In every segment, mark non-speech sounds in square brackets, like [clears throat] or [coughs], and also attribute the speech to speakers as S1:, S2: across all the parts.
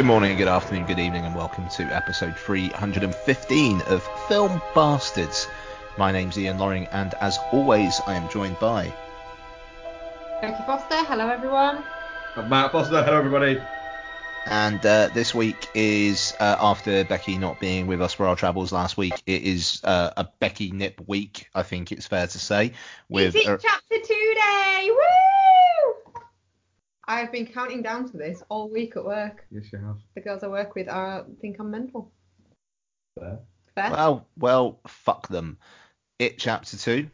S1: Good morning, good afternoon, good evening, and welcome to episode 315 of Film Bastards. My name's Ian Loring, and as always, I am joined by.
S2: Becky Foster, hello everyone.
S3: I'm Mark Foster, hello everybody.
S1: And uh, this week is uh, after Becky not being with us for our travels last week. It is uh, a Becky Nip week, I think it's fair to say.
S2: With
S1: With
S2: it's chapter two day. Woo! I've been counting down to this all week at work.
S3: Yes, you have.
S2: The girls I work with are think I'm mental.
S3: There.
S2: Fair.
S1: well, well, fuck them. It chapter two.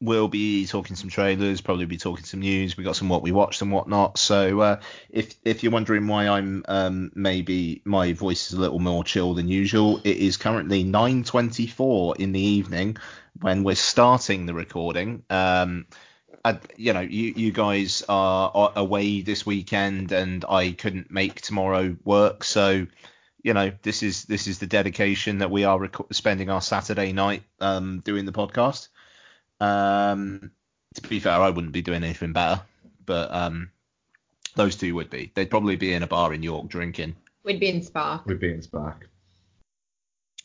S1: We'll be talking some trailers, probably be talking some news. We got some what we watched and whatnot. So uh, if if you're wondering why I'm um, maybe my voice is a little more chill than usual, it is currently 9:24 in the evening when we're starting the recording. Um, I, you know, you you guys are, are away this weekend, and I couldn't make tomorrow work. So you know, this is this is the dedication that we are rec- spending our Saturday night um, doing the podcast. Um, to be fair, I wouldn't be doing anything better, but um, those two would be. They'd probably be in a bar in York drinking.
S2: We'd be in Spark.
S3: We'd be in back.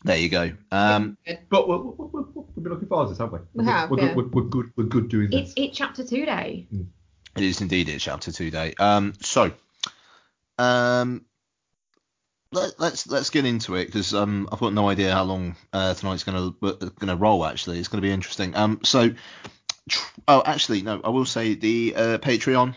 S1: There you go. Um,
S3: But we're, we're, we're, we've been looking forward to this, haven't we?
S2: We
S3: We're,
S2: have,
S3: we're,
S2: yeah.
S3: good, we're, we're good. We're good doing this.
S2: It's it chapter two day.
S1: it is indeed it's chapter two day. Um, so, um, let, let's let's get into it because um, I've got no idea how long uh, tonight's gonna gonna roll. Actually, it's gonna be interesting. Um, so, tr- oh, actually, no, I will say the uh, Patreon.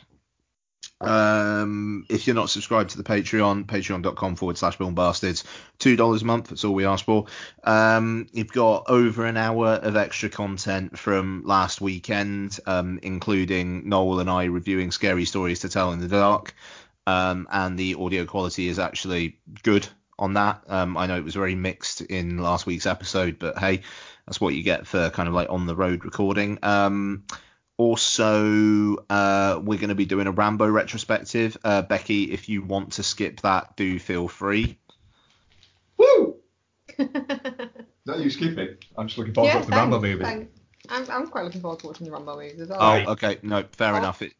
S1: Um, if you're not subscribed to the Patreon, patreon.com forward slash film bastards, two dollars a month. That's all we ask for. Um, you've got over an hour of extra content from last weekend, um, including Noel and I reviewing scary stories to tell in the dark. Um, and the audio quality is actually good on that. Um, I know it was very mixed in last week's episode, but hey, that's what you get for kind of like on the road recording. Um, also, uh, we're going to be doing a Rambo retrospective. Uh, Becky, if you want to skip that, do feel free.
S3: Woo! [laughs] No, you skipping? I'm just looking forward
S2: yeah,
S3: to the Rambo movie.
S2: thanks. I'm, I'm quite looking forward to watching the Rambo movies as well.
S1: Oh, okay, no, fair
S2: Oh.
S1: enough. It,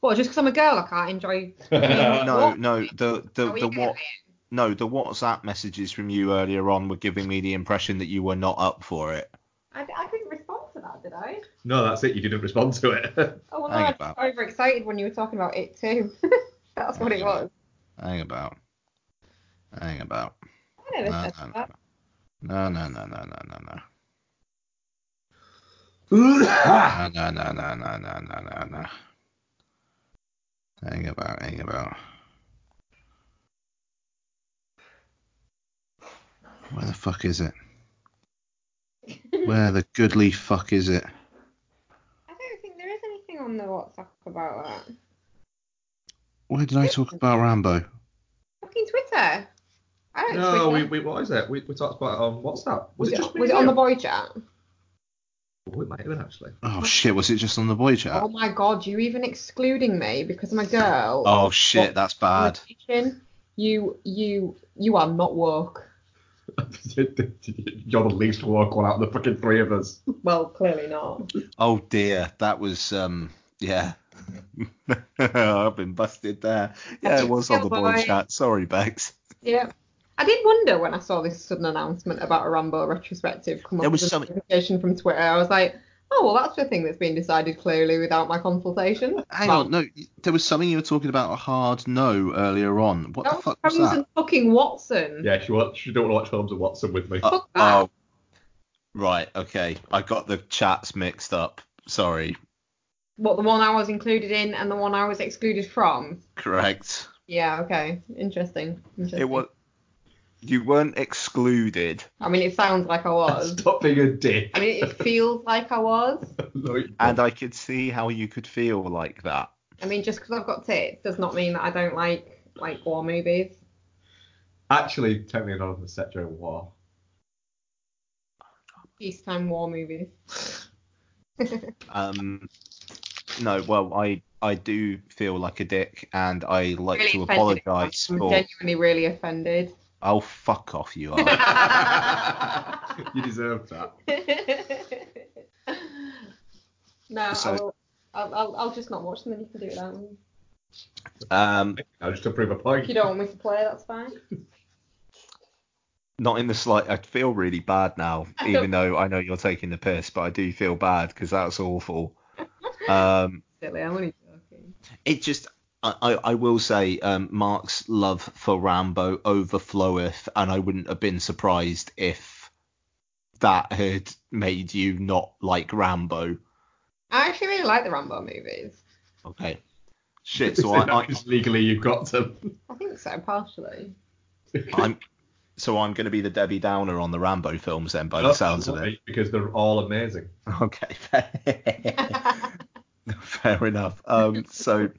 S2: What, just because I'm a girl, I can't enjoy. [laughs]
S1: no, no, the the the what? No, the WhatsApp messages from you earlier on were giving me the impression that you were not up for it.
S2: I, I didn't respond to that, did I?
S3: No, that's it. You didn't respond to it. [laughs]
S2: Oh, well, no, I was
S1: about.
S2: overexcited when you were talking about it too. [laughs] That's what it was.
S1: Hang about. Hang about.
S2: I never
S1: No,
S2: said
S1: no,
S2: that.
S1: No, no, no, no, no, no, no. No, no, no, no, no, no, no, no, no. Hang about, hang about. Where the fuck is it? Where the goodly fuck is it?
S2: I don't think there is anything on the WhatsApp about that.
S1: Where did I talk about Rambo?
S2: Fucking Twitter. I don't
S3: no, we,
S2: Twitter.
S3: we, what is it? We, we talked about it on WhatsApp.
S2: was
S3: Was, it
S2: it,
S3: just me
S2: was it
S3: and
S2: on the boy chat?
S3: Oh, it might have been actually.
S1: Oh shit, was it just on the boy chat?
S2: Oh my god, you even excluding me because I'm a girl.
S1: Oh shit, that's bad.
S2: You you you are not woke. [laughs]
S3: You're the least woke one out of the fucking three of us.
S2: Well, clearly not.
S1: Oh dear, that was um yeah. [laughs] I've been busted there. Yeah, it was on the boy
S2: Bye.
S1: chat. Sorry, Bex.
S2: Yeah. I did wonder when I saw this sudden announcement about a Rambo retrospective come up
S1: There was
S2: with
S1: some-
S2: notification from Twitter. I was like, oh well, that's the thing that's been decided clearly without my consultation.
S1: Hang
S2: Well,
S1: on, no, there was something you were talking about a hard no earlier on. What
S2: that
S1: the fuck
S2: was
S1: was
S2: Holmes
S1: that?
S2: and fucking Watson.
S3: Yeah, she, wa- she don't want to watch films of Watson with me.
S1: Uh,
S2: Fuck that.
S1: oh, right, okay. I got the chats mixed up. Sorry.
S2: What the one I was included in and the one I was excluded from.
S1: Correct.
S2: Yeah, okay. Interesting. Interesting.
S1: It was. You weren't excluded,
S2: I mean, it sounds like I [laughs] was.
S3: Stop being a dick.
S2: I mean, it feels like I was. [laughs]
S3: No,
S1: and. I could see how you could feel like that.
S2: I mean, just because I've got tits does not mean that I don't like like war movies.
S3: Actually, technically not on the set during war.
S2: Peacetime war movies. [laughs]
S1: Um, no, well, I I do feel like a dick, and I like
S2: Really
S1: to
S2: offended.
S1: apologise
S2: I'm
S1: for.
S2: genuinely really offended.
S1: Oh, fuck off, you are. [laughs]
S3: you deserve that. [laughs]
S2: no,
S1: So-
S2: I will, I'll, I'll, I'll just not watch them and you can do it without me.
S1: Um,
S3: I just to prove a
S2: If you don't want me to play, that's fine. [laughs]
S1: not in the slight. I feel really bad now, even though I know you're taking the piss, but I do feel bad because that's awful. Um,
S2: Silly, I'm only joking.
S1: it just. I, I I will say um, Mark's love for Rambo overfloweth, and I wouldn't have been surprised if that had made you not like Rambo.
S2: I actually really like the Rambo movies.
S1: Okay. Shit. So I, I,
S3: legally you've got to.
S2: I think so, partially. [laughs]
S1: I'm so I'm going to be the Debbie Downer on the Rambo films then, by the sounds of it.
S3: Because they're all amazing. [laughs]
S1: Okay. [laughs] Fair enough. Um, so w-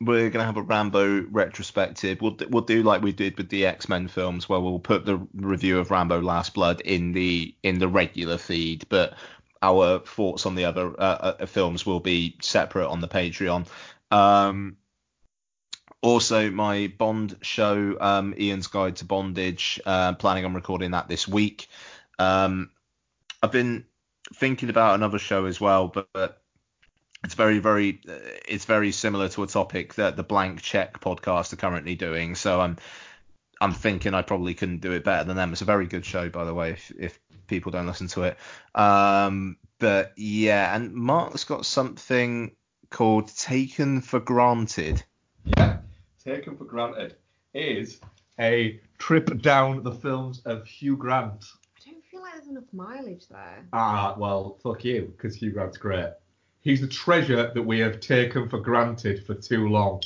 S1: we're gonna have a Rambo retrospective. We'll we'll do like we did with the X Men films, where we'll put the review of Rambo: Last Blood in the in the regular feed, but our thoughts on the other uh, uh, films will be separate on the Patreon. Um, also, my Bond show, um, Ian's Guide to Bondage, uh, planning on recording that this week. Um, I've been thinking about another show as well, but, but it's very, very, uh, it's very similar to a topic that the Blank Check podcast are currently doing. So I'm, I'm thinking I probably couldn't do it better than them. It's a very good show, by the way, if, if people don't listen to it. Um, but yeah, and Mark's got something called Taken for Granted.
S3: Yeah. Taken for granted is a trip down the films of Hugh Grant.
S2: I don't feel like there's enough mileage there.
S3: Ah, well, fuck you, because Hugh Grant's great. He's the treasure that we have taken for granted for too long.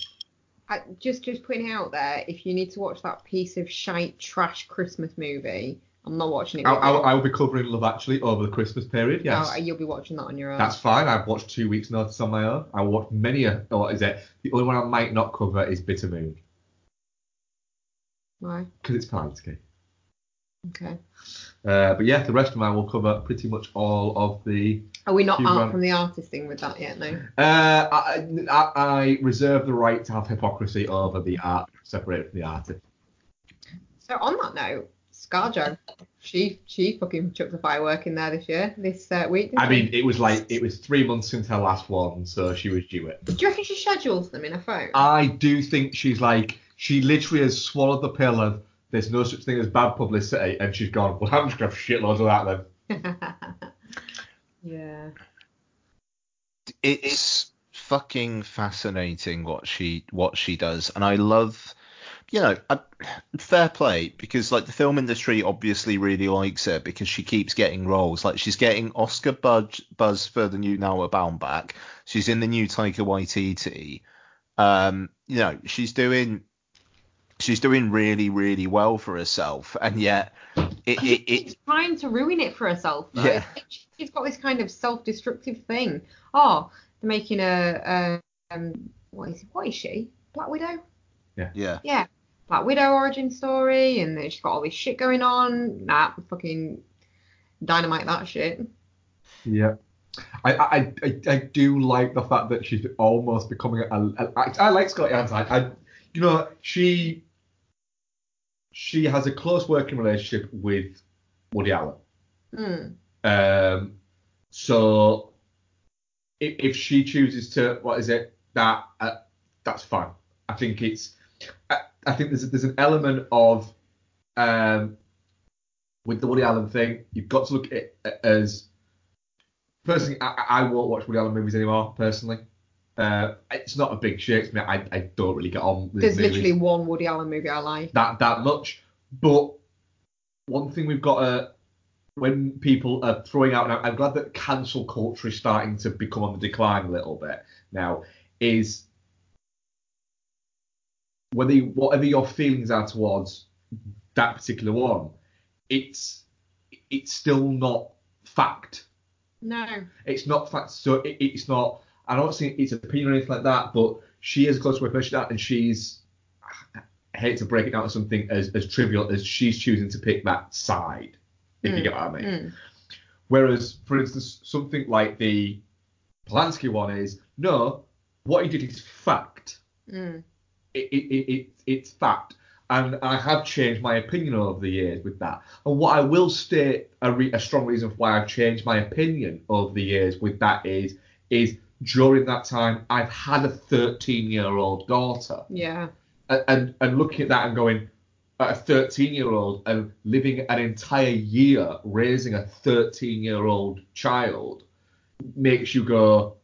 S2: I, just just putting out there, if you need to watch that piece of shite trash Christmas movie, I'm not watching it.
S3: I,
S2: with
S3: I,
S2: you.
S3: I will be covering Love Actually over the Christmas period. Yes,
S2: Oh, you'll be watching that on your own.
S3: that's fine. I've watched two weeks' notice on my own. I watched many. A, oh, what is it? The only one I might not cover is Bitter Moon
S2: Why?
S3: because it's Polanski.
S2: Okay.
S3: Uh, but yeah, the rest of mine will cover pretty much all of the.
S2: Are we not out from the artist thing with that yet? No.
S3: Uh, I, I, I reserve the right to have hypocrisy over the art separated from the artist.
S2: So on that note, ScarJo, she she fucking chucked a firework in there this year, this uh, week.
S3: I mean, it was like it was three months since her last one, so she was due it.
S2: do you reckon she schedules them in her phone?
S3: I do think she's like she literally has swallowed the pill of there's no such thing as bad publicity, and she's gone. Well, I'm just gonna have shitloads of that then. [laughs]
S2: yeah.
S1: it's fucking fascinating what she what she does and i love you know I, fair play because like the film industry obviously really likes her because she keeps getting roles like she's getting oscar buzz, buzz for the new now bound back she's in the new taika waititi um you know she's doing she's doing really really well for herself and yet it,
S2: She
S1: it, it
S2: keeps trying to ruin it for herself. Though.
S1: Yeah.
S2: She's got this kind of self-destructive thing. Oh, they're making a, a um, what is what is she? Black Widow?
S1: yeah
S2: Yeah, yeah Black Widow origin story, and then she's got all this shit going on. Nah, fucking dynamite that shit.
S3: Yeah. I, I, I, I do like the fact that she's almost becoming a. a I, I like Scotty Adams. I, I, you know, she she has a close working relationship with Woody Allen.
S2: Hmm.
S3: Um, so if, if she chooses to, what is it? That uh, that's fine. I think it's. I, I think there's there's an element of um, with the Woody Allen thing. You've got to look at it as personally. I, I won't watch Woody Allen movies anymore. Personally, uh, it's not a big Shakespeare. I, I don't really get on. With
S2: There's literally one Woody Allen movie I like.
S3: that that much. But one thing we've got to when people are throwing out, and I'm glad that cancel culture is starting to become on the decline a little bit now, is whether you, whatever your feelings are towards that particular one, it's it's still not fact.
S2: No.
S3: It's not fact. So it, it's not. I don't think it's a opinion or anything like that. But she is close to a person and she's. I hate to break it down to something as, as trivial as she's choosing to pick that side. If you
S2: Mm,
S3: get what I mean.
S2: Mm.
S3: Whereas, for instance, something like the Polanski one is no, what he did is fact.
S2: Mm.
S3: It, it, it, it, it's fact. And I have changed my opinion over the years with that. And what I will state a, re- a strong reason for why I've changed my opinion over the years with that is is during that time, I've had a 13 year old daughter.
S2: Yeah.
S3: And, and, and looking at that and going, a 13 year old and living an entire year raising a 13 year old child makes you go,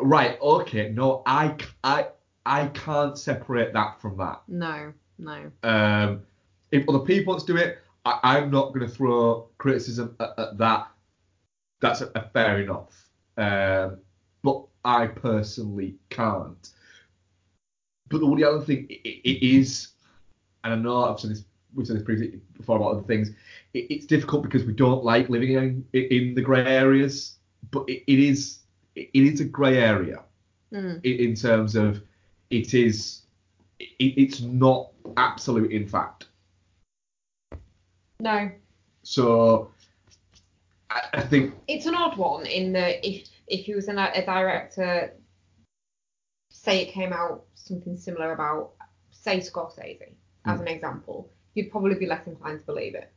S3: right, okay, no, I, I, I can't separate that from that.
S2: No. No.
S3: Um, if other people want to do it, I, I'm not going to throw criticism at, at that. That's a, a fair enough. Um, I personally can't. But the Woody Allen thing, it, it is, and I know I've said this, we've said this previously before about other things. It, it's difficult because we don't like living in in the grey areas, but it, it is it is a grey area
S2: Mm.
S3: in, in terms of it is it, it's not absolute in fact.
S2: No.
S3: So I, I think
S2: It's an odd one in that if if he was an, a director, say it came out something similar about say Scorsese as
S3: Hmm.
S2: an example, you'd probably be less inclined to believe it.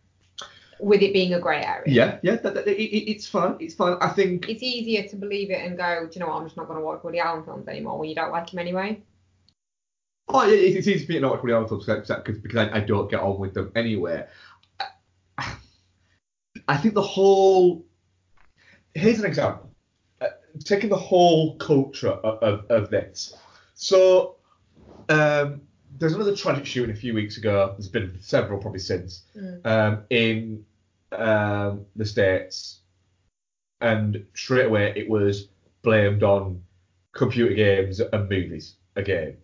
S2: With it being a grey area.
S3: yeah yeah that, that, it, it- it's fine it's fine. I think
S2: It's easier to believe it and go, do you know what, I'm just not going to watch Woody Allen films anymore when you don't like him anyway.
S3: oh it, it's easy for me to not watch Woody Allen films because because I, I don't get on with them anyway. I, I think the whole here's an example. Taking the whole culture of, of, of this. So um, there's another tragic shooting a few weeks ago. There's been several probably since
S2: Mm.
S3: um, in um, the states, and straight away it was blamed on computer games and movies again,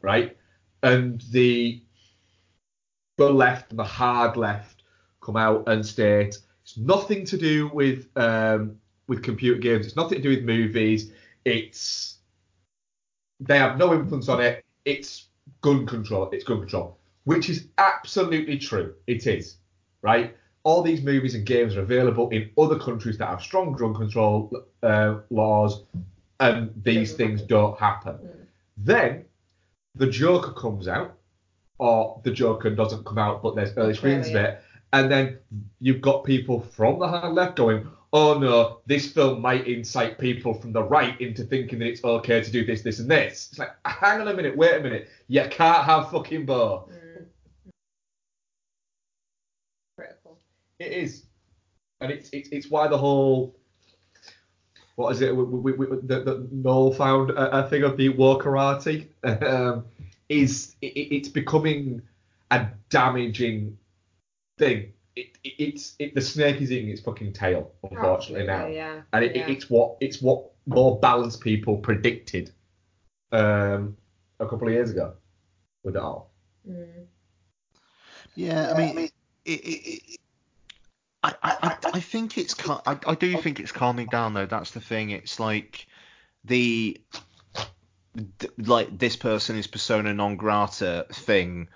S3: right? And the the left and the hard left come out and state it's nothing to do with um, with computer games. It's nothing to do with movies. It's they have no influence on it. It's gun control. It's gun control, which is absolutely true. It is, right? All these movies and games are available in other countries that have strong gun control uh, laws, and these things don't happen.
S2: Mm.
S3: Then the Joker comes out, or the Joker doesn't come out, but there's early screens of it, and then you've got people from the hard left going, "Oh no, this film might incite people from the right into thinking that it's okay to do this, this, and this." It's like, hang on a minute, wait a minute, you can't have fucking both.
S2: Mm. Critical.
S3: It is, and it's it's, it's why the whole what is it? We, we, we, the, the Noel found a, a thing of the war karate. [laughs] Um, is it, it's becoming a damaging thing. It, it, it's it, the snake is eating its fucking tail, unfortunately now,
S2: Yeah.
S3: and it,
S2: yeah.
S3: it's what it's what more balanced people predicted um, a couple of years ago with it all.
S2: Mm.
S1: Yeah, I mean, it, it, it, I, I, I- I think it's cal- I, I do think it's calming down though. That's the thing. It's like the like this person is persona non grata thing.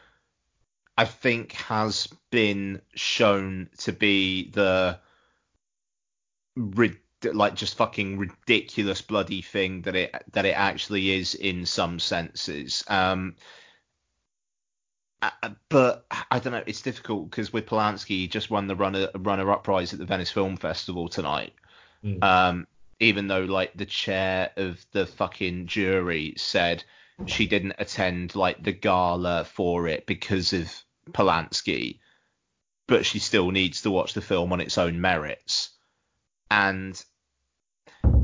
S1: I think has been shown to be the rid- like just fucking ridiculous bloody thing that it that it actually is in some senses. Um, but I don't know. It's difficult because with Polanski, he just won the runner runner up prize at the Venice Film Festival tonight.
S3: Mm.
S1: Um, even though like the chair of the fucking jury said she didn't attend like the gala for it because of Polanski, but she still needs to watch the film on its own merits, and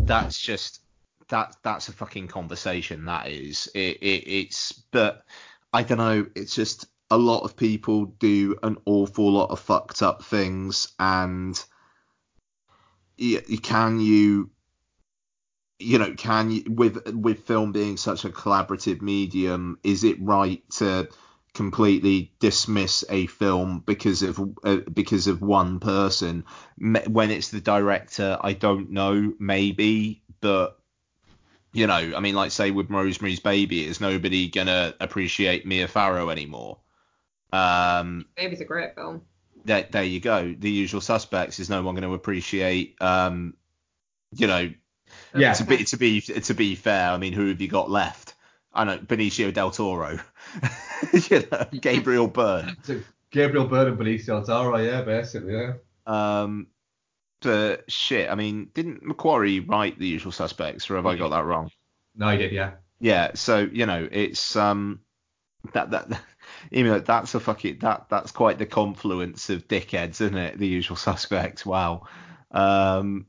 S1: that's just that that's a fucking conversation. That is it, it it's but I don't know. It's just a lot of people do an awful lot of fucked up things, and you, you can you you know can you with with film being such a collaborative medium, is it right to completely dismiss a film because of uh, because of one person when it's the director I don't know maybe but you know, I mean, like say with Rosemary's Baby, is nobody gonna appreciate Mia Farrow anymore? Um,
S2: Maybe it's a great film.
S1: there, there you go. The Usual Suspects is no one going to appreciate. Um, you know,
S3: Yeah.
S1: to be to be to be fair, I mean, who have you got left? I know Benicio del Toro, [laughs] you know, Gabriel Byrne. [laughs]
S3: Gabriel Byrne and Benicio del Toro, yeah, basically, yeah.
S1: Um, but shit, I mean, didn't McQuarrie write The Usual Suspects, or have I got that wrong?
S3: No, he did, yeah.
S1: Yeah, so you know, it's um that that [laughs] even though that's a fucking that that's quite the confluence of dickheads, isn't it? The Usual Suspects. Wow. Um,
S3: You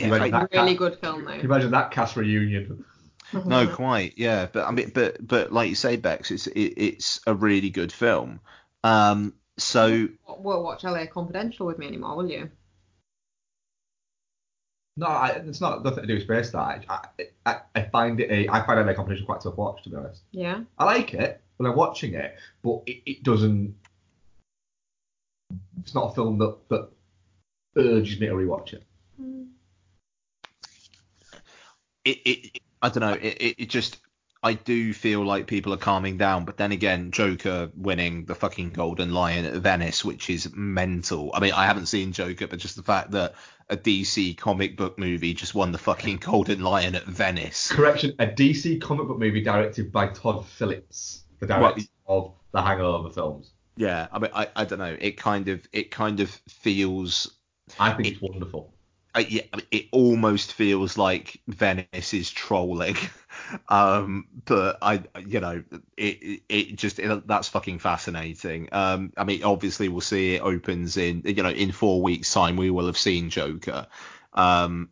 S1: yeah,
S3: reckon
S1: I-
S3: that-
S2: really good film
S3: Can you
S2: though.
S3: imagine that cast reunion? [laughs]
S1: no, quite. Yeah, but I mean, but but like you say, Bex, it's it, it's a really good film. Um, so
S2: Won't watch LA Confidential with me anymore, will you?
S3: No, I, it's not nothing to do with space that. I, I, I find it a I find LA Confidential quite tough watch to be honest.
S2: Yeah.
S3: I like it when I'm watching it, but it, it doesn't. It's not a film that that urges me to rewatch it.
S1: It, it I don't know. It, it, it just I do feel like people are calming down, but then again, Joker winning the fucking Golden Lion at Venice, which is mental. I mean, I haven't seen Joker, but just the fact that a DC comic book movie just won the fucking Golden Lion at Venice.
S3: Correction: a DC comic book movie directed by Todd Phillips, the director of the Hangover films.
S1: Yeah, I mean, I, I don't know. It kind of it kind of feels
S3: I think it's wonderful.
S1: Yeah, it almost feels like Venice is trolling. [laughs] um, but I, you know, it, it, it just it, that's fucking fascinating. Um, I mean, obviously we'll see it opens in, you know, in four weeks' time we will have seen Joker. Um,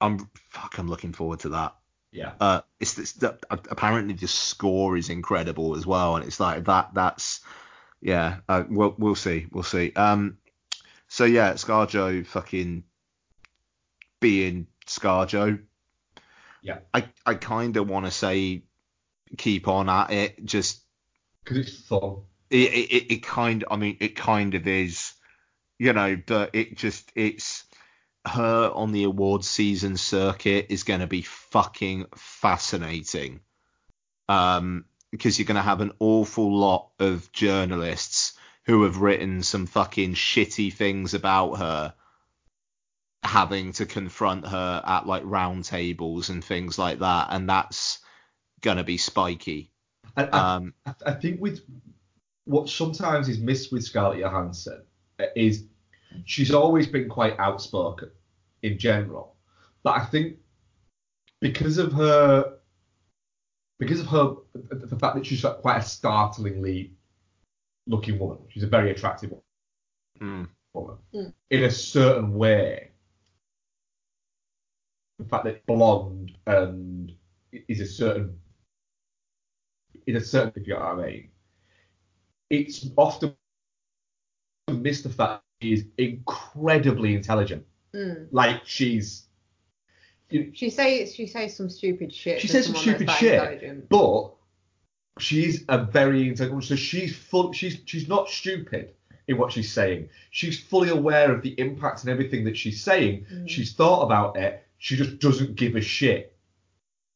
S1: I'm fuck, I'm looking forward to that.
S3: Yeah.
S1: Uh, it's, the, apparently the score is incredible as well, and it's like that. That's yeah. Uh, we'll we'll see, we'll see. Um, so yeah, ScarJo fucking being ScarJo.
S3: Yeah.
S1: I I kind of want to say keep on at it. Just
S3: Because it's fun.
S1: it, it it- kind I mean it kind of is, you know, but it just it's her on the awards season circuit is going to be fucking fascinating. Um, because you're going to have an awful lot of journalists who have written some fucking shitty things about her having to confront her at like round tables and things like that and that's going to be spiky.
S3: And I,
S1: Um,
S3: I, I think with what sometimes is missed with Scarlett Johansson is she's always been quite outspoken in general, but I think because of her because of her the fact that she's quite a startlingly looking woman, she's a very attractive
S1: mm.
S3: woman
S2: Mm.
S3: in a certain way. The fact that blonde and is a certain is a certain if you know what I mean. It's often missed the fact she is incredibly intelligent.
S2: Mm.
S3: Like she's you-
S2: She says she says some stupid shit.
S3: She says some stupid shit. but she's a very intelligent. So she's full. She's she's not stupid in what she's saying. She's fully aware of the impact and everything that she's saying.
S2: Mm.
S3: She's thought about it. She just doesn't give a shit.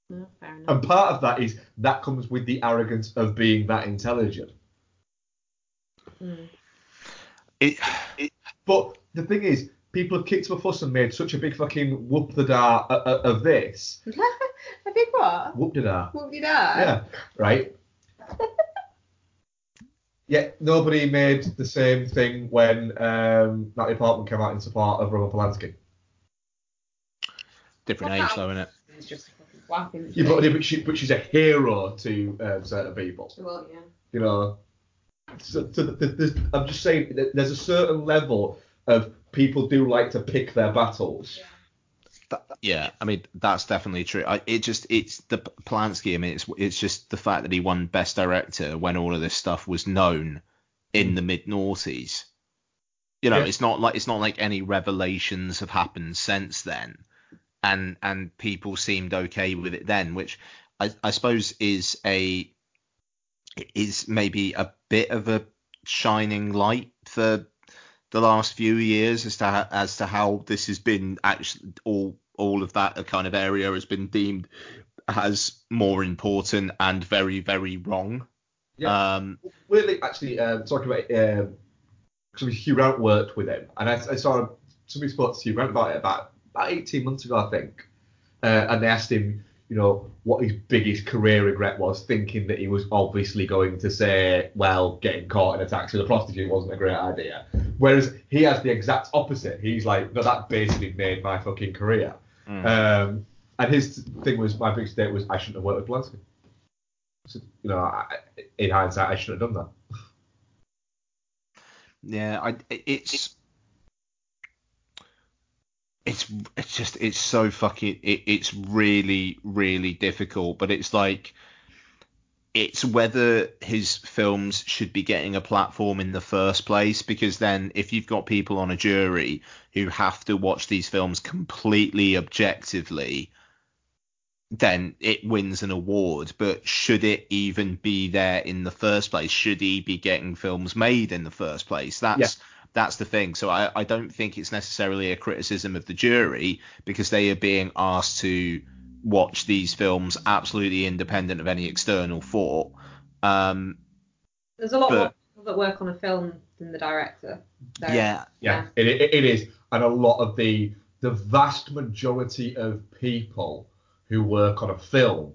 S2: Fair enough.
S3: And part of that is that comes with the arrogance of being that intelligent.
S2: Mm.
S1: It, it
S3: But the thing is, people have kicked up a fuss and made such a big fucking whoop the da uh, uh, of this. [laughs]
S2: I think what?
S3: Whoop the da.
S2: What did I?
S3: Yeah, right. [laughs] Yeah, nobody made the same thing when um, Natalie Portman came out in support of Roman Polanski.
S1: Different
S2: Well,
S1: age though, innit?
S2: It's just fucking whacking.
S3: Yeah, but, but, she, but she's a hero to um, certain people.
S2: Well, yeah.
S3: You know, so, so th- th- there's, I'm just saying that there's a certain level of people do like to pick their battles.
S1: That, yeah, I mean that's definitely true. I, it just it's the Polanski. I mean, it's it's just the fact that he won Best Director when all of this stuff was known in the mid noughties. You know,
S3: Yeah.
S1: it's not like it's not like any revelations have happened since then, and and people seemed okay with it then, which I, I suppose is a is maybe a bit of a shining light for the last few years as to as to how this has been actually all all of that kind of area has been deemed as more important and very very wrong.
S3: Yeah.
S1: Um,
S3: Weirdly, actually, um, talking about um, actually Hugh Grant worked with him, and I, I saw somebody spoke to Hugh Grant about it about about 18 months ago, I think, uh, and they asked him, you know, what his biggest career regret was, thinking that he was obviously going to say, well, getting caught in a taxi with a prostitute wasn't a great idea, Whereas he has the exact opposite. He's like, no, that basically made my fucking career.
S1: Mm.
S3: Um, and his thing was, my big state was, I shouldn't have worked with Polanski. So, you know, I, in hindsight, I shouldn't have done that.
S1: Yeah, I it's it's it's just it's so fucking it, it's really really difficult, but it's like it's whether his films should be getting a platform in the first place because then if you've got people on a jury who have to watch these films completely objectively then it wins an award. But should it even be there in the first place? Should he be getting films made in the first place? That's
S3: Yeah.
S1: That's the thing. So I, I don't think it's necessarily a criticism of the jury because they are being asked to watch these films absolutely independent of any external thought. Um
S2: There's a lot
S1: But-
S2: more people that work on a film than the director. So,
S1: yeah
S3: Yeah, It, it, it is, and a lot of the the vast majority of people who work on a film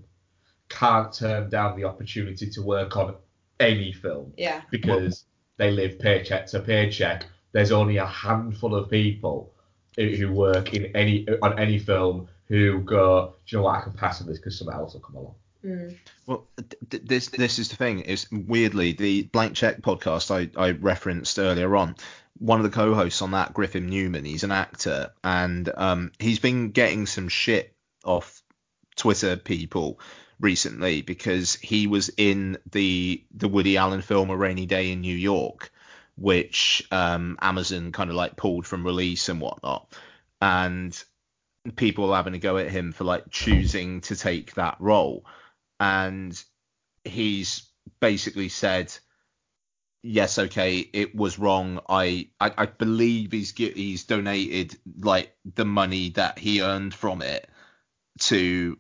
S3: can't turn down the opportunity to work on any film.
S2: Yeah.
S3: because they live paycheck to paycheck. There's only a handful of people who who work in any on any film who go, do you know what? I can pass on this because someone else will come along.
S2: Mm.
S1: Well, th- th- this this is the thing. Is weirdly the Blank Check podcast I, I referenced earlier on. One of the co-hosts on that, Griffin Newman, he's an actor, and um, he's been getting some shit off Twitter people recently because he was in the the Woody Allen film A Rainy Day in New York, which um, Amazon kind of like pulled from release and whatnot, and people were having a go at him for like choosing to take that role. And he's basically said yes okay it was wrong. I i, I believe he's he's donated like the money that he earned from it to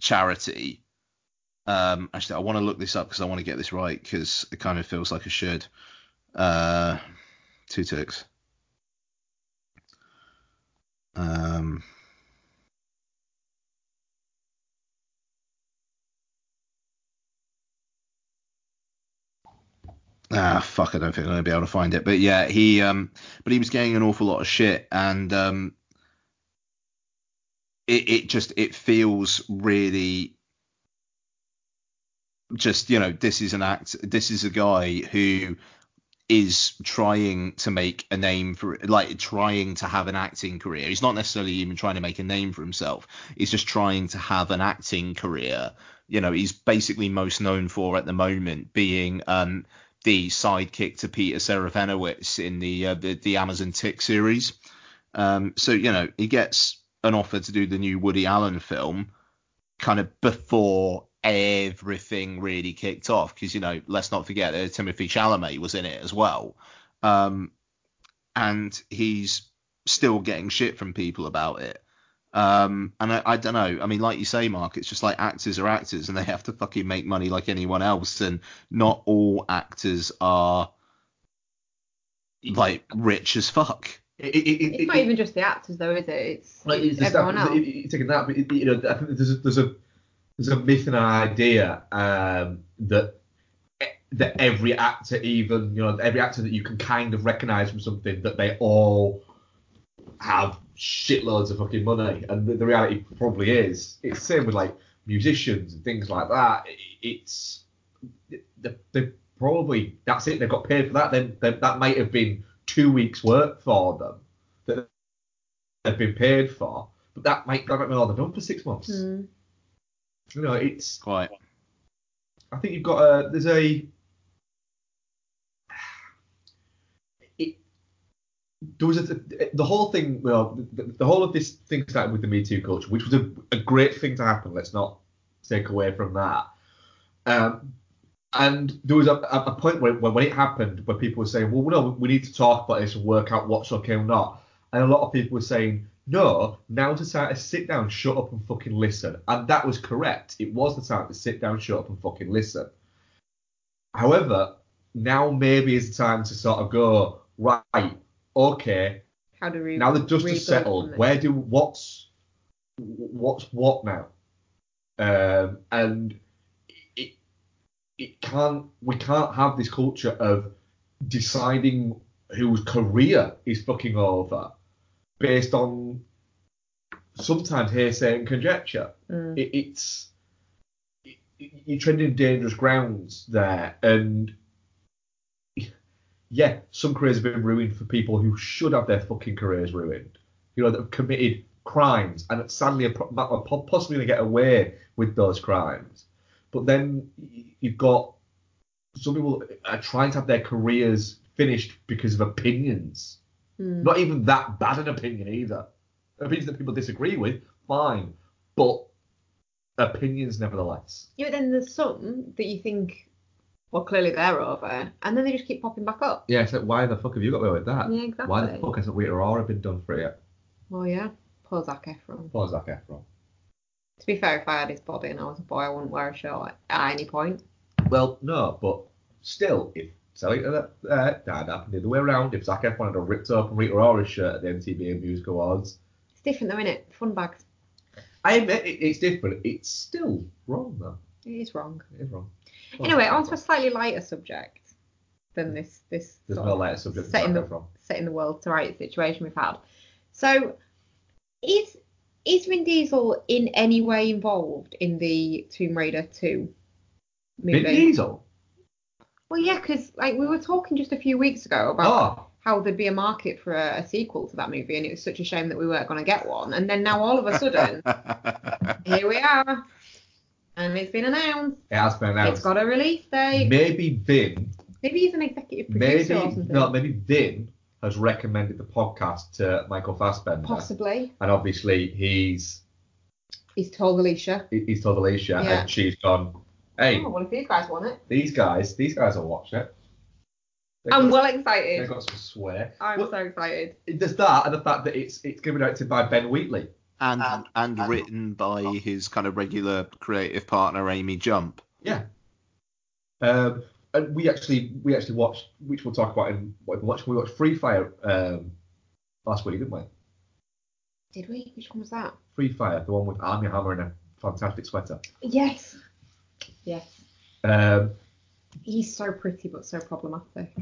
S1: charity um actually i want to look this up because i want to get this right because it kind of feels like i should uh two ticks um Ah, fuck! I don't think I'm gonna be able to find it. But yeah, he um, but he was getting an awful lot of shit, and um, it it just it feels really just you know this is an act this is a guy who is trying to make a name for like trying to have an acting career. He's not necessarily even trying to make a name for himself. He's just trying to have an acting career. You know he's basically most known for at the moment being um the sidekick to Peter Serafinowicz in the uh, the, the Amazon Tick series. Um so you know he gets an offer to do the new Woody Allen film kind of before everything really kicked off because you know let's not forget that Timothy Chalamet was in it as well. Um and he's still getting shit from people about it. Um and I, I don't know. I mean like you say Mark it's just like actors are actors and they have to fucking make money like anyone else and not all actors are like rich as fuck
S3: It, it, it,
S2: It's not even just the actors though, is it? It's,
S3: Like,
S2: it's everyone
S3: stuff,
S2: else.
S3: it- taking that, but you know, I think there's a, there's a there's a myth and an idea um, that that every actor, even you know, every actor that you can kind of recognise from something, that they all have shitloads of fucking money, and the, the reality probably is it's the same with like musicians and things like that. It, it's they, they probably that's it. They've got paid for that. Then that might have been two weeks' work for them that they've been paid for, but that might that might be all they've done for six months.
S2: Mm.
S3: You know, it's
S1: quite
S3: I think you've got a there's a it, there was a, the whole thing well the, the whole of this thing started with the Me Too culture, which was a, a great thing to happen. Let's not take away from that. Um, and there was a, a point where, when it happened where people were saying, well, no, we need to talk about this and work out what's okay or not. And a lot of people were saying, no, now's the time to sit down, shut up, and fucking listen. And that was correct. It was the time to sit down, shut up, and fucking listen. However, now maybe is the time to sort of go, right, okay,
S2: How do we
S3: now the dust has settled. Where do what's what's what now? Um, and it can't we can't have this culture of deciding whose career is fucking over based on sometimes hearsay and conjecture.
S2: Mm.
S3: It, it's it, you're treading dangerous grounds there, and yeah, some careers have been ruined for people who should have their fucking careers ruined. You know, that have committed crimes and sadly are possibly going to get away with those crimes. But then you've got some people are trying to have their careers finished because of opinions.
S2: Mm.
S3: Not even that bad an opinion either. Opinions that people disagree with, fine, but opinions nevertheless.
S2: Yeah, but then there's some that you think, well, clearly they're over, and then they just keep popping back up.
S3: Yeah, it's like why the fuck have you got away with that?
S2: Yeah, exactly.
S3: Why the fuck hasn't Rita Ora been done for it? yet?
S2: Well, yeah, poor Zac Efron.
S3: Was Zac Efron?
S2: To be fair, if I had his body and I was a boy, I wouldn't wear a shirt at any point.
S3: Well, no, but still, if selling that uh, that happened the other way around, if Zac Efron had a ripped open Rita Ora shirt at the MTV Music Awards,
S2: It's different though, innit? Fun bags.
S3: I admit it, it's different. It's still wrong though.
S2: It is wrong.
S3: It is wrong.
S2: Anyway, on to a slightly lighter subject than this this
S3: There's no lighter subject to
S2: setting the setting the world to right situation we've had. So, is is Vin Diesel in any way involved in the Tomb Raider 2 movie?
S3: Vin Diesel.
S2: Well, yeah, because like we were talking just a few weeks ago about
S3: Oh,
S2: how there'd be a market for a, a sequel to that movie, and it was such a shame that we weren't going to get one. And then now all of a sudden, [laughs] here we are, and it's been announced.
S3: it has been announced.
S2: It's got a release date.
S3: Maybe Vin.
S2: Maybe he's an executive
S3: Maybe
S2: producer or something.
S3: no. Maybe Vin has recommended the podcast to Michael Fassbender,
S2: Possibly.
S3: and obviously he's
S2: He's told Alicia.
S3: he's told Alicia,
S2: Yeah.
S3: and she's gone. Hey,
S2: Oh, well, if these guys want it.
S3: these guys, these guys will watch it. They've
S2: I'm
S3: got-
S2: well
S3: They've
S2: excited.
S3: got some swear.
S2: I'm
S3: Well,
S2: so excited.
S3: There's that, and the fact that it's it's going to be directed by Ben Wheatley.
S1: and
S3: Um,
S1: and written by his kind of regular creative partner Amy Jump.
S3: Yeah. Um, and we actually we actually watched, which we'll talk about in what we watched. We watched Free Fire um, last week, didn't we?
S2: Did we? Which one was that?
S3: Free Fire, the one with Armie Hammer in a fantastic sweater.
S2: Yes. Yes.
S3: Um,
S2: He's so pretty but so problematic.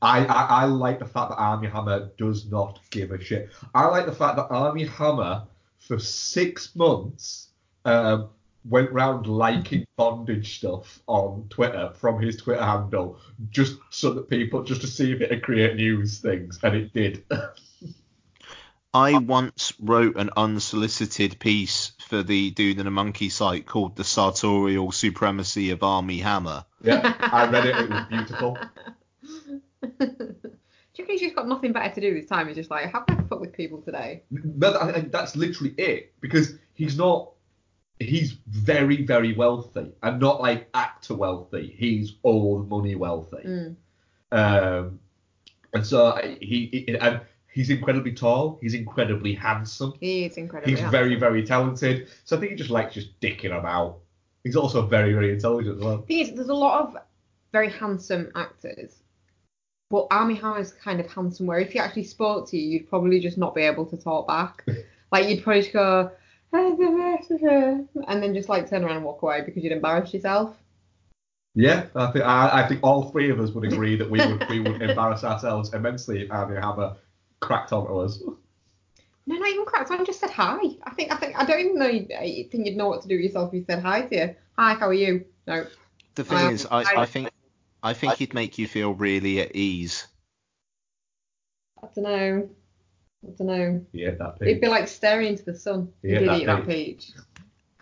S3: I, I I like the fact that Armie Hammer does not give a shit. I like the fact that Armie Hammer for six months um, went round liking bondage stuff on Twitter from his Twitter handle just so that people just to see if it'd create news things, and it did. [laughs]
S1: I once wrote an unsolicited piece for the Dude and a Monkey site called The Sartorial Supremacy of Armie Hammer.
S3: yeah, I read it. It was beautiful. [laughs]
S2: Do you reckon he's just got nothing better to do this time? He's just like, how can I fuck with people today?
S3: But I, I- that's literally it because he's not. He's very very wealthy and not like actor wealthy. He's old money wealthy.
S2: Mm.
S3: Um, and so he, he and he's incredibly tall. He's incredibly handsome.
S2: He is incredibly
S3: He's very very talented. So I think he just likes just dicking about. He's also very very intelligent as well.
S2: the thing is, there's a lot of very handsome actors, but Armie is kind of handsome. Where if he actually spoke to you, you'd probably just not be able to talk back. [laughs] like you'd probably just go, and then just like turn around and walk away because you'd embarrass yourself.
S3: Yeah, I think I, I think all three of us would agree that we would we would embarrass ourselves immensely if Armie Hammer cracked onto us.
S2: No, not even cracked. I just said hi. I think I think I don't even know. You, I think you'd know what to do with yourself if you said hi to you. Hi, how are you? No.
S1: The thing
S2: Um,
S1: is, I,
S2: I-
S1: I think I think he'd make you feel really at ease.
S2: I don't know. I don't know.
S3: Yeah, that
S2: peach.
S3: It'd
S2: be like staring into the sun. You
S3: Yeah,
S2: did
S3: that
S2: eat that
S3: peach.
S2: peach.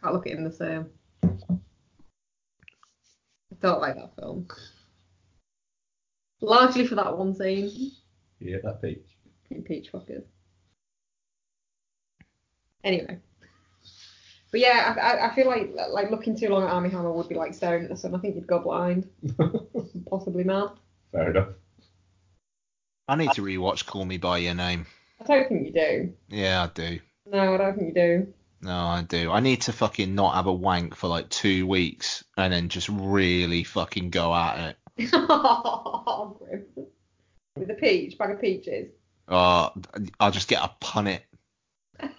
S2: Can't look at him the same. I don't like that film. Largely for that one scene.
S3: Yeah, that peach.
S2: in Peach fuckers. Anyway. But yeah, I, I, I feel like like looking too long at Armie Hammer would be like staring at the sun. I think you'd go blind, [laughs] possibly mad.
S3: Fair enough.
S1: I need to rewatch Call Me by Your Name.
S2: I don't think you do.
S1: Yeah, I do.
S2: No, I don't think you do.
S1: No, I do. I need to fucking not have a wank for like two weeks and then just really fucking go at it.
S2: oh. [laughs] With a peach, bag of peaches.
S1: Uh, I'll just get a punnet. [laughs]
S2: Is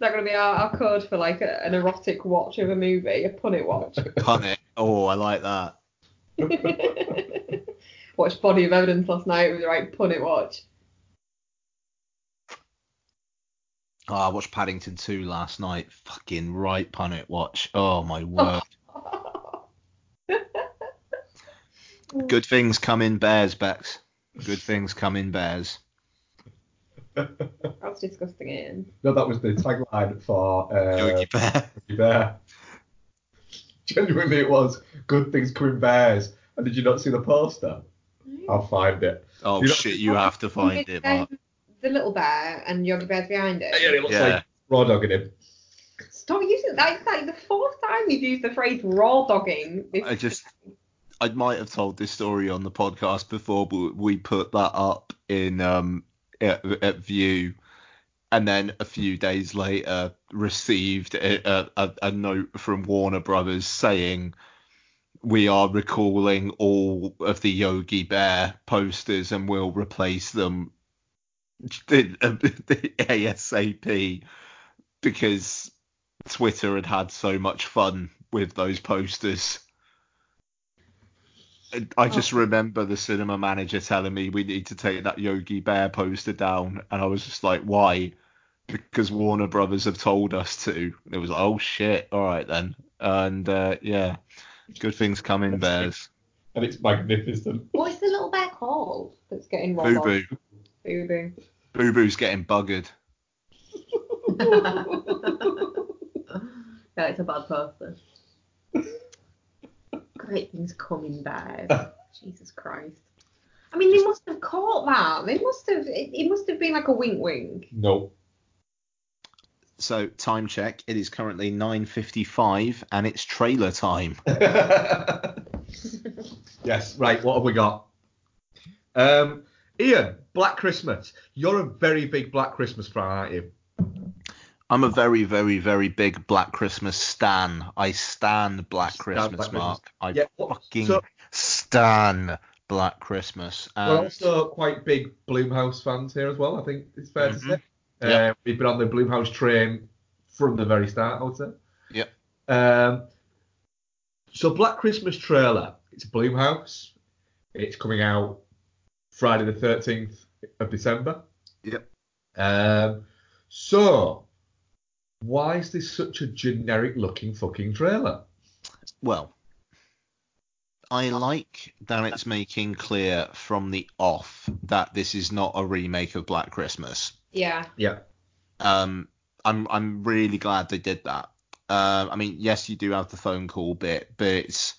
S2: that going to be our, our code for like a, an erotic watch of a movie, a punnet watch?
S1: Punnet. Oh, I like that. [laughs]
S2: Watched Body of Evidence last night. It was the right pun it watch.
S1: Oh, I watched Paddington 2 last night. Fucking right Punnet watch. Oh my [laughs] word. Good things come in bears, Bex. Good things come in bears.
S2: That's disgusting, Ian.
S3: No, that was the tagline for uh,
S1: Yogi Bear.
S3: Yogi Bear. [laughs] Genuinely, it was good things come in bears. And did you not see the poster? I'll find it.
S1: Oh
S3: You know-
S1: shit, you have to find it, Mark.
S2: The little bear and Yogi Bear's behind it.
S3: Yeah, it looks
S1: Yeah.
S3: like raw dogging him.
S2: Stop using that. It's like the fourth time you've used the phrase raw dogging.
S1: I just, I might have told this story on the podcast before, but we put that up in um at, at View, and then a few days later received a, a, a note from Warner Brothers saying we are recalling all of the Yogi Bear posters and we'll replace them the, [laughs] the ASAP because Twitter had had so much fun with those posters. I just
S2: Oh.
S1: remember the cinema manager telling me we need to take that Yogi Bear poster down, and I was just like, why? Because Warner Brothers have told us to. And it was like, oh shit, all right then. And uh, yeah, good things come in bears.
S3: And it's magnificent.
S2: what is the little bear called that's getting raw
S1: Boo boo.
S2: Boo boo.
S1: Boo boo's getting buggered. [laughs]
S2: yeah, it's a bad poster. Great things coming bad. [laughs] Jesus Christ. I mean, they must have caught that. They must have. It, it must have been like a wink, wink.
S3: No.
S1: So time check. It is currently 9:55 and it's trailer time. [laughs]
S3: yes, right. What have we got? Um, Ian, Black Christmas. You're a very big Black Christmas fan, aren't you?
S1: I'm a very, very, very big Black Christmas stan. I stan Black Christmas,
S3: Black
S1: Mark. I
S3: Yeah, what-
S1: fucking
S3: so-
S1: stan Black Christmas.
S3: We're also quite big Blumhouse fans here as well. I think it's fair to
S1: Mhm.
S3: say.
S1: Yeah.
S3: Uh, we've been on the Blumhouse train from the very start, I would say.
S1: Yeah.
S3: Um, so Black Christmas trailer. It's Blumhouse. It's coming out Friday the 13th of December.
S1: Yep.
S3: Um, so why is this such a generic looking fucking trailer?
S1: well, I like that it's making clear from the off that this is not a remake of Black Christmas.
S2: Yeah.
S3: Yeah.
S1: Um, I'm I'm really glad they did that. Um, I mean, yes, you do have the phone call bit, but it's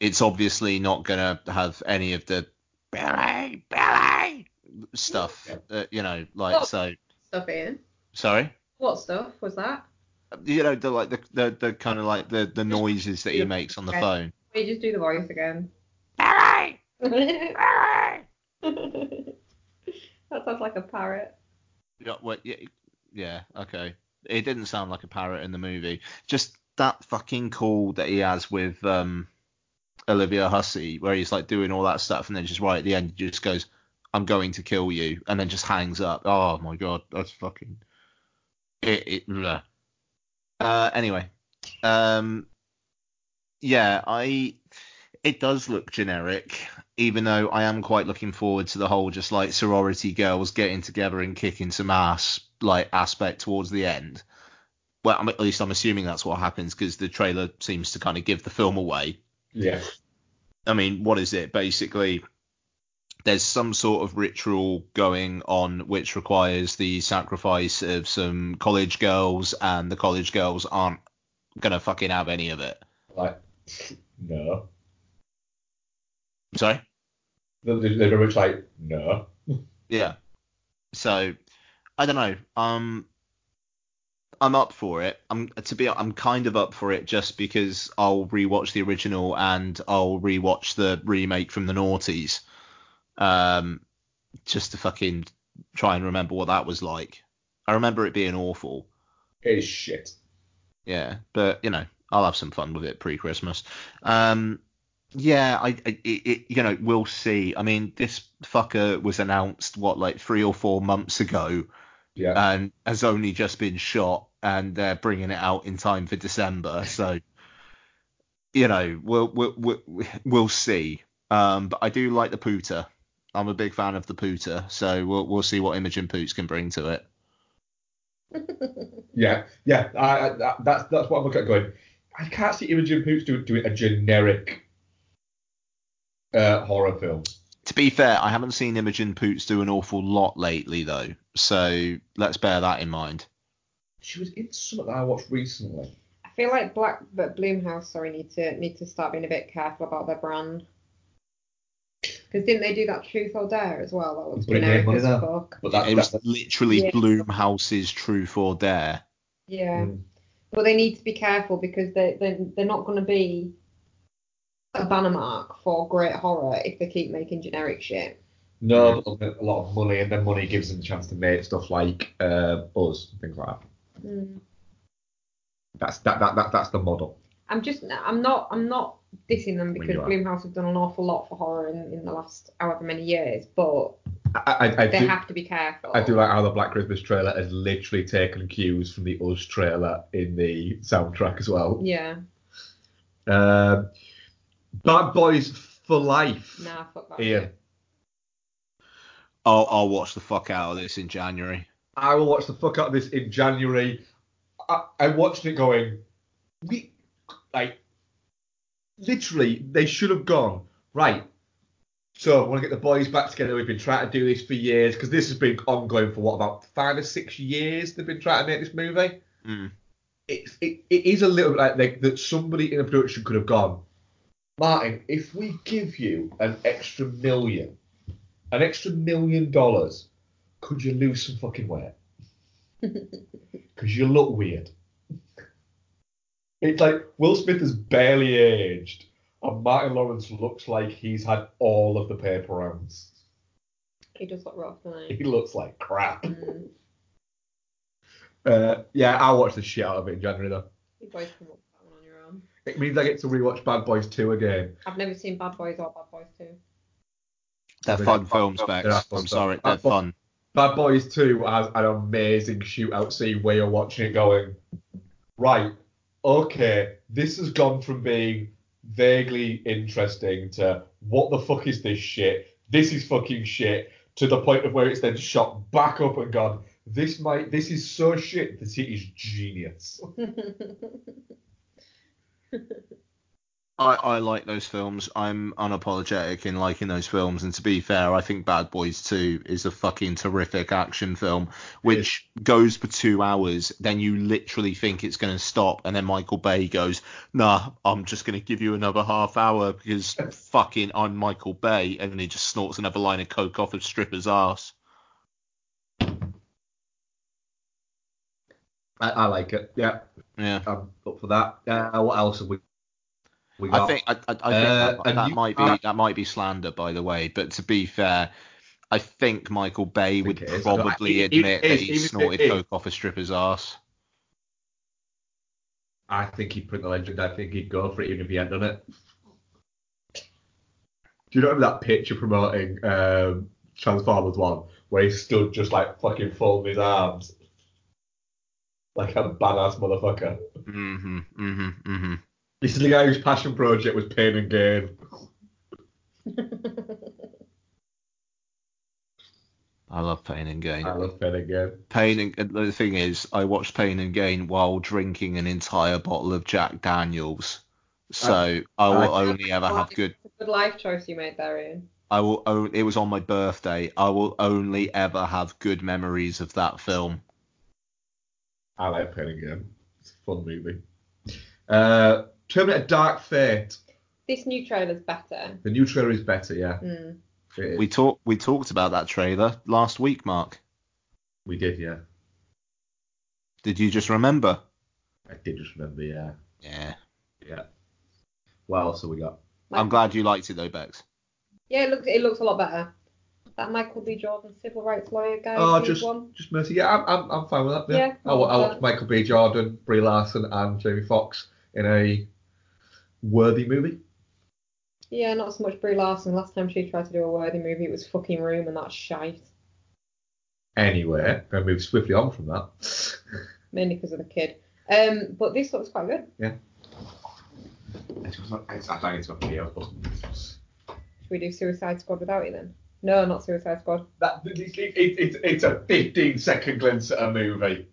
S1: it's obviously not gonna have any of the Billy Billy stuff. Uh, you know, like
S2: Oh.
S1: so.
S2: Stuff in.
S1: Sorry.
S2: What stuff was that?
S1: You know, the like the the, the kind of like the the noises that he makes on the
S2: Okay.
S1: phone.
S2: We just do the voice again.
S1: Billy [laughs] [laughs]
S2: that sounds like a parrot.
S1: Yeah, well, yeah, yeah, okay. It didn't sound like a parrot in the movie. Just that fucking call that he has with um Olivia Hussey, where he's like doing all that stuff, and then just right at the end, he just goes, "I'm going to kill you," and then just hangs up. Oh my god, that's fucking. It. it uh, anyway, um, yeah, I. It does look generic, even though I am quite looking forward to the whole just like sorority girls getting together and kicking some ass like aspect towards the end. Well, I'm, at least I'm assuming that's what happens because the trailer seems to kind of give the film away.
S3: Yeah.
S1: I mean, what is it? Basically, there's some sort of ritual going on which requires the sacrifice of some college girls, and the college girls aren't gonna fucking have any of it.
S3: Like, [laughs] no.
S1: Sorry?
S3: They're, they're very much like, no.
S1: Yeah. So I don't know. Um, I'm up for it. I'm to be. I'm kind of up for it just because I'll rewatch the original and I'll rewatch the remake from the noughties. Um, just to fucking try and remember what that was like. I remember it being awful.
S3: It is shit.
S1: Yeah, but you know, I'll have some fun with it pre-Christmas. Um, yeah, I, I it, it, you know, we'll see. I mean, this fucker was announced what like three or four months ago,
S3: Yeah.
S1: and has only just been shot, and they're bringing it out in time for December. So, you know, we'll we'll we'll, we'll see. Um, but I do like the Pooter. I'm a big fan of the Pooter, so we'll we'll see what Imogen Poots can bring to it. [laughs]
S3: Yeah, yeah. I, I, that, that's that's what I'm looking at. Going, I can't see Imogen Poots doing doing a generic uh, horror film.
S1: To be fair, I haven't seen Imogen Poots do an awful lot lately though, so let's bear that in mind.
S3: She was in something that I watched recently.
S2: I feel like Black but Blumhouse, sorry, need to need to start being a bit careful about their brand. Because didn't they do that Truth or Dare as well? That was
S3: Put it
S2: generic as fuck.
S3: But that,
S1: It was
S3: that,
S1: literally
S2: Yeah.
S1: Blumhouse's Truth or Dare.
S2: Yeah.
S3: Mm.
S2: But they need to be careful because they they they're not going to be a banner mark for great horror if they keep making generic shit.
S3: no, but they'll get a lot of money, and then money gives them the chance to make stuff like uh, us and things like that.
S2: Mm.
S3: That's that, that, that that's the model.
S2: I'm just I'm not I'm not dissing them because. Blumhouse have done an awful lot for horror in, in the last however many years, but
S3: I, I, I
S2: they
S3: do,
S2: have to be careful.
S3: I do like how the Black Christmas trailer has literally taken cues from the Us trailer in the soundtrack as well.
S2: Yeah.
S3: Um, Bad Boys for Life.
S2: Nah, fuck that.
S3: Ian,
S2: shit.
S1: I'll I'll watch the fuck out of this in January.
S3: I will watch the fuck out of this in January. I, I watched it going, we like literally they should have gone right. So I want to get the boys back together. We've been trying to do this for years because this has been ongoing for what about five or six years. They've been trying to make this movie.
S1: Mm.
S3: It's it, it is a little bit like, like that somebody in a production could have gone, Martin. If we give you an extra million, an extra million dollars, could you lose some fucking weight? [laughs] Because you look weird. It's like Will Smith is barely aged, and Martin Lawrence looks like he's had all of the paper rounds.
S2: He does look rough, doesn't he?
S3: He looks like crap.
S2: Mm.
S3: Uh, yeah, I'll watch the shit out of it in January though.
S2: You boys come up with that one on your own.
S3: It means I get to rewatch Bad Boys 2 again.
S2: I've never seen Bad Boys or Bad Boys 2.
S1: They're
S3: They're
S1: fun
S3: fun
S1: films,
S3: films.
S1: Bex.
S3: They're fun
S1: I'm sorry, they're
S3: but-
S1: fun.
S3: Bad Boys 2 has an amazing shootout scene where you're watching it going, right, okay, this has gone from being vaguely interesting to what the fuck is this shit? This is fucking shit to the point of where it's then shot back up and gone, this might this is so shit that it is genius. [laughs]
S1: I, I like those films. I'm unapologetic in liking those films. And to be fair, I think Bad Boys 2 is a fucking terrific action film, which goes for two hours. Then you literally think it's going to stop. And then Michael Bay goes, nah, I'm just going to give you another half hour because [laughs] fucking I'm Michael Bay. And then he just snorts another line of coke off a stripper's ass.
S3: I, I like it. Yeah,
S1: Yeah.
S3: I'm up for that. Uh, what else have we, we got?
S1: I think I, I, I think
S3: Uh,
S1: that, that
S3: you-
S1: might be that might be slander, by the way. But to be fair, I think Michael Bay
S3: think
S1: would probably
S3: It- it
S1: admit that he snorted coke off a stripper's ass.
S3: I think he'd print the legend. I think he'd go for it even if he hadn't done it. Do you remember that picture promoting um, Transformers 1 where he stood just like fucking folding his arms? Like a badass motherfucker.
S1: Mm-hmm. Mm-hmm. Mm-hmm.
S3: This is the guy whose passion project was pain and gain.
S1: I love Pain and Gain.
S3: I love pain and gain.
S1: Pain and the thing is, I watched Pain and Gain while drinking an entire bottle of Jack Daniels. So I will
S3: I-
S1: only ever have good.
S2: Good life choice you made there, Ian.
S1: I will. It was on my birthday. I will only ever have good memories of that film.
S3: I like pain and gain. It's a fun movie. Uh, Terminator Dark Fate.
S2: This new trailer's better.
S3: The new trailer is better, yeah.
S2: Mm.
S3: It is.
S1: We talked. We talked about that trailer last week, Mark.
S3: we did, yeah.
S1: Did you just remember?
S3: I did just remember, yeah.
S1: Yeah.
S3: Yeah. What else have we got?
S1: I'm glad you liked it though, Bex.
S2: Yeah, it looks it looks a lot better. That Michael B. Jordan civil rights lawyer guy.
S3: Oh, just
S2: one.
S3: just Mercy. Yeah, I'm, I'm, I'm fine with that. Yeah.
S2: Yeah,
S3: I, I
S2: I'm
S3: watched Michael B. Jordan, Brie Larson, and Jamie Foxx in a worthy movie.
S2: Yeah, not so much Brie Larson. Last time she tried to do a worthy movie, it was fucking Room, and that's shite.
S3: Anyway, going to move swiftly on from that.
S2: Mainly because of the kid. Um, but this looks quite good.
S3: I, I, I need to go for but
S2: Should we do Suicide Squad without you then? No, not Suicide Squad.
S3: that it, it, it, it's a 15 second glimpse at a movie.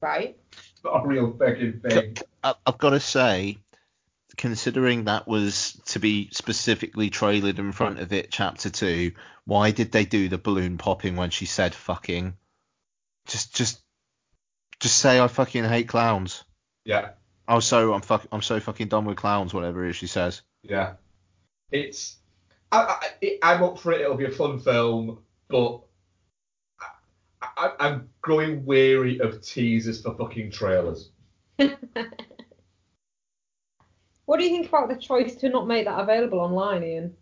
S2: Right.
S3: It's not a real fucking thing.
S1: I- I've got to say, considering that was to be specifically trailered in front of it, chapter two, why did they do the balloon popping when she said fucking? Just, just, just say I fucking hate clowns.
S3: Yeah,
S1: Oh, so I'm fuck, I'm so fucking done with clowns. Whatever it is she says.
S3: yeah. It's. I, I, it, I'm up for it. It'll be a fun film, but I, I, I'm growing weary of teasers for fucking trailers. [laughs]
S2: What do you think about the choice to not make that available online, Ian?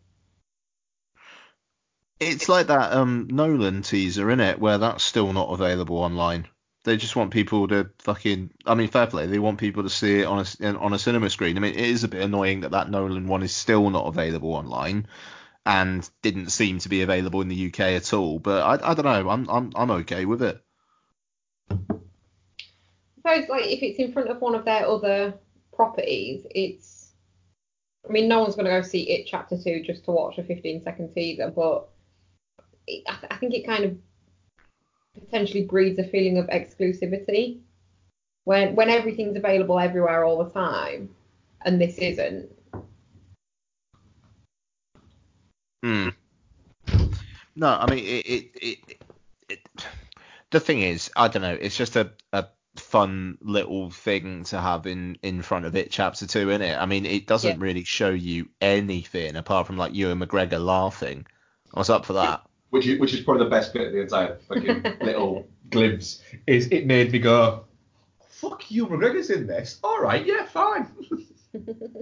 S1: It's like that um Nolan teaser, in it, where that's still not available online. They just want people to fucking. I mean, fair play. They want people to see it on a s- on a cinema screen. I mean, it is a bit annoying that that Nolan one is still not available online, and didn't seem to be available in the UK at all. But I, I don't know. I'm I'm I'm okay with it.
S2: I suppose like if it's in front of one of their other properties, it's. I mean, no one's going to go see it chapter two just to watch a 15 second teaser, but it, I, th- I think it kind of potentially breeds a feeling of exclusivity when when everything's available everywhere all the time, and this isn't.
S1: Hmm. No, I mean it, it, it, it. The thing is, I don't know. It's just a, a fun little thing to have in in front of it, chapter two, in it. I mean, it doesn't
S2: Yeah.
S1: really show you anything apart from like Ewan McGregor laughing. I was up for that.
S3: Which is, which is probably the best bit of the entire fucking [laughs] little glimpse. Is it made me go, fuck you, McGregor's in this. All right, yeah, fine. [laughs]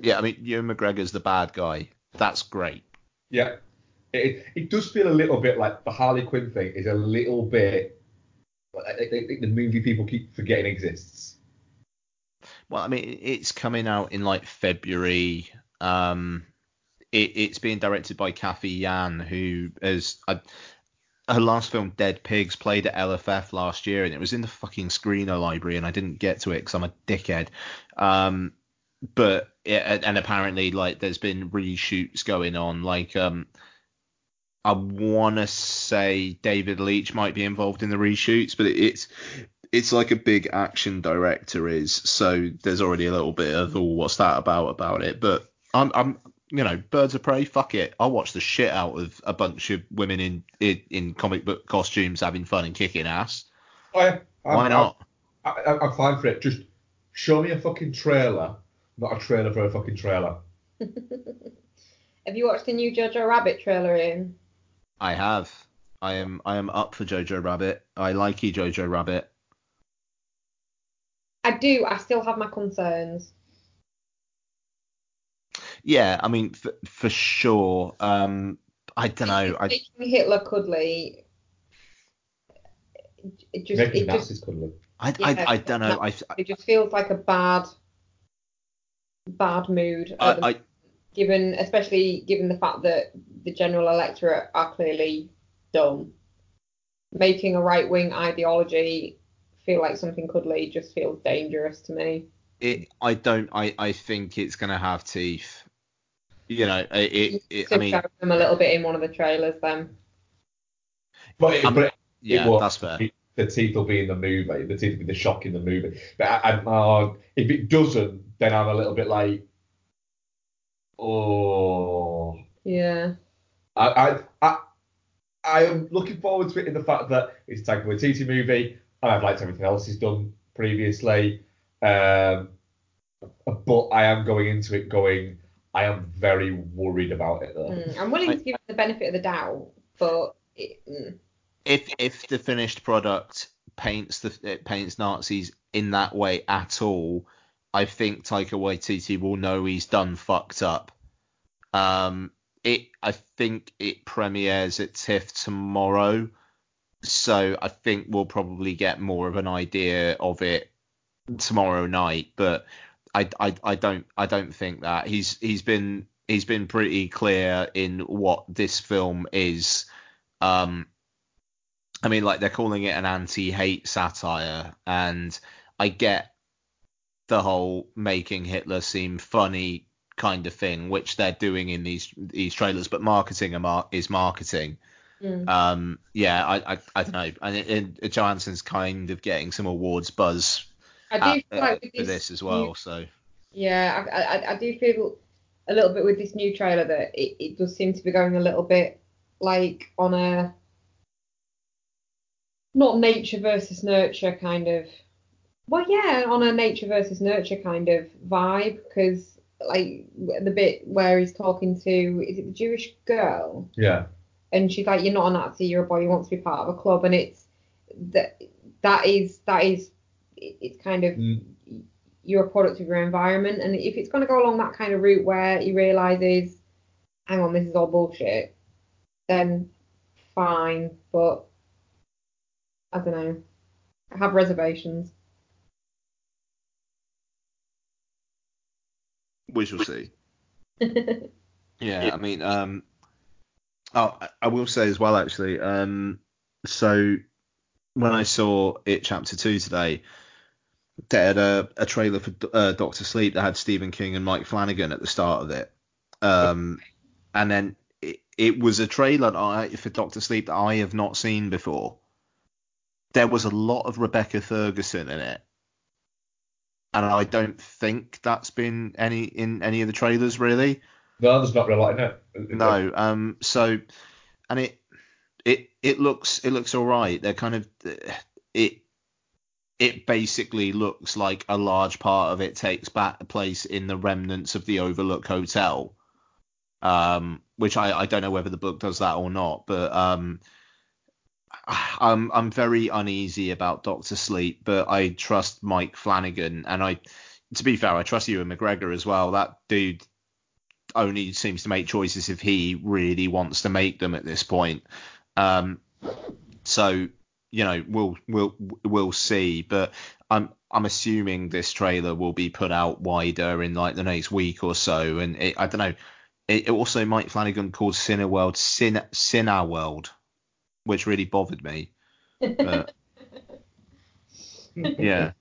S1: Yeah, I mean, Ewan McGregor's the bad guy. That's great.
S3: Yeah. It, it does feel a little bit like the Harley Quinn thing is a little bit. I think the movie people keep forgetting exists.
S1: Well, I mean, it's coming out in like February. Um, it, it's being directed by Cathy Yan, who is I, her last film, Dead Pigs, played at LFF last year, and it was in the fucking screener library, and I didn't get to it because I'm a dickhead. Um, but it, and apparently, like, there's been reshoots going on. Like, um, I want to say David Leitch might be involved in the reshoots, but it's it's like a big action director is, so there's already a little bit of oh, what's that about about it. But I'm I'm you know, Birds of Prey, fuck it. I'll watch the shit out of a bunch of women in in, in comic book costumes having fun and kicking ass.
S3: Oh, yeah, I'm,
S1: Why not?
S3: I'm, I, I'm fine for it. Just show me a fucking trailer, not a trailer for a fucking trailer. [laughs]
S2: Have you watched the new Jojo Rabbit trailer, Ian?
S1: I have. I am I am up for Jojo Rabbit. I like you, Jojo Rabbit.
S2: I do. I still have my concerns.
S1: Yeah, I mean for, for sure. Um, I don't know. I
S2: Making Hitler cuddly. It just,
S3: Making
S2: it just,
S3: Nazis cuddly.
S1: I,
S2: Yeah,
S1: I, I don't know. I,
S2: it just feels like a bad, bad mood.
S1: I,
S2: at the
S1: I
S2: given especially given the fact that the general electorate are clearly dumb. Making a right wing ideology feel like something cuddly just feels dangerous to me.
S1: it I don't I, I think it's gonna have teeth. You know, it, it, it I mean
S2: show them a little bit in one of the trailers then.
S3: But, it, but
S1: yeah,
S3: will-
S1: that's fair.
S3: The teeth will be in the movie. The teeth will be the shock in the movie. But I, I'm, uh, if it doesn't, then I'm a little bit like, oh.
S2: Yeah.
S3: I, I, I, I am looking forward to it in the fact that it's a Taika Waititi movie, and I've liked everything else he's done previously. Um, but I am going into it going, I am very worried about it though.
S2: Mm, I'm willing to give it the benefit of the doubt, but it, mm,
S1: if if the finished product paints the it paints Nazis in that way at all, I think Taika Waititi will know he's done fucked up. Um, it I think it premieres at TIFF tomorrow, so I think we'll probably get more of an idea of it tomorrow night. But I, I, I don't I don't think that he's he's been he's been pretty clear in what this film is. Um, I mean, like they're calling it an anti-hate satire, and I get the whole making Hitler seem funny kind of thing, which they're doing in these these trailers. But marketing mar- is marketing.
S2: Mm.
S1: Um, yeah, I, I, I don't know. And, it, it, Johansson's kind of getting some awards buzz
S2: I do
S1: at-
S2: feel like
S1: for
S2: this,
S1: this as well.
S2: new-
S1: So
S2: yeah, I, I, I do feel a little bit with this new trailer that it, it does seem to be going a little bit like on a not nature versus nurture kind of well yeah on a nature versus nurture kind of vibe because like the bit where he's talking to is it the Jewish girl
S3: Yeah.
S2: and she's like, "You're not a Nazi. You're a boy who wants to be part of a club." And it's that that is that is it's kind of
S3: Mm.
S2: you're a product of your environment. And if it's going to go along that kind of route where he realizes, "Hang on, this is all bullshit," then fine. But I don't know. I have reservations.
S1: We shall see. [laughs] Yeah, I mean, um, oh, I- will say as well, actually. Um, so when I saw it chapter two today, they had a, a trailer for uh, Doctor Sleep that had Stephen King and Mike Flanagan at the start of it. Um, and then it, it was a trailer I, for Doctor Sleep that I have not seen before. There was a lot of Rebecca Ferguson in it. And I don't think that's been any in any of the trailers really.
S3: No, there's not really in it.
S1: No. Um. So, and it it it looks it looks all right. They're kind of it it basically looks like a large part of it takes back place in the remnants of the Overlook Hotel. Um, which I I don't know whether the book does that or not, but um. I'm I'm very uneasy about Doctor Sleep, but I trust Mike Flanagan, and I, to be fair, I trust Ewan McGregor as well. That dude only seems to make choices if he really wants to make them at this point. Um, so you know we'll we'll we'll see, but I'm I'm assuming this trailer will be put out wider in like the next week or so, and it, I don't know. It, also Mike Flanagan called Cineworld Cin Cineworld, which really bothered me. But [laughs] [laughs] yeah.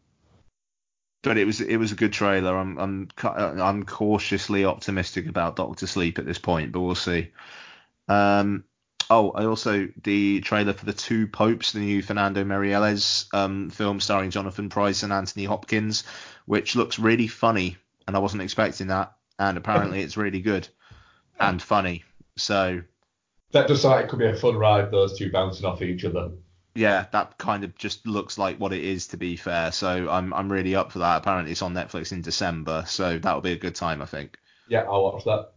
S1: But it was it was a good trailer. I'm I'm I'm cautiously optimistic about Doctor Sleep at this point, but we'll see. Um, oh, I also the trailer for the Two Popes, the new Fernando Meirelles um, film starring Jonathan Pryce and Anthony Hopkins, which looks really funny, and I wasn't expecting that, and apparently [laughs] it's really good and funny. So
S3: That does sound like it could be a fun ride, those two bouncing off each other.
S1: yeah, that kind of just looks like what it is to be fair. So I'm I'm really up for that. Apparently it's on Netflix in December, so that'll be a good time, I think.
S3: Yeah, I'll watch that.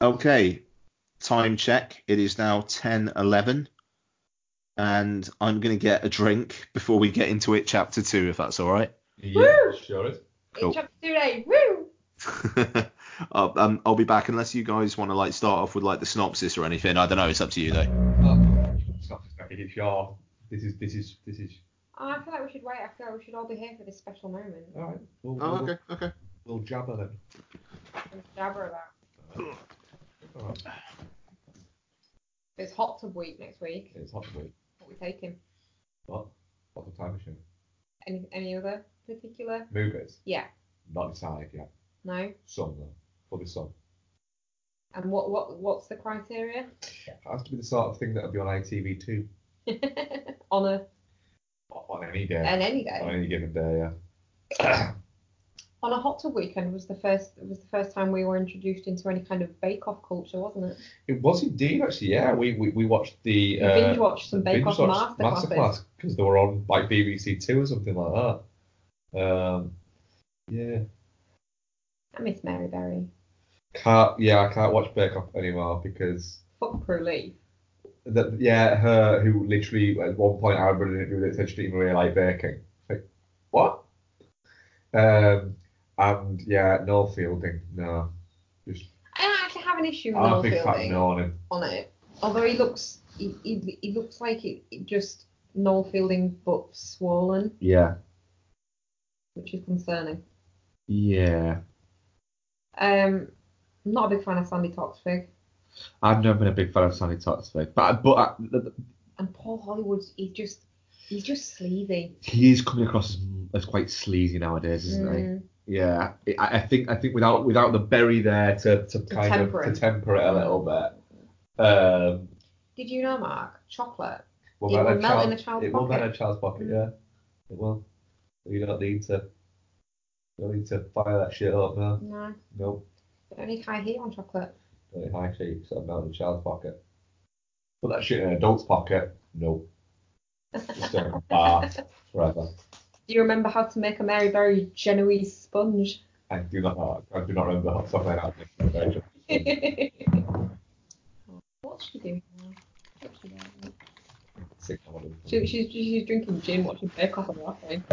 S1: Okay, time check. It is now 10:11, and I'm gonna get a drink before we get into it, chapter two, if that's all right.
S3: Yeah,
S2: Woo!
S3: sure is.
S1: Cool.
S2: Chapter two day. Woo! [laughs]
S1: I'll, um, I'll be back unless you guys want to like start off with like the synopsis or anything. I don't know. It's up to you though.
S3: Oh, it's not expected. It's your. This is this is this is.
S2: Oh, I feel like we should wait. I feel like we should all be here for this special moment.
S3: All right. We'll,
S1: Oh,
S3: we'll,
S1: okay, okay.
S3: We'll jabber then.
S2: Let's jabber about.
S3: All right.
S2: It's hot tub week next week.
S3: It's hot to week.
S2: What we taking?
S3: What? What's the time machine?
S2: Any any other particular?
S3: Movies.
S2: Yeah.
S3: Not decided yet.
S2: No.
S3: Some though. Probably some.
S2: And what what what's the criteria?
S3: It has to be the sort of thing that'll be on ITV two [laughs]
S2: On a
S3: on any day.
S2: and any day.
S3: on any given day, yeah. [clears throat]
S2: On a hot tub weekend was the first was the first time we were introduced into any kind of bake off culture, wasn't it?
S3: it was indeed actually, yeah. We we, we watched the uh,
S2: binge watched some bake off
S3: binge watched
S2: masterclasses.
S3: masterclass because they were on like BBC Two or something like that. Um, yeah.
S2: I miss Mary Berry.
S3: Can't yeah, I can't watch Bake Off anymore because
S2: Fuck Leith.
S3: that yeah, her who literally at one point I an interview that said she didn't even really like baking. Like what? Um, and yeah, Noel Fielding, no, just
S2: I don't actually have an issue with
S3: big
S2: Fielding
S3: no on him.
S2: on it. Although he looks he, he, he looks like it, it just Noel Fielding but swollen,
S3: Yeah,
S2: which is concerning.
S3: yeah.
S2: Um, not a big fan of Sandi Toksvig.
S3: I've never been a big fan of Sandi Toksvig, but but I,
S2: And Paul Hollywood, he's just he's just sleazy.
S3: he is coming across as, as quite sleazy nowadays, isn't
S2: Mm.
S3: he? Yeah, I, I think I think without without the berry there to, to kind
S2: temper
S3: of
S2: it.
S3: to temper it a little bit. Um,
S2: Did you know, Mark? Chocolate.
S3: will
S2: It
S3: melt
S2: will
S3: in a
S2: in a child's
S3: It will melt in
S2: pocket.
S3: a child's pocket. Yeah, it will. You don't need to. You don't need to fire that shit up. No,
S2: No,
S3: no.
S2: Don't high heat on chocolate.
S3: Don't need high heat, so melt in a child's pocket. Put that shit in an adult's pocket. No, just in a bath forever.
S2: Do you remember how to make a Mary Berry Genoese sponge?
S3: I do not. know- I do not remember how something like that.
S2: What's she doing now? What's she doing?
S3: Sick.
S2: She, she's, she's drinking gin, watching Bake Off and laughing.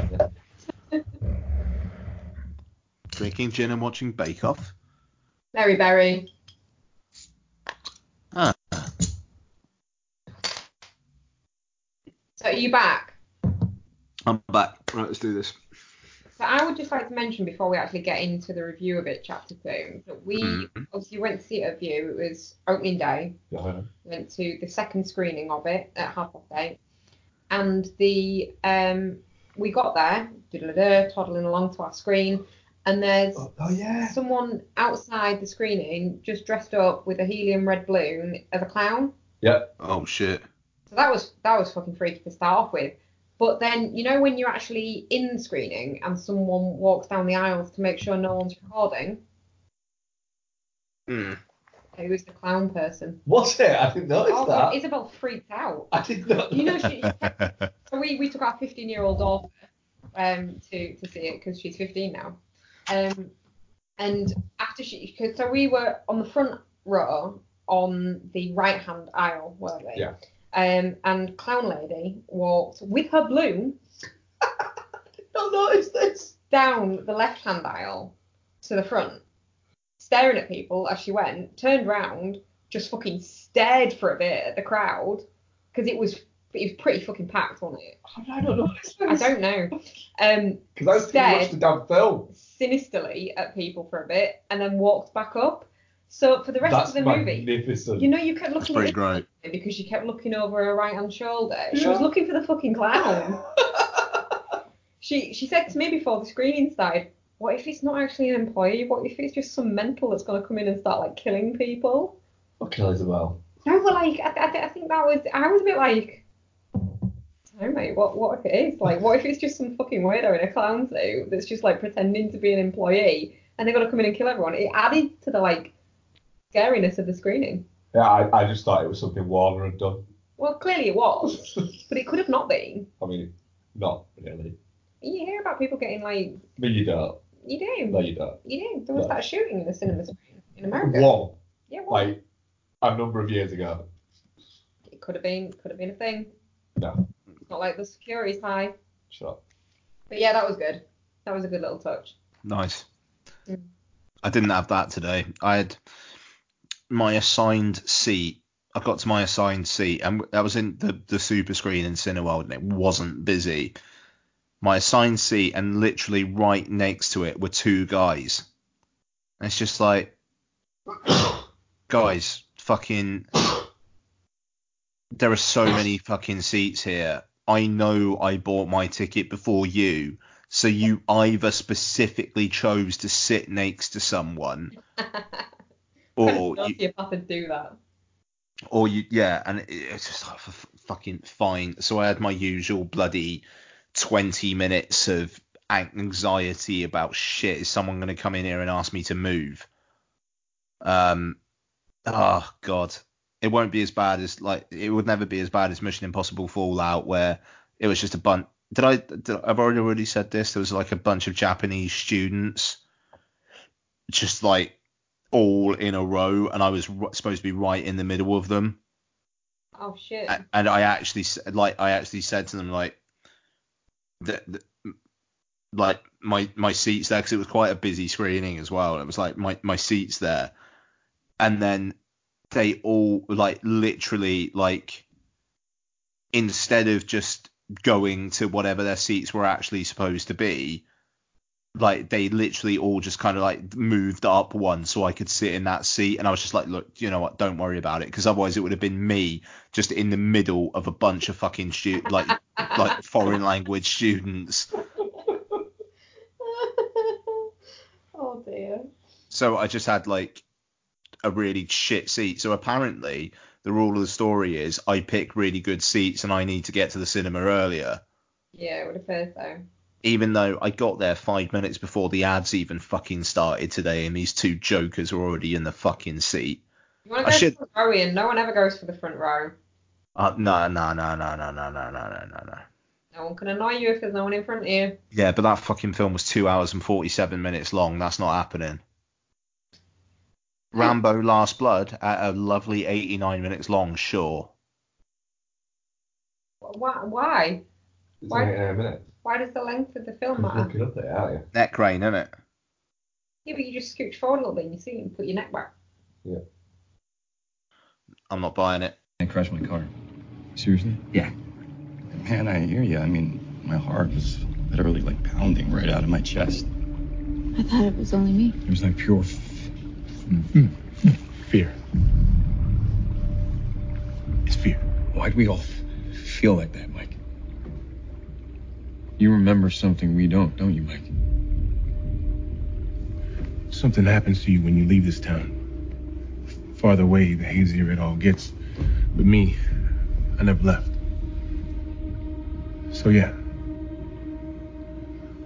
S1: Drinking gin and watching Bake Off.
S2: Mary Berry.
S1: Ah.
S2: So are you back?
S1: I'm back. Right, let's do this.
S2: So I would just like to mention before we actually get into the review of it, chapter two, that we
S1: Mhm.
S2: obviously went to see it at View. It was opening day.
S3: Yeah,
S2: Went to the second screening of it at half past eight, and the um we got there, toddling along to our screen, and there's
S3: Oh, oh yeah.
S2: someone outside the screening just dressed up with a helium red balloon as a clown. Yeah.
S1: Oh shit.
S2: So that was that was fucking freaky to start off with. But then you know when you're actually in screening and someone walks down the aisles to make sure no one's recording,
S1: Mm.
S2: it was the clown person.
S3: Was it? I didn't notice
S2: Oh,
S3: that.
S2: Isabel freaked out.
S3: I did not.
S2: You know she. [laughs] So we, we took our 15 year old daughter um to to see it because she's 15 now. Um, and after she, cause, so we were on the front row on the right hand aisle, weren't we?
S3: Yeah.
S2: Um, and clown lady walked with her balloon [laughs]
S3: not noticed this.
S2: down the left hand aisle to the front, staring at people as she went, turned round, just fucking stared for a bit at the crowd because it was it was pretty fucking packed, wasn't it?
S3: How did I not notice this?
S2: I don't know. Um,
S3: Because I was thinking watch the damn film.
S2: sinisterly at people for a bit and then walked back up. So for the rest
S3: That's
S2: of the movie, you know, you kept
S1: That's
S2: looking
S1: pretty great.
S2: because she kept looking over her right hand shoulder. She was looking for the fucking clown. [laughs] She she said to me before the screening started, "What if it's not actually an employee? What if it's just some mental that's gonna come in and start like killing people?"
S3: I'll kill Isabel.
S2: No, but like I, I, I think that was I was a bit like, no mate, what what if it is? Like, what if it's just some fucking weirdo in a clown suit that's just like pretending to be an employee and they're gonna come in and kill everyone? It added to the like scariness of the screening.
S3: Yeah, I, I just thought it was something Warner had done.
S2: Well, clearly it was, [laughs] but it could have not been.
S3: I mean, not really.
S2: You hear about people getting like,
S3: mean, you don't.
S2: you do,
S3: No, you don't.
S2: you do. There was
S3: No.
S2: that shooting in the cinema screen in America.
S3: One,
S2: Yeah, well,
S3: like, a number of years ago.
S2: it could have been, could have been a thing.
S3: No.
S2: It's not like the security's high.
S3: Shut up.
S2: But yeah, that was good. That was a good little touch.
S1: Nice.
S2: Mm.
S1: I didn't have that today. I had my assigned seat. I got to my assigned seat, and that was in the, the super screen in Cineworld, and it wasn't busy. My assigned seat, and literally right next to it were two guys. And it's just like, [coughs] guys, fucking. There are so many fucking seats here. I know I bought my ticket before you, so you either specifically chose to sit next to someone, [laughs] or you,
S2: you have to do that.
S1: or you, yeah, and it's just like, fucking fine. So I had my usual bloody 20 minutes of anxiety about shit. Is someone going to come in here and ask me to move? Um, oh god, it won't be as bad as like it would never be as bad as Mission Impossible Fallout, where it was just a bunch. Did I? Did, I've already already said this. There was like a bunch of Japanese students, just like all in a row, and I was r- supposed to be right in the middle of them.
S2: Oh shit.
S1: A- and I actually like I actually said to them like that like my my seats there because it was quite a busy screening as well. It was like my my seats there, and then they all like literally like instead of just going to whatever their seats were actually supposed to be. Like they literally all just kind of like moved up one so I could sit in that seat, and I was just like, look, you know what, don't worry about it, because otherwise it would have been me just in the middle of a bunch of fucking stu- like like foreign language students. [laughs] Oh dear so I just had like a really shit seat. So apparently the rule of the story is I pick really good seats and I need to get to the cinema earlier.
S2: Yeah, it would appear so.
S1: Even though I got there five minutes before the ads even fucking started today and these two jokers were already in the fucking seat.
S2: You want to go
S1: should-
S2: front row, Ian? No one ever goes for the front row.
S1: Uh, no, no, no, no, no, no, no, no, no, no, no.
S2: No one can annoy you if there's no one in front of you.
S1: Yeah, but that fucking film was two hours and 47 minutes long. That's not happening. Rambo Last Blood at a lovely 89 minutes long, sure.
S2: Why? Why?
S3: It's
S2: Why-
S3: only minutes.
S2: Why does the length of the film
S3: You're
S2: matter?
S3: looking up there, aren't you?
S1: Neck crane, innit?
S2: Yeah, but you just scooch forward a little bit and you see and put your neck back. Yeah.
S1: I'm not buying it.
S4: I crashed my car. Seriously?
S1: Yeah.
S4: Man, I hear you. I mean, my heart was literally like pounding right out of my chest.
S5: I thought it was only me.
S4: It was like pure f-
S6: Fear. It's fear.
S4: Why'd we all f- feel like that, Mike? You remember something we don't, don't you, Mike?
S6: Something happens to you when you leave this town. Farther away, the hazier it all gets. But me, I never left. So yeah.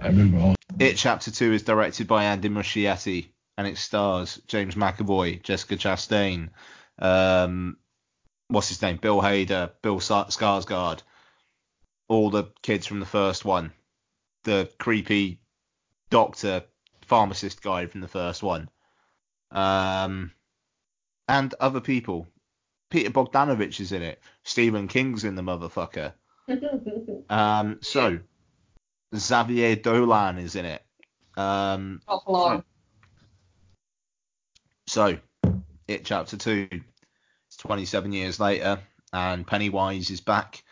S6: I remember all
S1: It Chapter 2 is directed by Andy Muschietti and it stars James McAvoy, Jessica Chastain, um, what's his name? Bill Hader, Bill Sa- Skarsgård, all the kids from the first one, the creepy doctor pharmacist guy from the first one, um, and other people. Peter Bogdanovich is in it. Stephen King's in the motherfucker. [laughs] Um, so Xavier Dolan is in it. Um,
S2: Not for long.
S1: So, it chapter two. It's 27 years later, and Pennywise is back.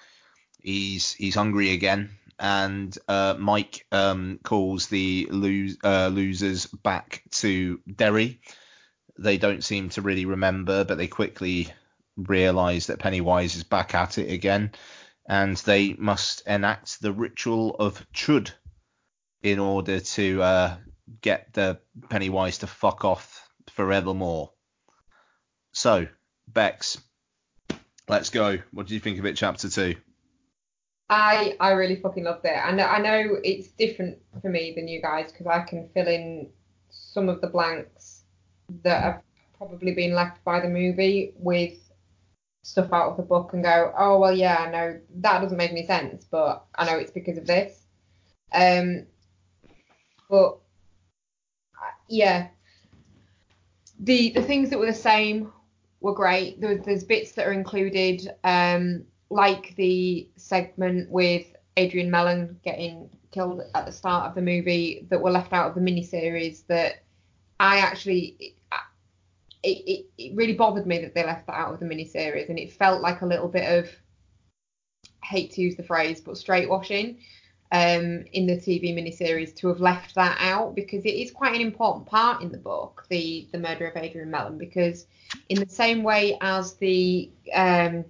S1: He's he's hungry again, and uh, Mike um, calls the lose, uh, losers back to Derry. They don't seem to really remember, but they quickly realise that Pennywise is back at it again, and they must enact the ritual of Chud in order to uh, get the Pennywise to fuck off forevermore. So, Bex, let's go. What do you think of it, chapter two?
S2: I I really fucking loved it. Know I know it's different for me than you guys because I can fill in some of the blanks that have probably been left by the movie with stuff out of the book and go, oh well, yeah, I know that doesn't make any sense, but I know it's because of this. Um, but uh, yeah, the the things that were the same were great. There, there's bits that are included, um, like the segment with Adrian Mellon getting killed at the start of the movie that were left out of the miniseries. That I actually, it, it, it really bothered me that they left that out of the miniseries, and it felt like a little bit of, hate to use the phrase, but straight washing um, in the TV miniseries to have left that out because it is quite an important part in the book, the the murder of Adrian Mellon, because in the same way as the um,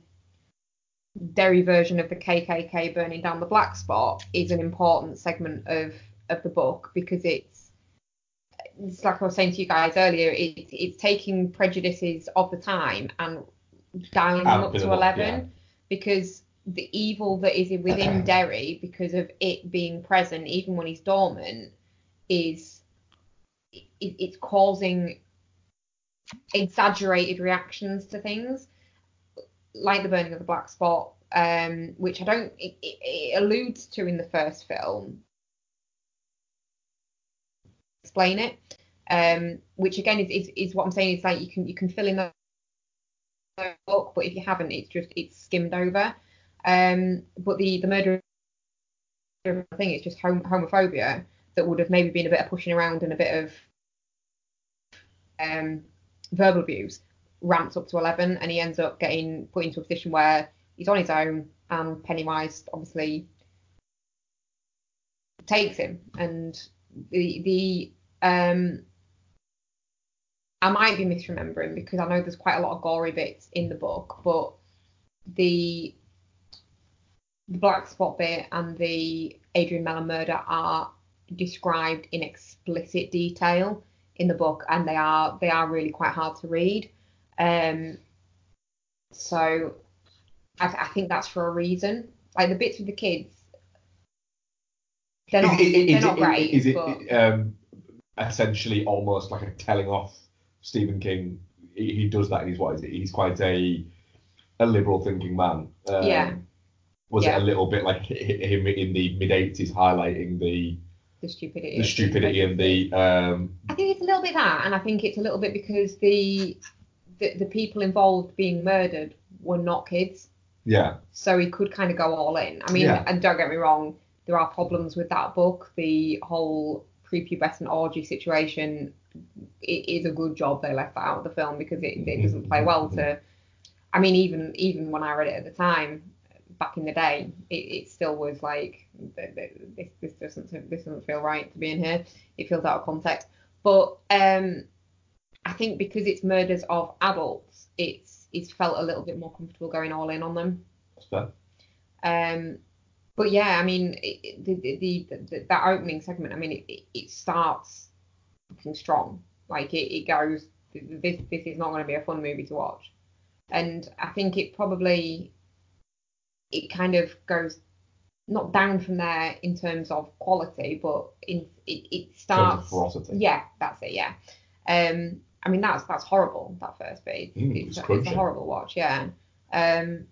S2: Derry version of the KKK burning down the black spot is an important segment of of the book because it's it's like I was saying to you guys earlier, it's it's taking prejudices of the time and dialing them up to eleven
S3: yeah.
S2: because the evil that is within Derry because of it being present even when he's dormant is it, it's causing exaggerated reactions to things like the burning of the black spot um which i don't it, it, it alludes to in the first film. Explain it. Um which again is, is is what i'm saying is like you can you can fill in the book but if you haven't it's just it's skimmed over um but the the murder thing it's just hom- homophobia that would have maybe been a bit of pushing around and a bit of um verbal abuse ramps up to 11 and he ends up getting put into a position where he's on his own and Pennywise obviously takes him. And the the um I might be misremembering because I know there's quite a lot of gory bits in the book but the the black spot bit and the Adrian Mellon murder are described in explicit detail in the book, and they are they are really quite hard to read. Um, so I, I think that's for a reason. Like the bits with the kids, they're not,
S3: Is- is-
S2: they're not
S3: it-
S2: great.
S3: Is it
S2: but,
S3: um, essentially almost like a telling off Stephen King? He, he does that. He's what is it? He's quite a a liberal thinking man. Um,
S2: Yeah.
S3: Was
S2: Yeah.
S3: it a little bit like hi- hi- him in the mid '80s highlighting the
S2: the stupidity.
S3: the stupidity and the um,
S2: I think it's a little bit that, and I think it's a little bit because the the, the people involved being murdered were not kids,
S3: yeah
S2: so he could kind of go all in. I mean,
S3: Yeah.
S2: and don't get me wrong, there are problems with that book. The whole prepubescent orgy situation it is a good job they left that out of the film because it, it doesn't play well to. I mean, even even when I read it at the time, back in the day, it, it still was like th- th- this this doesn't this doesn't feel right to be in here. It feels out of context. But um, I think because it's murders of adults, it's it's felt a little bit more comfortable going all in on them.
S3: that's fair.
S2: Um, but yeah, I mean, it, the, the, the, that opening segment, I mean, it, it, it starts looking strong. Like it, it goes, this this is not going to be a fun movie to watch, and I think it probably it kind of goes not down from there in terms of quality, but in it, it
S3: In terms of
S2: starts. Yeah, that's it. Yeah. Um, I mean that's that's horrible. That first bit.
S3: Mm,
S2: it's,
S3: it's
S2: it's a horrible watch. Yeah. Um,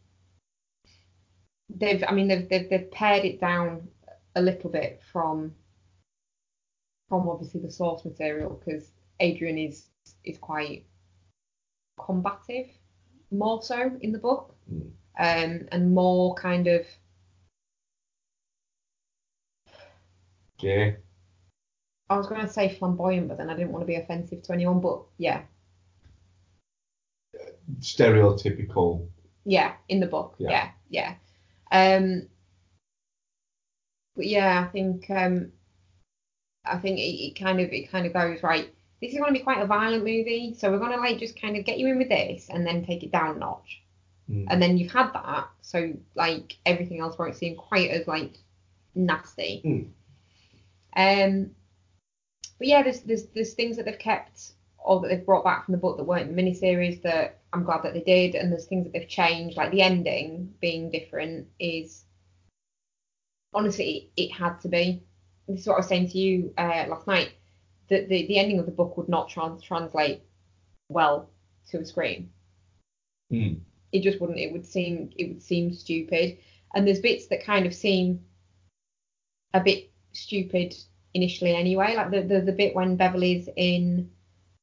S2: they've I mean they've, they've they've pared it down a little bit from from obviously the source material because Adrian is is quite combative more so in the book
S3: Mm.
S2: Um and more kind of
S3: Yeah.
S2: I was going to say flamboyant but then I didn't want to be offensive to anyone but yeah
S3: Stereotypical.
S2: Yeah, in the book.
S3: Yeah.
S2: Yeah, yeah. Um, but yeah, I think um, I think it, it kind of it kind of goes right. This is going to be quite a violent movie, so we're going to like just kind of get you in with this and then take it down a notch.
S3: Mm.
S2: And then you've had that, so like everything else won't seem quite as like nasty.
S3: Mm.
S2: Um, but yeah, there's there's there's things that they've kept or that they've brought back from the book that weren't in the miniseries that I'm glad that they did, and there's things that they've changed, like the ending being different is honestly it, it had to be. This is what I was saying to you uh, last night. That the, the ending of the book would not trans- translate well to a screen.
S3: Mm.
S2: It just wouldn't. It would seem it would seem stupid. And there's bits that kind of seem a bit stupid initially anyway. Like the the, the bit when Beverly's in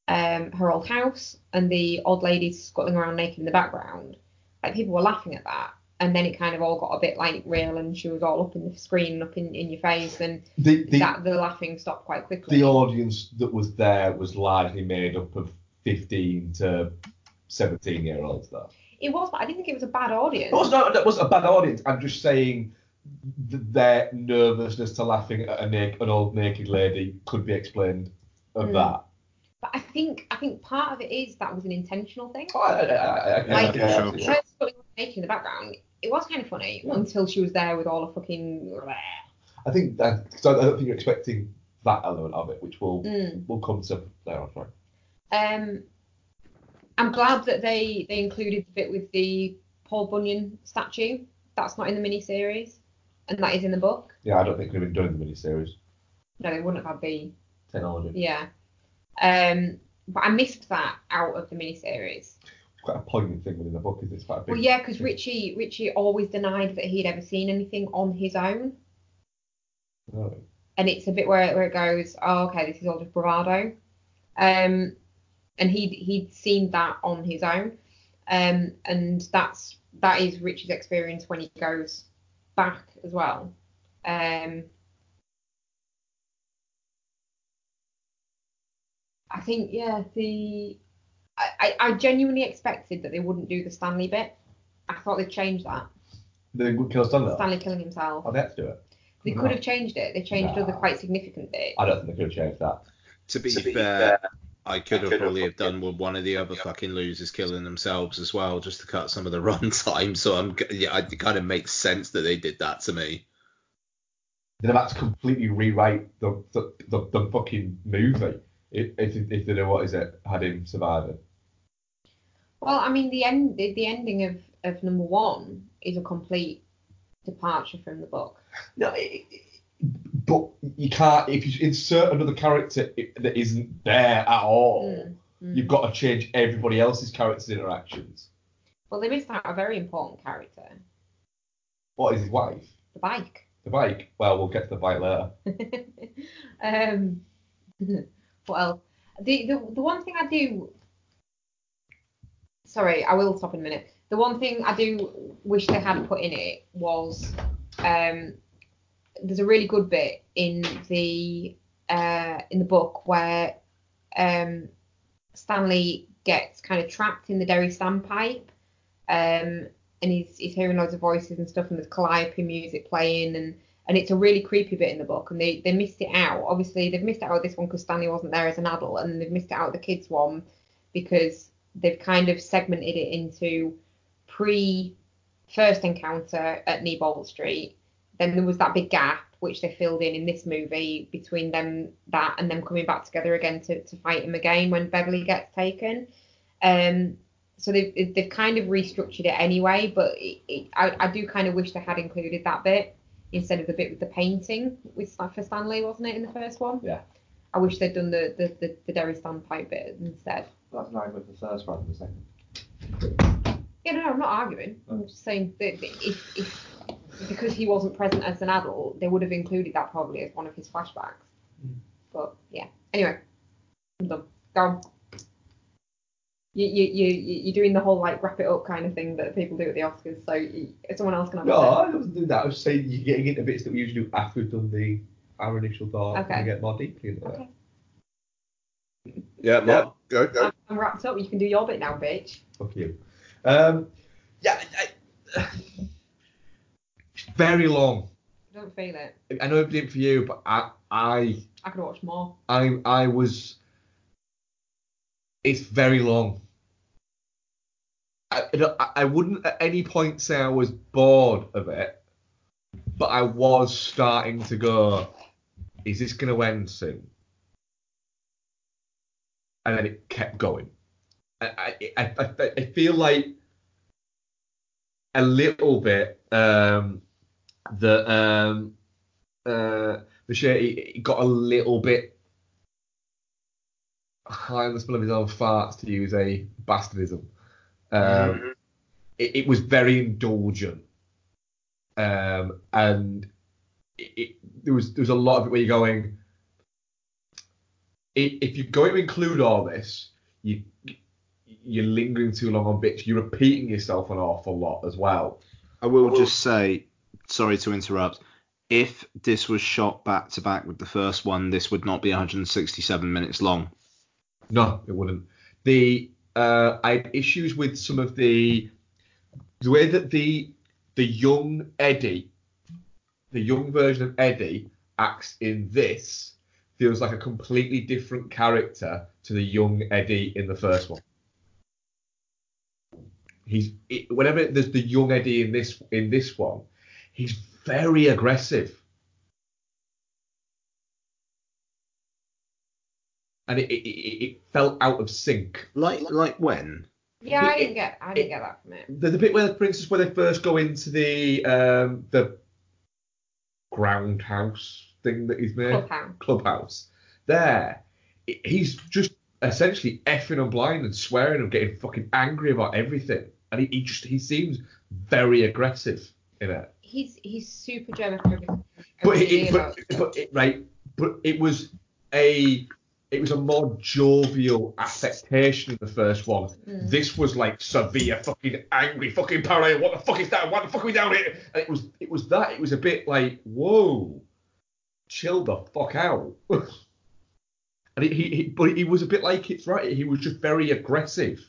S2: um, her old house and the old lady's scuttling around naked in the background. Like people were laughing at that. And then it kind of all got a bit like real and she was all up in the screen and up in, in your face and
S3: The, the,
S2: that the laughing stopped quite quickly.
S3: the audience that was there was largely made up of 15 to 17 year olds though.
S2: It was, but I didn't think it was a bad audience.
S3: It was not that was a bad audience. I'm just saying th- their nervousness to laughing at a nak- an old naked lady could be explained of
S2: Mm.
S3: that.
S2: But I think I think part of it is that was an intentional thing.
S3: Oh, I, I, I, I, I,
S2: Like,
S3: I,
S1: sure.
S3: I,
S2: Her scuttling around naked in the background, it was kind of funny until she was there with all the fucking.
S3: I think that cause I I don't think you're expecting that element of it, which will
S2: Mm.
S3: will come to later on. Sorry.
S2: Um, I'm glad that they they included the bit with the Paul Bunyan statue. That's not in the miniseries, and that is in the book.
S3: Yeah, I don't think we've been doing the miniseries.
S2: No, they wouldn't have had the
S3: Technology.
S2: yeah. Um, but I missed that out of the miniseries.
S3: It's quite a poignant thing within the book, is it's quite a big.
S2: Well, yeah, because Richie Richie always denied that he'd ever seen anything on his own,
S3: Oh.
S2: and it's a bit where where it goes, oh, okay, this is all just bravado. Um, and he'd he'd seen that on his own, um, and that's that is Richie's experience when he goes back as well. Um, I think yeah, the I, I I genuinely expected that they wouldn't do the Stanley bit. I thought they'd change that.
S3: They would kill Stanley.
S2: Stanley killing himself.
S3: Oh, they had to do it.
S2: They could have changed it. They changed
S3: Nah.
S2: other quite significant bits.
S3: I don't think they could have changed that.
S1: To be, fair, I could have probably have done with one of the other fucking losers killing themselves as well, just to cut some of the [laughs] run time. So I'm, yeah, it kind of makes sense that they did that to me.
S3: They'd have had to completely rewrite the the, the, the fucking movie if if, if they'd have what is it had him surviving.
S2: Well, I mean, the end, the, the ending of, of number one is a complete departure from the book.
S3: No, it, it- but you can't if you insert another character that isn't there at all.
S2: Mm, mm.
S3: You've got to change everybody else's characters' interactions.
S2: Well, they missed out a very important character,
S3: What is his wife?
S2: the bike.
S3: The bike. Well, we'll get to the bike later. [laughs]
S2: um, [laughs] else? The, the the one thing I do. Sorry, I will stop in a minute. The one thing I do wish they had put in it was um, there's a really good bit in the uh, in the book where um, Stanley gets kind of trapped in the Derry standpipe, um, and he's he's hearing loads of voices and stuff, and there's calliope music playing, and and it's a really creepy bit in the book, and they they missed it out. Obviously, they've missed out this one because Stanley wasn't there as an adult, and they've missed out the kids one because they've kind of segmented it into pre first encounter at Neibolt Street. Then there was that big gap which they filled in in this movie between them that and them coming back together again to, to fight him again when Beverly gets taken. Um, so they've they've kind of restructured it anyway, but it, it, I, I do kind of wish they had included that bit instead of the bit with the painting with for Stanley, wasn't it in the first one?
S3: Yeah.
S2: I wish they'd done the the, the, the Derry standpipe bit instead.
S7: That's not with the first one, the second.
S2: Yeah, no, I'm not arguing. I'm just saying that if, if because he wasn't present as an adult, they would have included that probably as one of his flashbacks. But yeah. Anyway, I'm done. Go on. You, you, you, you- you're doing the whole like wrap it up kind of thing that people do at the Oscars, so you, someone else can have
S3: No,
S2: a
S3: I wasn't doing that. I was just saying you're getting into bits that we usually do after we've done the our initial thought
S2: Okay.
S3: and we get more deeply into
S2: Okay.
S3: it.
S8: Yeah, Mark, go, go.
S2: I'm, I'm wrapped up. You can do your bit now, bitch.
S3: Fuck you. Um, yeah, I, it's very long.
S2: I don't feel it.
S3: I know it didn't for you, but I, I,
S2: I could watch more.
S3: I, I was. It's very long. I, I- I wouldn't at any point say I was bored of it, but I was starting to go, is this going to end soon? And then it kept going. I, I, I, I- I feel like a little bit um, that um, uh, Muschietti got a little bit high on the smell of his own farts, to use a bastardism. Um, it, it was very indulgent, um, and it, it, there was there was a lot of it where you're going. i- If you're going to include all this, you you're lingering too long on bits. You're repeating yourself an awful lot as well.
S1: I will just say, sorry to interrupt. If this was shot back to back with the first one, this would not be 167 minutes long.
S3: No, it wouldn't. The uh, I had issues with some of the the way that the the young Eddie, the young version of Eddie acts in this feels like a completely different character to the young Eddie in the first one. He's it, whenever there's the young Eddie in this in this one, he's very aggressive. And it, it, it it felt out of sync.
S1: Like like when?
S2: Yeah, I didn't get I didn't
S3: it-
S2: get that from it.
S3: the, the bit where, for instance, where they first go into the um, the ground house thing that he's made,
S2: Clubhouse.
S3: clubhouse, there, i- he's just essentially effing and blind and swearing and getting fucking angry about everything, and he, he just he seems very aggressive in it.
S2: He's he's super germaphobic.
S3: But it, it, but, but it, right, but it was a it was a more jovial affectation in the first one.
S2: Mm.
S3: This was like severe fucking angry fucking paranoia. What the fuck is that? Why the fuck are we down here? And it was it was that. It was a bit like whoa, chill the fuck out. [laughs] and he, he, he but he was a bit like it's right. He was just very aggressive.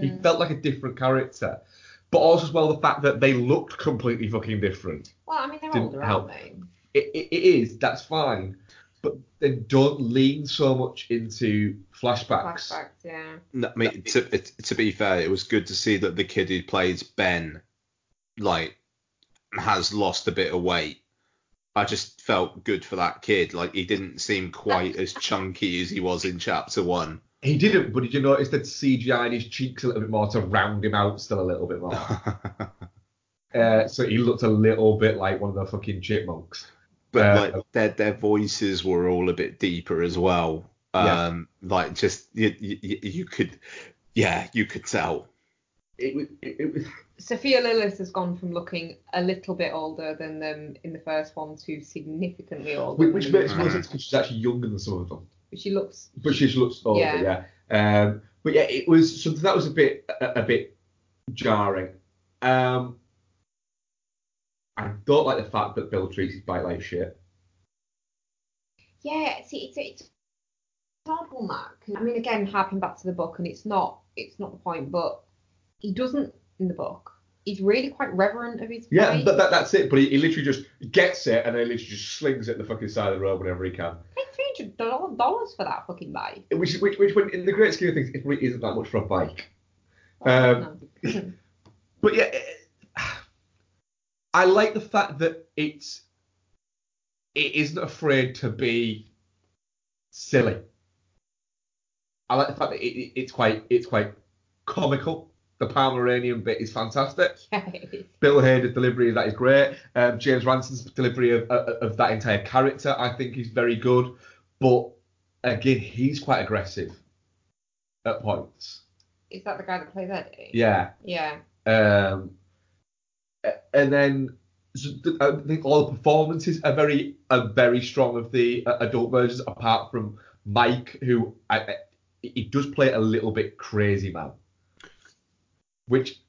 S3: He
S2: Mm.
S3: felt like a different character. But also as well the fact that they looked completely fucking different
S2: Well, I mean they're
S3: didn't
S2: older,
S3: help.
S2: aren't they?
S3: it, it, it is that's fine but then don't lean so much into flashbacks,
S2: Flashbacks, yeah.
S8: No, I mean, to, to be fair, it was good to see that the kid who plays Ben, like, has lost a bit of weight I just felt good for that kid. Like he didn't seem quite [laughs] as chunky as he was in chapter one.
S3: He didn't, but did you notice that CGI in his cheeks a little bit more to round him out still a little bit more? [laughs] uh, so he looked a little bit like one of the fucking chipmunks.
S8: but
S3: Uh,
S8: like their their voices were all a bit deeper as well.
S3: Yeah.
S8: Um, like just you, you, you could, yeah, you could tell.
S3: It, was- it, it was [laughs]
S2: Sophia Lillis has gone from looking a little bit older than them in the first one to significantly older.
S3: which, which makes more sense because she's actually younger than some of them.
S2: But she looks.
S3: but she looks older, yeah.
S2: Yeah.
S3: Um, but yeah, it was something that was a bit a, a bit jarring. Um, I don't like the fact that Bill treats his bike like shit.
S2: Yeah, see, it's it's odd one that. I mean, again, harking back to the book, and it's not it's not the point, but he doesn't in the book. He's really quite reverent of his
S3: Yeah,
S2: bike.
S3: that, that, that's it. But he, he literally just gets it and then he literally just slings it the fucking side of the road whenever he can.
S2: Three hundred dollars for that fucking bike.
S3: Which, which, which, when, in the great scheme of things, it really isn't that much for a bike. Um,
S2: No. [coughs]
S3: But yeah, it, I like the fact that it's it isn't afraid to be silly. I like the fact that it, it- it's quite it's quite comical. The Pomeranian bit is fantastic. [laughs] Bill Hader's delivery of that is great. Um, James Ransone's delivery of, of of that entire character, I think, is very good. But again, he's quite aggressive at points.
S2: Is that the guy that plays Eddie?
S3: Yeah.
S2: Yeah.
S3: Um, and then so I think all the performances are very are very strong of the uh, adult versions, apart from Mike, who I, I, he does play a little bit crazy man, which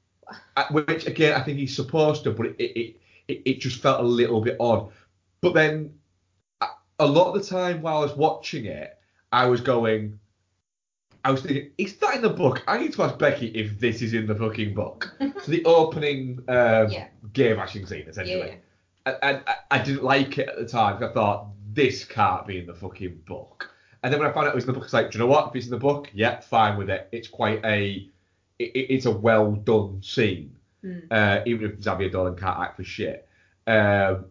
S3: uh, which again I think he's supposed to, but it it, it, it just felt a little bit odd. But then a, lot of the time while I was watching it, I was going. I was thinking, is that in the book? I need to ask Becky if this is in the fucking book. [laughs] so the opening um,
S2: Yeah.
S3: game action scene, essentially.
S2: Yeah.
S3: And, and I, didn't like it at the time I thought, this can't be in the fucking book. And then when I found out it was in the book, it's like, do you know what? If it's in the book, yeah, fine with it. It's quite a, it- it's a well done scene.
S2: Mm.
S3: Uh, even if Xavier Dolan can't act for shit. Um,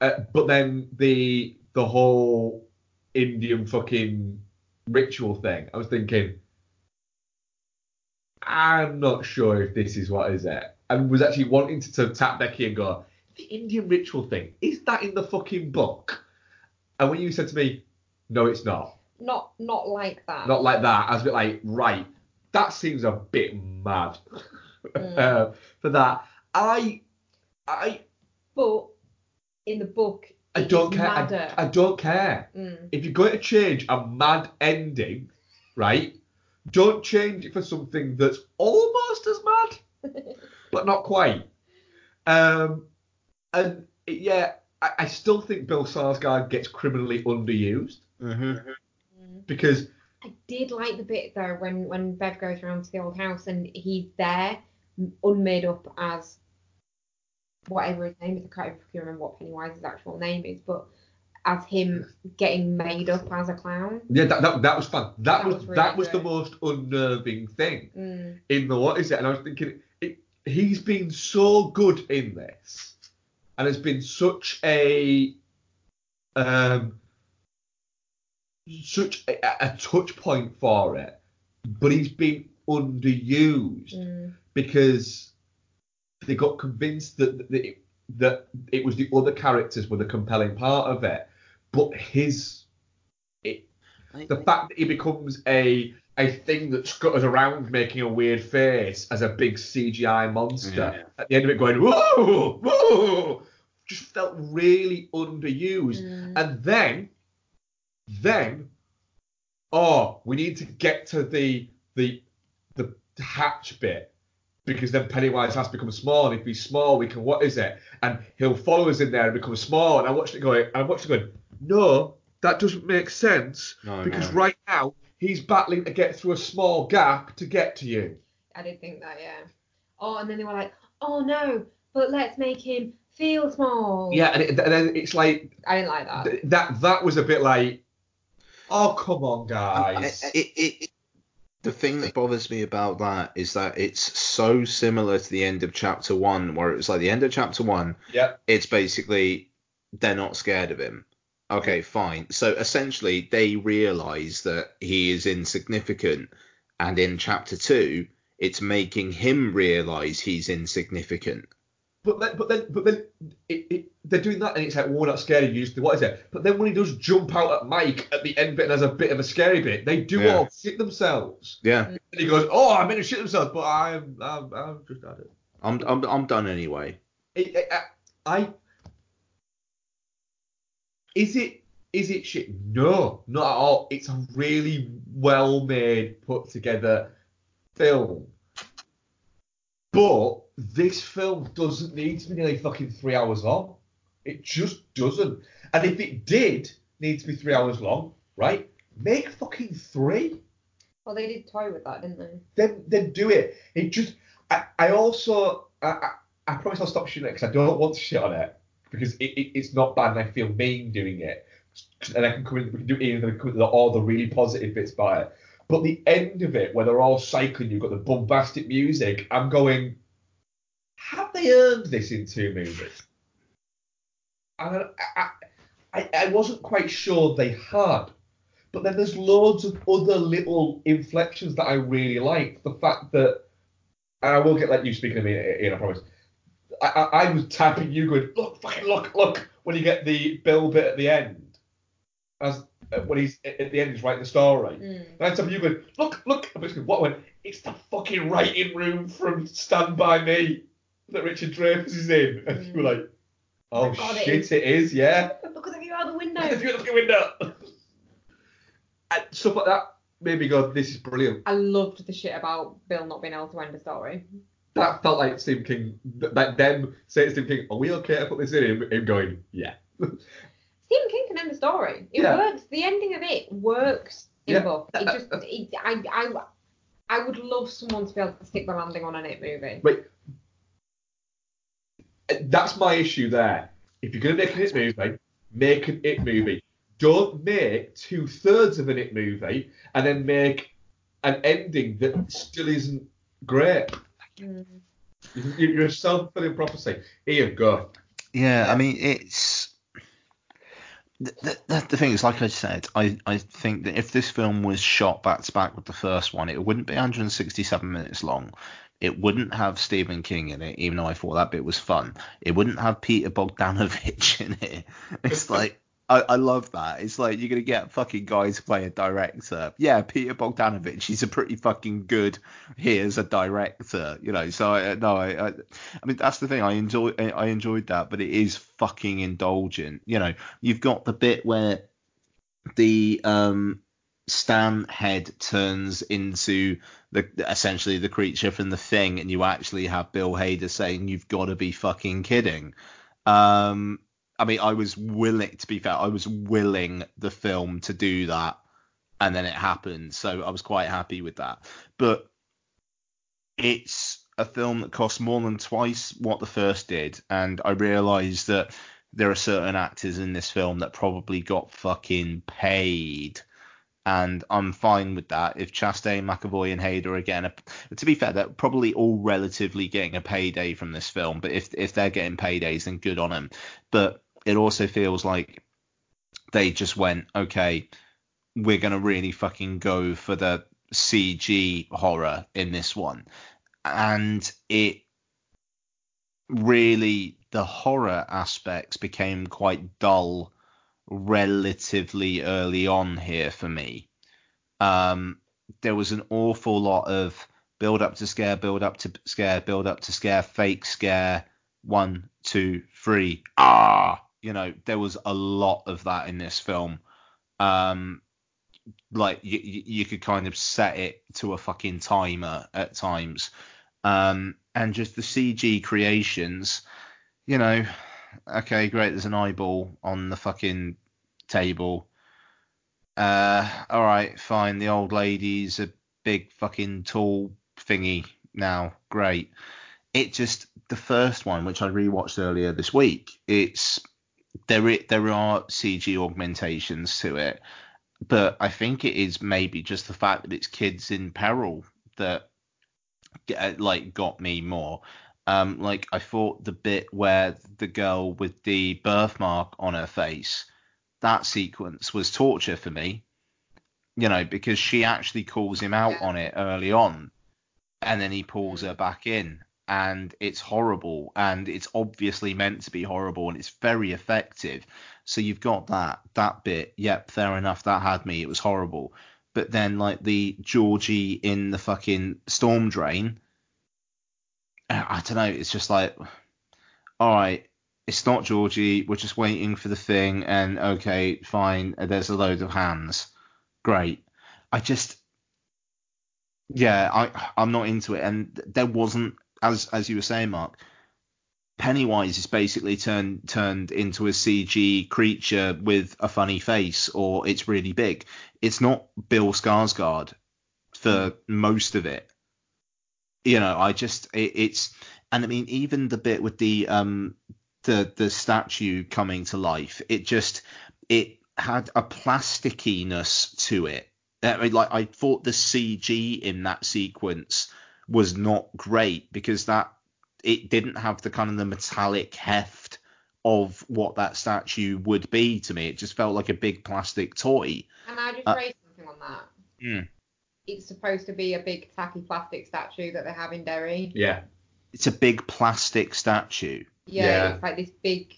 S3: uh, but then the the whole Indian fucking ritual thing, I was thinking, I'm not sure if this is what is it. And was actually wanting to, to tap Becky and go, the Indian ritual thing, is that in the fucking book? And when you said to me, no, it's not,
S2: Not not like that.
S3: not like that, I was a bit like, right, that seems a bit mad
S2: Mm. [laughs]
S3: uh, for that. I, I,
S2: But in the book,
S3: I don't care. I. I don't care.
S2: Mm.
S3: If you're going to change a mad ending, right? Don't change it for something that's almost as mad, [laughs] but not quite. Um, and yeah, I, I still think Bill Skarsgård gets criminally underused
S1: Mm-hmm.
S3: because
S2: I did like the bit though when when Bev goes around to the old house and he's there, unmade up as whatever his name is. I can't even remember what Pennywise's actual name is, but as him getting made up as a clown.
S3: yeah, that, that, that was fun. That,
S2: That
S3: was,
S2: was really
S3: that was the most unnerving thing
S2: Mm.
S3: in the what is it? And I was thinking, it, he's been so good in this, and has been such a um such a, a touch point for it, but he's been underused
S2: Mm.
S3: because they got convinced that that it, that it was the other characters were the compelling part of it, but his it, the fact that he becomes a a thing that scutters around making a weird face as a big CGI monster
S8: Yeah.
S3: at the end of it going whoa whoa just felt really underused
S2: Mm.
S3: and then then oh we need to get to the the the hatch bit because then Pennywise has to become small and if he's small we can what is it and he'll follow us in there and become small and I watched it going I watched it going no that doesn't make sense
S8: No,
S3: because
S8: no.
S3: right now he's battling to get through a small gap to get to you.
S2: I did think that, yeah. Oh, and then they were like, oh no, but let's make him feel small.
S3: Yeah, and, it, and then it's like
S2: I didn't like that.
S3: th- that. That was a bit like, oh come on,
S8: I-
S3: guys.
S8: it, it, it, The thing that bothers me about that is that it's so similar to the end of chapter one, where it was like the end of chapter one,
S3: Yeah.
S8: it's basically they're not scared of him. Okay, fine. So essentially, they realize that he is insignificant, and in chapter two, it's making him realize he's insignificant.
S3: But then, but then, but then, it, it, they're doing that, and it's like, not scared of you. just What is it? But then when he does jump out at Mike at the end bit and has a bit of a scary bit, they do
S8: Yeah.
S3: all shit themselves.
S8: Yeah,
S3: And he goes, "Oh, I'm gonna shit themselves, but I'm, I'm, I'm just at it."
S8: I'm I'm I'm done anyway.
S3: It- it- I, I, is it, is it shit? No, not at all. It's a really well made, put together film. But this film doesn't need to be nearly fucking three hours long. It just doesn't. And if it did need to be three hours long, right? Make fucking three.
S2: Well, they did toy with that, didn't they?
S3: Then then do it. It just. I, I also. I, I, I promise I'll stop shooting it because I don't want to shit on it because it, it, it's not bad and I feel mean doing it. And I can come in, we can do it, and then come in with all the really positive bits by it. But the end of it, where they're all cycling, you've got the bombastic music. I'm going, they earned this in two movies? And I, I, I, I wasn't quite sure they had. But then there's loads of other little inflections that I really like. The fact that, and I will get let you speak in a minute, Ian, I promise. I, I, I was tapping you, going, look, fucking look, look, when you get the Bill bit at the end. As uh, when he's at the end, he's writing the story.
S2: Mm.
S3: And I'm tapping you, going, look, look. I'm just going, what? I went, it's the fucking writing room from Stand By Me that Richard Dreyfuss is in. And you were mm. like, oh,
S2: God, it
S3: shit, it is, yeah.
S2: At the view out the window.
S3: If you look at the window. [laughs] and stuff like that made me go, this is brilliant.
S2: I loved the shit about Bill not being able to end a story.
S3: That felt like Stephen King, like them saying to Stephen King, are we okay to put this in? Him, him going, yeah. [laughs]
S2: Stephen King can end a story. It
S3: Yeah.
S2: works. The ending of it works in
S3: Yeah.
S2: book. It uh, uh, just, it, I, I, I would love someone to be able to stick the landing on an it movie.
S3: Wait. That's my issue there. If you're going to make an It movie, make an It movie. Don't make two thirds of an It movie and then make an ending that still isn't great.
S2: Mm.
S3: You- You're a self fulfilling prophecy. Ian, go.
S1: Yeah, I mean it's the, the, the thing is, like I said, I, I think that if this film was shot back to back with the first one, it wouldn't be 167 minutes long. It wouldn't have Stephen King in it, even though I thought that bit was fun. It wouldn't have Peter Bogdanovich [laughs] in it. It's [laughs] like I, I love that. It's like you're gonna get fucking guys to play a director. Yeah, Peter Bogdanovich, he's a pretty fucking good here as a director, you know. So I, no, I, I, I mean that's the thing. I enjoy, I enjoyed that, but it is fucking indulgent. You know, you've got the bit where the um Stan head turns into the essentially the creature from the thing, and you actually have Bill Hader saying, "You've got to be fucking kidding." Um, I mean, I was willing, to be fair, I was willing the film to do that, and then it happened, so I was quite happy with that. But it's a film that costs more than twice what the first did, and I realised that there are certain actors in this film that probably got fucking paid. And I'm fine with that. If Chastain, McAvoy, and Hader are getting to be fair, they're probably all relatively getting a payday from this film. But if if they're getting paydays, then good on them. But it also feels like they just went, okay, we're gonna really fucking go for the CG horror in this one, and it really the horror aspects became quite dull relatively early on here for me. Um, there was an awful lot of build up to scare, build up to scare, build up to scare, fake scare, one, two, three, ah, you know, there was a lot of that in this film. Um, like you, you could kind of set it to a fucking timer at times. Um, and just the CG creations, you know, okay, great, there's an eyeball on the fucking table. Uh, all right, fine. The old lady's a big fucking tall thingy now. Great. It just the first one, which I rewatched earlier this week. It's there. i- There are CG augmentations to it, but I think it is maybe just the fact that it's kids in peril that uh, like got me more. Um, like I thought the bit where the girl with the birthmark on her face, that sequence was torture for me. You know, because she actually calls him out on it early on, and then he pulls her back in, and it's horrible, and it's obviously meant to be horrible, and it's very effective. So you've got that that bit. Yep, fair enough. That had me. It was horrible. But then like the Georgie in the fucking storm drain. I don't know. It's just like, all right, it's not Georgie. We're just waiting for the thing, and okay, fine. There's a load of hands. Great. I just, yeah, I I'm not into it, and there wasn't as as you were saying, Mark. Pennywise is basically turned turned into a CG creature with a funny face, or it's really big. It's not Bill Skarsgård for most of it. You know, I just it, it's and I mean even the bit with the um the the statue coming to life, it just it had a plasticiness to it. I mean, like I thought the CG in that sequence was not great because that it didn't have the kind of the metallic heft of what that statue would be to me. It just felt like a big plastic toy.
S2: And I just
S1: Uh,
S2: raised something on that.
S1: Mm.
S2: It's supposed to be a big tacky plastic statue that they have in Derry.
S3: Yeah.
S1: It's a big plastic statue.
S2: Yeah,
S3: Yeah.
S2: it's like this big.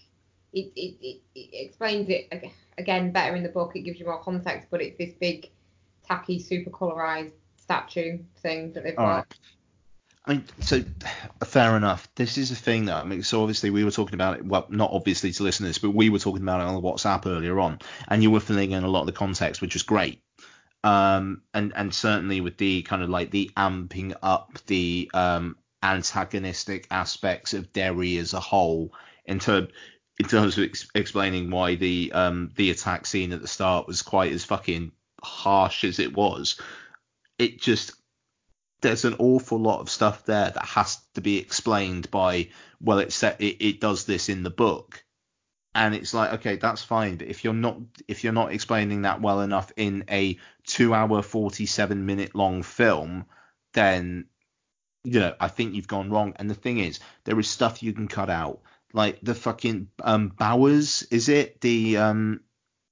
S2: It, it, it, it explains it again better in the book. It gives you more context, but it's this big, tacky, super colorized statue thing that they've
S1: All
S2: got.
S1: right. I mean, so fair enough. This is a thing that I mean. So obviously we were talking about it. Well, not obviously to listeners, but we were talking about it on WhatsApp earlier on, and you were filling in a lot of the context, which was great. Um, and and certainly with the kind of like the amping up the um antagonistic aspects of Derry as a whole in term in terms of ex- explaining why the um the attack scene at the start was quite as fucking harsh as it was. It just there's an awful lot of stuff there that has to be explained by well it set it, it does this in the book and it's like okay that's fine but if you're not if you're not explaining that well enough in a 2 hour 47 minute long film then you know I think you've gone wrong and the thing is there is stuff you can cut out like the fucking um Bowers is it the um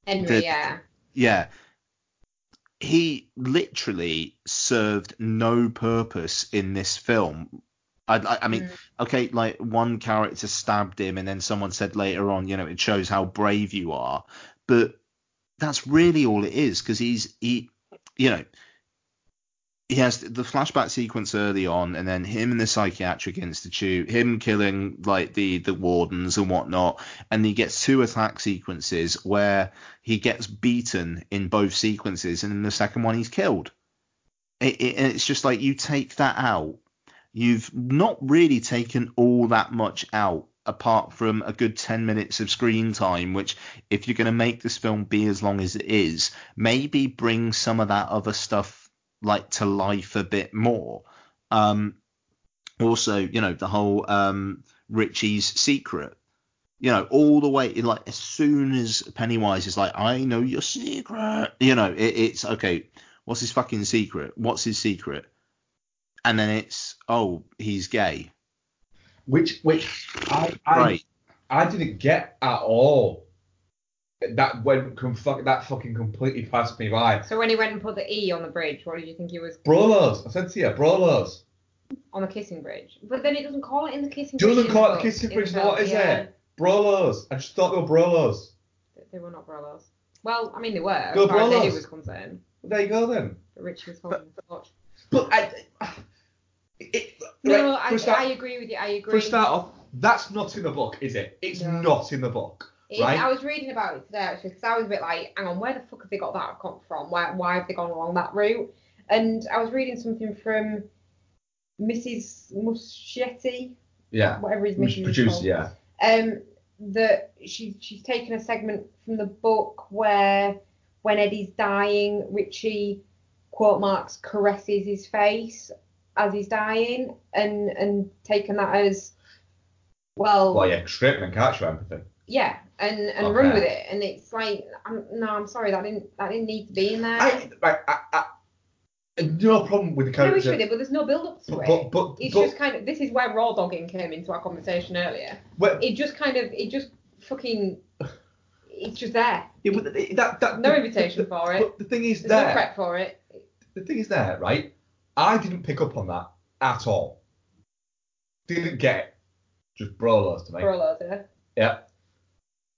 S2: Henry,
S1: the-
S2: yeah.
S1: yeah. He literally served no purpose in this film. I, I, mean,
S2: Mm.
S1: okay, like one character stabbed him, and then someone said later on, you know, it shows how brave you are, but that's really all it is because he's he, you know, he has the flashback sequence early on, and then him in the psychiatric institute, him killing like the the wardens and whatnot, and he gets two attack sequences where he gets beaten in both sequences, and in the second one he's killed. It, it, and it's just like you take that out, you've not really taken all that much out apart from a good 10 minutes of screen time which if you're going to make this film be as long as it is maybe bring some of that other stuff like to life a bit more. Um also you know the whole um richie's secret. You know all the way like as soon as pennywise is like i know your secret you know it, it's okay what's his fucking secret? What's his secret and then it's oh he's gay
S3: Which which I I,
S1: right
S3: I didn't get at all. That went com- fuck, that fucking completely passed me by.
S2: So when he went and put the E on the bridge, what did you think he was
S3: Brolos, I said to you, Brolos.
S2: on the kissing bridge? But then it doesn't call it in the kissing bridge.
S3: Doesn't
S2: in
S3: call it
S2: the
S3: the
S2: book,
S3: kissing
S2: in
S3: bridge.
S2: the
S3: so What
S2: film,
S3: is
S2: yeah.
S3: it? Brolos. I just thought they were Brolos.
S2: They were not Brolos. Well, I mean they were, as
S3: Go
S2: far as Eddie was concerned.
S3: There you go then.
S2: But Richie was holding the torch.
S3: But I, it,
S2: No,
S3: right,
S2: I,
S3: start,
S2: I agree with you. I agree.
S3: for a start off, that's not in the book, is it? It's
S2: No.
S3: not in the book,
S2: It-
S3: right?
S2: I was reading about it today actually because I was a bit like, hang on, where the fuck have they got that come from? Why, why have they gone along that route? And I was reading something from Mrs. Muschietti,
S3: yeah.
S2: whatever his Mrs. is
S3: producer, yeah.
S2: Um, that she's she's taken a segment from the book where when Eddie's dying, Richie quote marks caresses his face as he's dying, and and taken that as well.
S3: Well, yeah, straight and catch your empathy.
S2: Yeah, and and run with it. And it's like, I'm, no, I'm sorry, that didn't that didn't need to be in there.
S3: I, right, I, I, no problem with the
S2: no
S3: character.
S2: issue with it, but there's no build up to
S3: But-
S2: it.
S3: but- but-
S2: it's
S3: but-
S2: just kind of this is where raw dogging came into our conversation earlier.
S3: Well,
S2: It just kind of it just fucking it's just there.
S3: yeah, but that, that,
S2: No
S3: the-
S2: invitation
S3: the-
S2: for it.
S3: But the thing is
S2: There's no prep for it.
S3: the thing is there, right? I didn't pick up on that at all. Didn't get it. Just Brolos to me.
S2: For a lot of it.
S3: Yeah.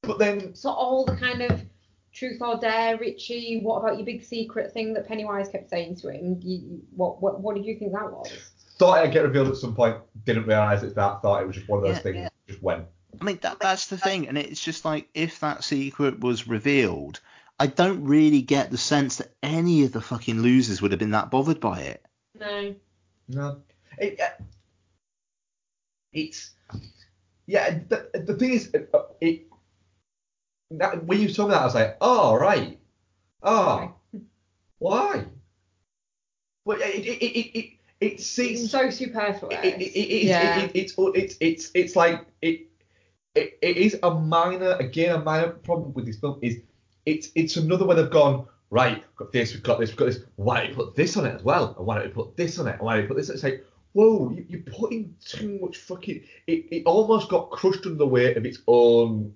S3: But then
S2: So all the kind of truth or dare, Richie, what about your big secret thing that Pennywise kept saying to him? You, you- what, what what did you think that was?
S3: thought it'd get revealed at some point. Didn't realise it's that. Thought it was just one of those
S1: Yeah,
S3: things.
S1: yeah.
S3: Just went.
S1: I mean, that that's the thing, and it's just like if that secret was revealed, I don't really get the sense that any of the fucking losers would have been that bothered by it.
S2: No.
S3: No. It, uh, it's yeah. The, the thing is, uh, it that, when you told me that, I was like, oh right, oh why? Well, it it it it, it, it
S2: It's
S3: seems
S2: so superfluous.
S3: it, it, it, it,
S2: yeah.
S3: it, it's it's it's it's like it, it it is a minor again a minor problem with this film is it's it's another way they've gone right we've got this we've got this we've got this why don't you put this on it as well and why don't you put this on it and why don't you put this on it? it's like whoa you, you're putting too much fucking it, it almost got crushed under the weight of its own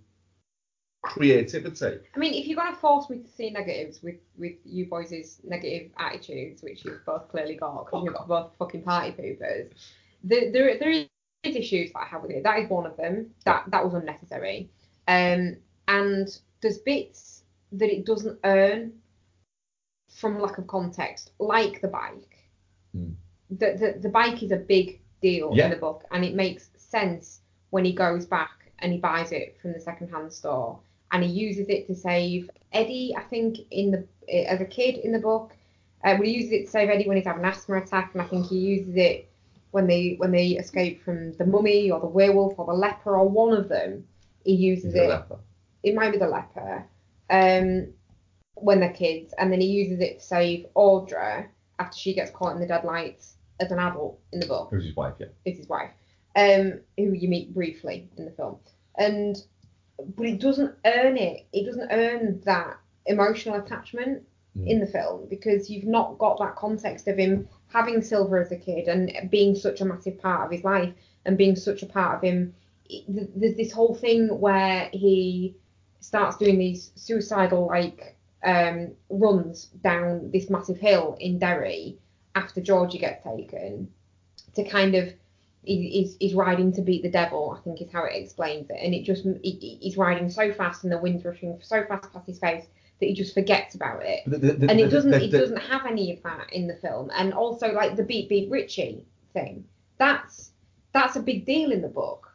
S3: creativity
S2: I mean, if you're gonna force me to see negatives with with you boys' negative attitudes, which you've both clearly got, because you're both fucking party poopers, there there there is issues that I have with it. That is one of them. That that was unnecessary. Um, and there's bits that it doesn't earn from lack of context, like the bike.
S3: Hmm.
S2: The, the the bike is a big deal
S3: Yeah.
S2: in the book, and it makes sense when he goes back and he buys it from the secondhand store and he uses it to save Eddie, I think, in the as a kid in the book. Uh, he uses it to save Eddie when he's having an asthma attack, and I think he uses it when they when they escape from the mummy or the werewolf or the leper or one of them. He uses it.
S3: leper.
S2: It might be the leper. Um, when they're kids, and then he uses it to save Audra after she gets caught in the deadlights as an adult in the book
S3: who's his wife yeah
S2: is his wife, um, who you meet briefly in the film. And but it doesn't earn it. It doesn't earn that emotional attachment
S3: Mm.
S2: in the film because you've not got that context of him having Silver as a kid and being such a massive part of his life and being such a part of him. There's this whole thing where he starts doing these suicidal like um, runs down this massive hill in Derry after Georgie gets taken to kind of he- he's, he's riding to beat the devil, I think is how it explains it. And it just he, he- he's riding so fast and the wind's rushing so fast past his face that he just forgets about it.
S3: The- the- the-
S2: And
S3: the-
S2: it doesn't
S3: the-
S2: it doesn't have any of that in the film. And also like the beat beat Richie thing. That's that's a big deal in the book.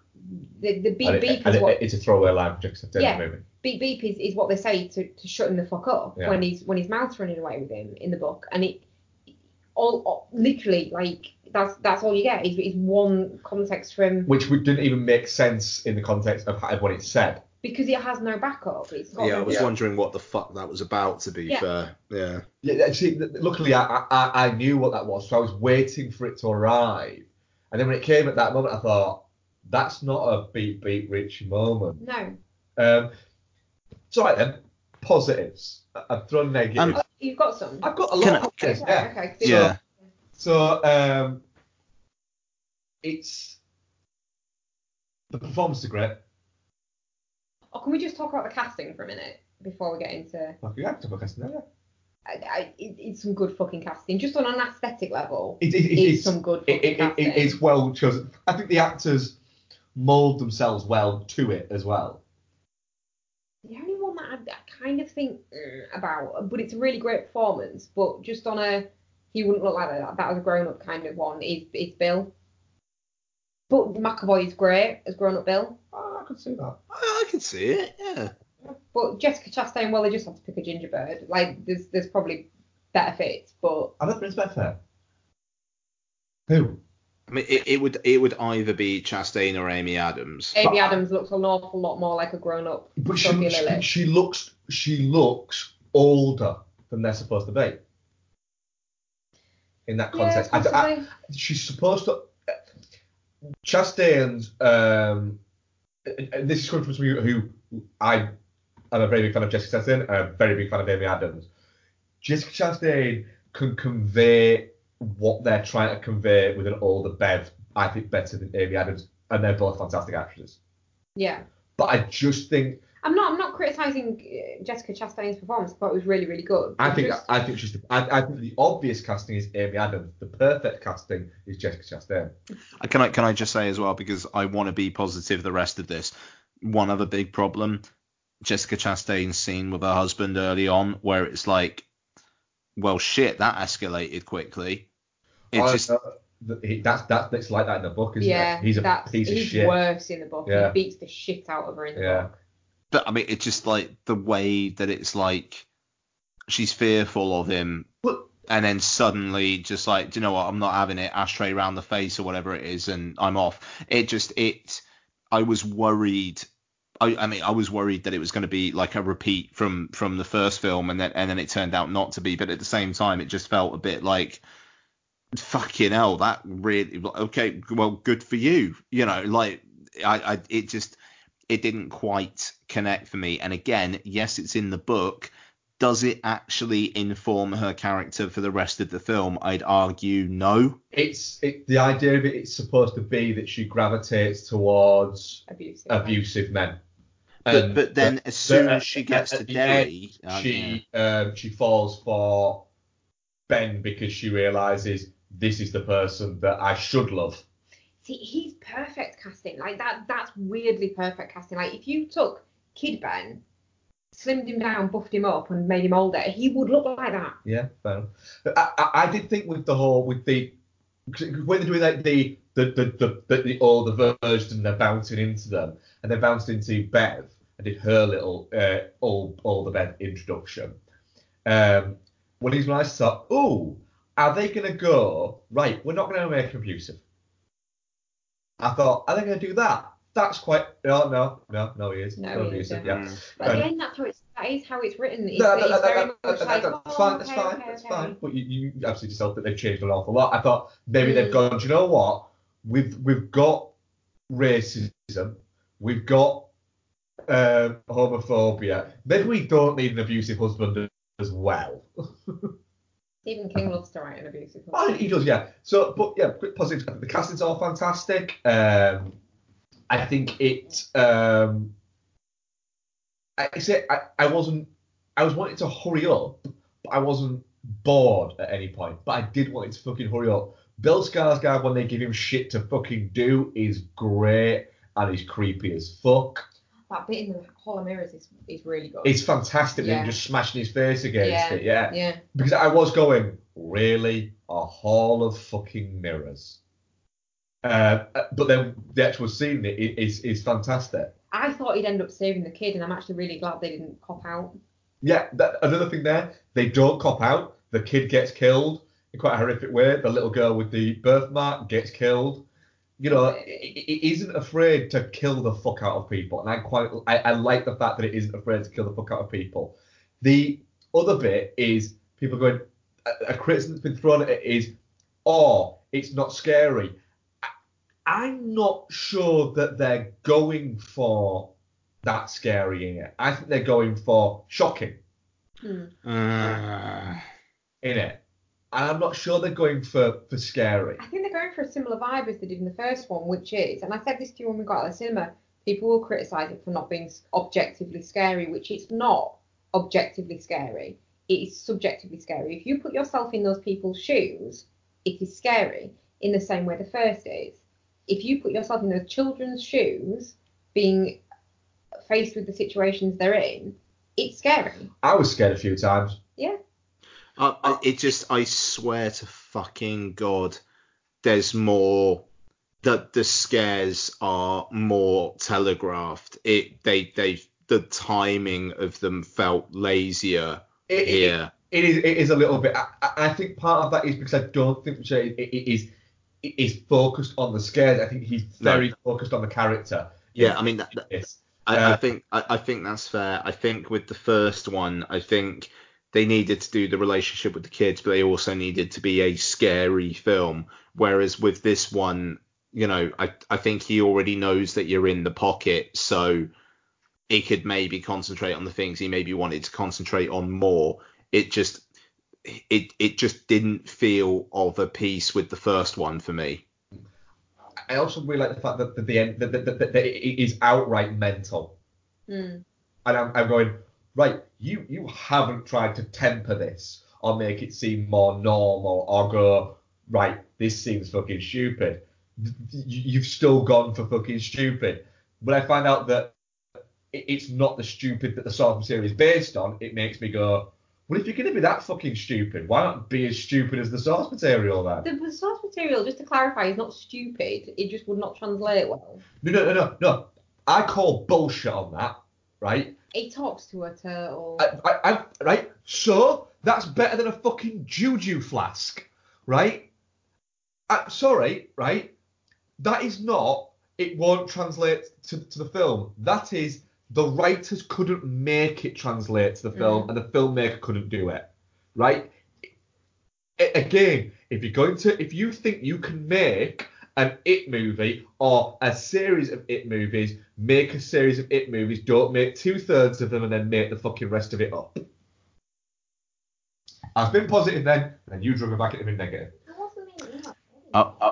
S2: The the beat
S3: and it-
S2: beep
S3: and
S2: is
S3: it-
S2: what
S3: it's a throwaway line from Jackson
S2: Yeah.
S3: movie
S2: beep beep is, is what they say to, to shut him the fuck up
S3: Yeah.
S2: when he's when his mouth's running away with him in the book and it all, all literally like that's that's all you get is, is one context from
S3: which didn't even make sense in the context of how- what it said
S2: because it has no backup it's got
S8: Yeah, I was
S3: Yeah.
S8: wondering what the fuck that was about. To be
S2: Yeah.
S8: fair, yeah.
S3: Yeah, see, luckily I, I I knew what that was, so I was waiting for it to arrive, and then when it came at that moment, I thought that's not a beat beat Richie moment.
S2: no
S3: Um, so right then, positives. I- I've thrown negatives.
S1: Um,
S2: you've got some
S3: I've got a
S1: Can
S3: lot
S1: I-
S3: of positives.
S2: okay,
S3: Yeah.
S2: okay
S1: Yeah.
S3: So um, it's the performance are great.
S2: oh, can we just talk about the casting for a minute before we get into
S3: Okay, yeah, talk about casting yeah.
S2: I, I, it, it's some good fucking casting just on an aesthetic level
S3: It, it, it,
S2: it's,
S3: it's
S2: some good fucking
S3: it, it,
S2: casting
S3: it is well chosen. I think the actors mould themselves well to it as well.
S2: The only one that I, I kind of think "Mm," about, but it's a really great performance, but just on a he wouldn't look like that, that as a grown up kind of one is is Bill. But McAvoy is great as grown up Bill.
S3: Oh, I could see that.
S8: I, I can see it. Yeah.
S2: But Jessica Chastain, well, they just have to pick a ginger bird. Like there's there's probably better fits, but
S3: I don't think it's better. Who?
S8: I mean, it, it would it would either be Chastain or Amy Adams.
S2: Amy
S3: But-
S2: Adams looks an awful lot more like a grown up
S3: But she, she, she looks she looks older than they're supposed to be. In that
S2: Yeah,
S3: context, I- I-
S2: possibly.
S3: she's supposed to. Chastain's um, and- and this is coming from somebody who I am a very big fan of Jessica Chastain and a very big fan of Amy Adams. Jessica Chastain can convey what they're trying to convey with an older Bev, I think, better than Amy Adams, and they're both fantastic actresses.
S2: Yeah.
S3: But I just think
S2: I'm not. I'm not criticizing uh, Jessica Chastain's performance. I thought it was really, really good.
S3: I think
S2: just-
S3: I think she's the, I, I think the obvious casting is Amy Adams. The perfect casting is Jessica Chastain.
S1: Uh, Can I can I just say as well because I want to be positive the rest of this. One other big problem, Jessica Chastain's scene with her husband early on, where it's like, well, shit, that escalated quickly. It
S3: I-
S1: just
S3: uh, th- he- that's that's it's like that in the book, isn't
S2: yeah,
S3: it? He's a
S2: that's,
S3: piece of
S2: he's
S3: shit.
S2: worse in the book.
S3: Yeah.
S2: He beats the shit out of her in the
S3: Yeah.
S2: book.
S1: but I mean, it's just like the way that it's like she's fearful of him,
S3: But-
S1: and then suddenly just like, do you know what? I'm not having it. Ashtray around the face or whatever it is, and I'm off. It just it. I was worried. I, I mean, I was worried that it was going to be like a repeat from from the first film, and then and then it turned out not to be. But at the same time, it just felt a bit like, fucking hell, that really okay. Well, good for you. You know, like I, I it just it didn't quite connect for me. And again, yes, it's in the book. Does it actually inform her character for the rest of the film? I'd argue no.
S3: It's it, the idea of it. It's supposed to be that she gravitates towards
S2: Abusive.
S3: abusive men.
S1: But
S3: And
S1: but then
S3: the-
S1: as soon
S3: the-
S1: as she gets to
S3: the
S1: Derry,
S3: end,
S1: uh, yeah.
S3: she um, she falls for Ben because she realizes this is the person that I should love.
S2: See, he's perfect casting. Like that. That's weirdly perfect casting. Like if you took Kid Ben, slimmed him down, buffed him up, and made him older, he would look like that.
S3: Yeah, fair enough. I, I, I did think with the whole with the when they're doing like the the the the, the, the older version and they're bouncing into them and they bounced into Bev and did her little uh, old the Bev introduction. Um, when he's when I thought, oh, are they gonna go right? We're not gonna make him abusive. I thought, are they gonna do that? That's quite no no no no he is
S2: No,
S3: no
S2: he is,
S3: abusive
S2: yeah.
S3: yeah.
S1: Mm.
S2: But
S3: Um,
S2: again, that's how it's. That is how it's written. It's,
S3: No, no,
S2: it's
S3: no,
S2: very
S3: no,
S2: much
S3: no,
S2: like,
S3: no, that's
S2: oh,
S3: fine, that's
S2: okay,
S3: fine,
S2: okay,
S3: that's
S2: okay.
S3: fine. But you, you absolutely just felt that they've changed an awful lot. I thought maybe they've
S2: Mm.
S3: gone, do you know what? We've we've got racism, we've got um, homophobia. Maybe we don't need an abusive husband as well. [laughs]
S2: Stephen King loves to write an abusive.
S3: Oh, he does, yeah. So, but yeah, quick positive. The casting's all fantastic. Um, I think it. Um, I say I, I wasn't. I was wanting to hurry up, but I wasn't bored at any point. But I did want it to fucking hurry up. Bill Skarsgård, when they give him shit to fucking do, is great and he's creepy as fuck.
S2: That bit in the Hall of Mirrors is, is really good.
S3: It's fantastic.
S2: Yeah.
S3: Him just smashing his face against
S2: yeah,
S3: it. Yeah.
S2: yeah.
S3: Because I was going, really? A hall of fucking mirrors. Uh, but then the actual scene is is fantastic.
S2: I thought he'd end up saving the kid, and I'm actually really glad they didn't cop out.
S3: Yeah, that, another thing there, they don't cop out. The kid gets killed in quite a horrific way. The little girl with the birthmark gets killed. You know, it, it isn't afraid to kill the fuck out of people, and I quite I, I like the fact that it isn't afraid to kill the fuck out of people. The other bit is people going a, a criticism that's been thrown at it is, oh, it's not scary. I, I'm not sure that they're going for that scary in it. I think they're going for shocking
S2: Hmm.
S1: Uh,
S3: in it. And I'm not sure they're going for, for scary.
S2: I think they're going for a similar vibe as they did in the first one, which is, and I said this to you when we got out of the cinema, people will criticise it for not being objectively scary, which it's not objectively scary. It is subjectively scary. If you put yourself in those people's shoes, it is scary in the same way the first is. If you put yourself in those children's shoes, being faced with the situations they're in, it's scary.
S3: I was scared a few times.
S2: Yeah.
S1: I, I, it just, I swear to fucking God, there's more. That the scares are more telegraphed. It, they, they, the timing of them felt lazier
S3: It, it- it is it is a little bit. I, I think part of that is because I don't think Jay is it is focused on the scares. I think he's
S1: No.
S3: very focused on the character.
S1: Yeah, I mean, that, that- I,
S3: Uh,
S1: I think I, I think that's fair. I think with the first one, I think they needed to do the relationship with the kids, but they also needed to be a scary film. Whereas with this one, you know, I I think he already knows that you're in the pocket, so he could maybe concentrate on the things he maybe wanted to concentrate on more. It just it it just didn't feel of a piece with the first one for me.
S3: I also really like the fact that the, the end that, that, that, that it is outright mental,
S2: Mm.
S3: and I'm, I'm going right. You you haven't tried to temper this or make it seem more normal or go right. This seems fucking stupid. You- You've still gone for fucking stupid. When I find out that it's not the stupid that the source material is based on, it makes me go. Well, if you're going to be that fucking stupid, why not be as stupid as the source material then?
S2: The, the source material, just to clarify, is not stupid. It just would not translate well.
S3: No, no, no, no, no. I call bullshit on that, right?
S2: It talks to a turtle.
S3: I, I, I, right? So that's better than a fucking juju flask, right? i sorry, right? That is not. It won't translate to, to the film. That is the writers couldn't make it translate to the film, mm. and the filmmaker couldn't do it, right? Again, if you're going to, if you think you can make an It movie or a series of It movies, make a series of It movies. Don't make two thirds of them and then make the fucking rest of it up. I've been positive then, and you drove it back at him in negative.
S2: I wasn't meaning.
S1: I, I,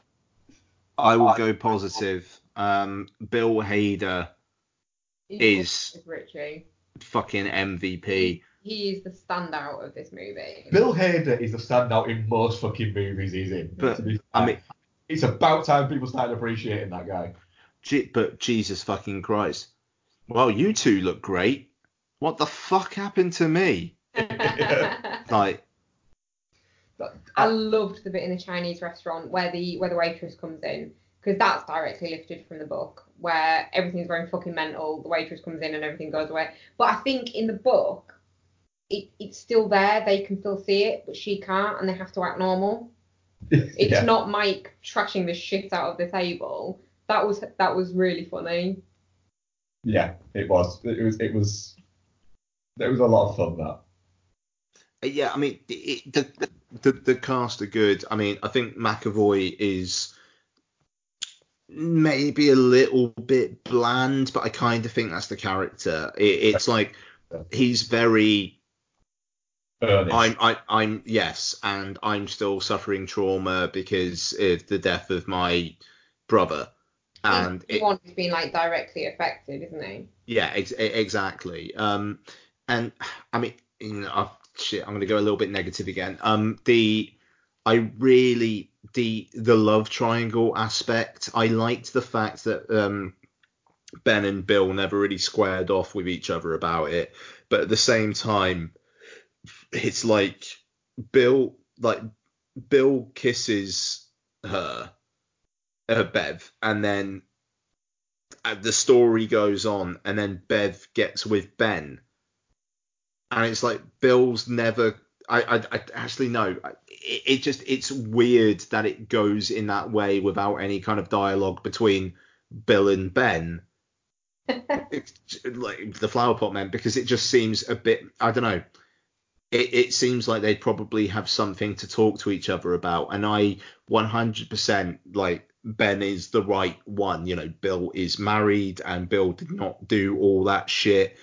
S1: I will go positive. Um, Bill Hader is-
S2: Richie.
S1: fucking MVP.
S2: He is the standout of this movie.
S3: Bill Hader is a standout in most fucking movies he's in.
S1: But,
S3: to be
S1: I
S3: fair.
S1: mean-
S3: it's about time people started appreciating that guy.
S1: Je- but Jesus fucking Christ. Well, you two look great. What the fuck happened to me? [laughs] Like,
S2: I loved the bit in the Chinese restaurant where the where the waitress comes in because that's directly lifted from the book where everything's going fucking mental. The waitress comes in and everything goes away. But I think in the book, it, it's still there. They can still see it, but she can't, and they have to act normal. [laughs] It's
S3: Yeah.
S2: not Mike trashing the shit out of the table. That was that was really funny.
S3: Yeah, it was. It was. It was. It was a lot of fun. That.
S1: Uh, yeah, I mean, it, the, the the cast are good. I mean, I think McAvoy is maybe a little bit bland, but I kind of think that's the character. It, it's like he's very
S3: Earnest.
S1: I'm I, I'm yes, and I'm still suffering trauma because of the death of my brother, and
S2: he,
S1: it,
S2: one who's been like directly affected, isn't he?
S1: yeah, ex- exactly. Um, and I mean, you know, I've, shit, I'm gonna go a little bit negative again. Um, the I really the the love triangle aspect. I liked the fact that um Ben and Bill never really squared off with each other about it, but at the same time, it's like Bill like Bill kisses her, uh, Bev, and then uh, the story goes on, and then Bev gets with Ben, and it's like Bill's never. I, I, I actually no. It, it just it's weird that it goes in that way without any kind of dialogue between Bill and Ben, [laughs] it's, like the flower pot men, because it just seems a bit. I don't know. It, it seems like they probably have something to talk to each other about, and I 100% like Ben is the right one. You know, Bill is married, and Bill did not do all that shit.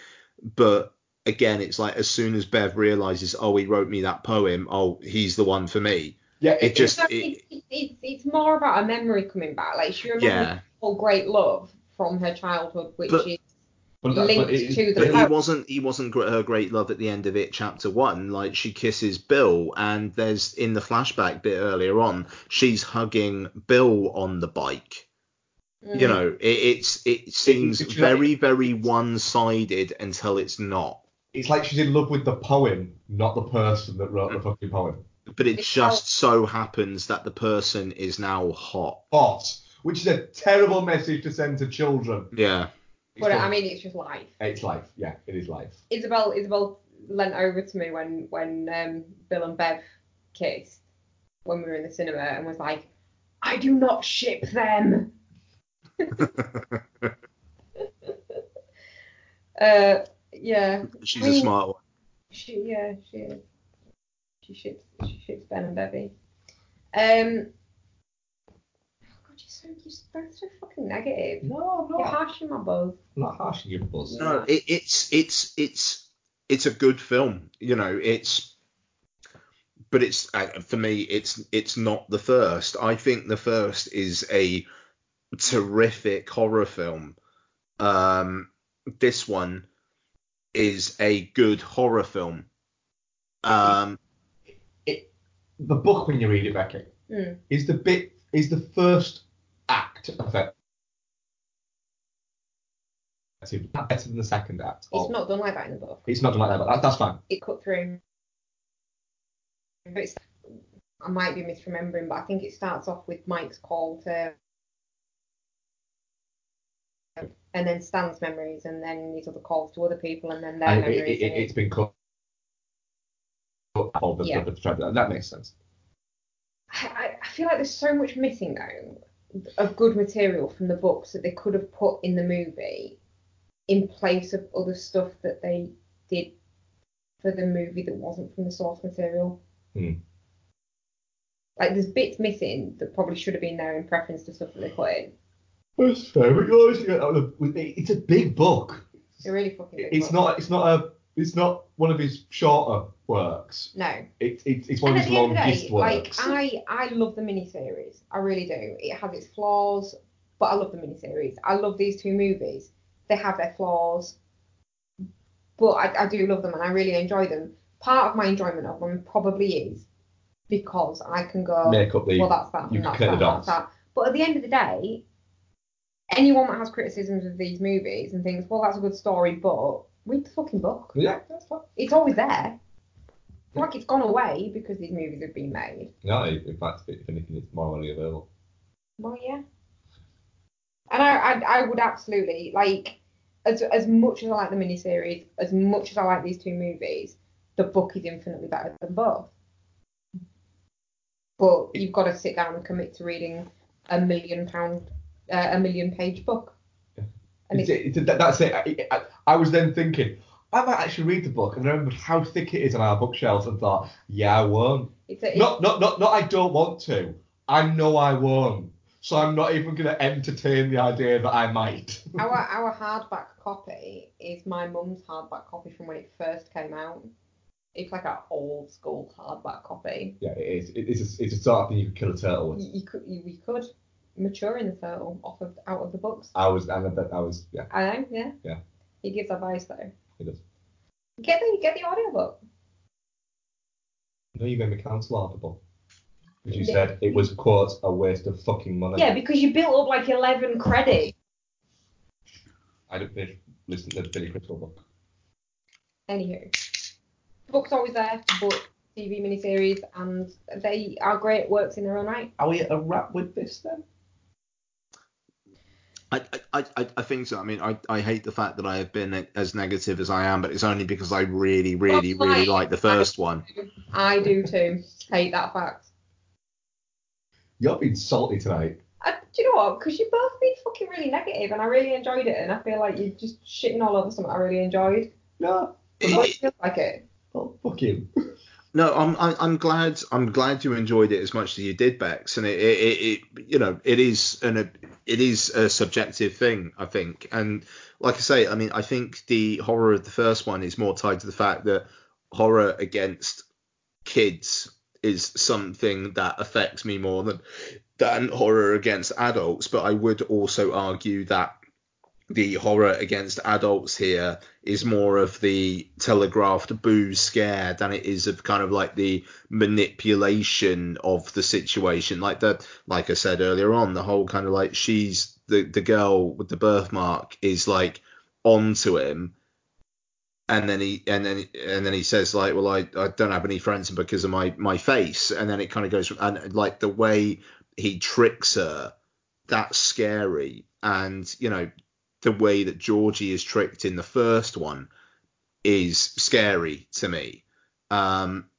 S1: But again, it's like as soon as Bev realizes, oh, he wrote me that poem, oh, he's the one for me.
S3: Yeah,
S1: It just
S2: So
S1: it,
S2: it's, it's, it's, it's more about a memory coming back. Like she remembers
S1: yeah.
S2: all great love from her childhood, which
S1: But-
S2: is
S3: But that-
S2: linked
S3: but it-
S2: to the
S1: But he wasn't he wasn't her great love at the end of it, chapter one. Like she kisses Bill, and there's in the flashback bit earlier on, she's hugging Bill on the bike.
S2: Mm.
S1: You know, it, it's it seems
S3: it's like-
S1: very very one sided until it's not.
S3: It's like she's in love with the poem, not the person that wrote the fucking poem.
S1: But it
S2: It's
S1: just so happens that the person is now hot.
S3: Hot, which is a terrible message to send to children.
S1: Yeah.
S2: But
S3: It's
S2: I mean, it's just life.
S3: it's life. Yeah, it is life.
S2: Isabel Isabel leant over to me when when um, Bill and Bev kissed when we were in the cinema and was like, "I do not ship them." [laughs] uh, yeah,
S1: She's
S2: I
S1: a
S2: mean-
S1: smart one.
S2: she yeah she is. She ships she ships Ben and Bevy. Um, you're so you're both so fucking negative.
S3: No, I'm
S2: You're
S3: not.
S2: harshing my buzz.
S3: I'm not harshing your buzz.
S1: No, it, it's it's it's it's a good film. You know, it's but it's uh, for me it's it's not the first. I think the first is a terrific horror film. Um, this one is a good horror film. Um, it,
S3: The book when you read it, Becky,
S2: Mm.
S3: is the bit is the first it. Better than the second act.
S2: It's not done like that in the book.
S3: It's not done like that, but that, that's fine.
S2: It cut through. It's, I might be misremembering, but I think it starts off with Mike's call to. And then Stan's memories, and then these other calls to other people, and then their
S3: And
S2: memories.
S3: it,
S2: and
S3: it, has been cut. out the,
S2: Yeah.
S3: the, the, that makes sense.
S2: I, I feel like there's so much missing though of good material from the books that they could have put in the movie in place of other stuff that they did for the movie that wasn't from the source material.
S3: Hmm.
S2: Like there's bits missing that probably should have been there in preference to stuff that they put in.
S3: That's fair. but you always get out of the- It's a big book.
S2: They're really fucking.
S3: It's
S2: books.
S3: not. It's not a. It's not one of his shorter works.
S2: No.
S3: It, it, it's one
S2: and
S3: of his
S2: the end of the
S3: longest
S2: day, like. I, I love the miniseries. I really do. It has its flaws, but I love the miniseries. I love these two movies. They have their flaws, but I, I do love them and I really enjoy them. Part of my enjoyment of them probably is because I can go,
S3: Make up the.
S2: well, that's that,
S3: you
S2: and that's that,
S3: the
S2: that's that. But at the end of the day, anyone that has criticisms of these movies and thinks, well, that's a good story, but read the fucking book.
S3: Yeah, that's fine.
S2: It's always there. It's like it's gone away because these movies have been made.
S3: No, in fact, if anything, it's more readily available.
S2: Well, yeah. And I, I, I would absolutely like, as as much as I like the miniseries, as much as I like these two movies, the book is infinitely better than both. But you've got to sit down and commit to reading a million pound, uh, a million page book. And
S3: It's,
S2: it's,
S3: it's, that's it. I, I, I was then thinking, I might actually read the book, and I remembered how thick it is on our bookshelves, and thought, yeah, I won't.
S2: it's, a, it's
S3: Not, not, not, not. I don't want to. I know I won't. So I'm not even going to entertain the idea that I might. [laughs]
S2: our our hardback copy is my mum's hardback copy from when it first came out. It's like an old school hardback copy.
S3: yeah, it is. It is. A, it's a sort of thing you could kill a turtle with.
S2: You, you could you, we could mature in the turtle off of out of the books.
S3: I was, I bet I was, yeah,
S2: I know, yeah.
S3: Yeah.
S2: He gives advice though.
S3: it does.
S2: Get the get the audiobook.
S3: No, you're gave me counsel audible. Because you
S2: Yeah.
S3: said it was quote a waste of fucking money.
S2: Yeah, because you built up like eleven credits.
S3: I didn't finish listening to the Billy Crystal book.
S2: Anywho, the book's always there, book, TV miniseries, and they are great works in their own right.
S3: Are we at a wrap with this then?
S1: I, I, I, I think so. I mean, I, I hate the fact that I have been as negative as I am, but it's only because I really, really,
S2: Well,
S1: really
S2: I-
S1: like the first one.
S2: I do too. Hate that fact.
S3: You're being salty tonight.
S2: I, do you know what? Because you've both been fucking really negative, and I really enjoyed it, and I feel like you're just shitting all over something I really enjoyed.
S3: No.
S2: But it feels like it.
S3: Oh, fuck him. [laughs]
S1: No, I'm, I'm glad I'm glad you enjoyed it as much as you did, Bex. And it, it, it you know it is an it is a subjective thing, I think. And like I say, I mean, I think the horror of the first one is more tied to the fact that horror against kids is something that affects me more than than horror against adults. But I would also argue that the horror against adults here is more of the telegraphed boo scare than it is of kind of like the manipulation of the situation. Like the like i said earlier on the whole kind of like she's the the girl with the birthmark is like onto him. And then he and then and then he says like well i i don't have any friends because of my my face. And then it kind of goes and like the way he tricks her that's scary. And you know the way that Georgie is tricked in the first one is scary to me. Um,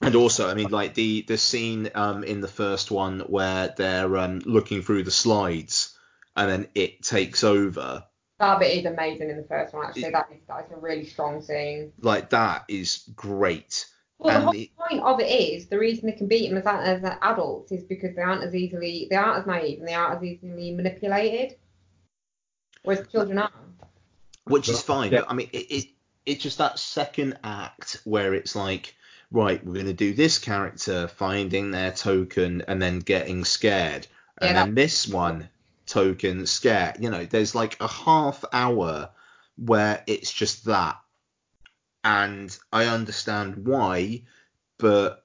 S1: and also, I mean, like the the scene um, in the first one where they're um, looking through the slides and then it takes over,
S2: That bit is amazing in the first one. Actually, that is that is a really strong scene.
S1: like that is great.
S2: Well, the whole
S1: it-
S2: point of it is the reason they can beat them as, as adults is because they aren't as easily they aren't as naive and they aren't as easily manipulated, whereas children are.
S1: which is fine.
S3: Yeah.
S1: I mean, it, it it's just that second act where it's like, right, we're going to do this character finding their token and then getting scared, and
S2: Yeah,
S1: then this one token scared. You know, there's like a half hour where it's just that, and I understand why, but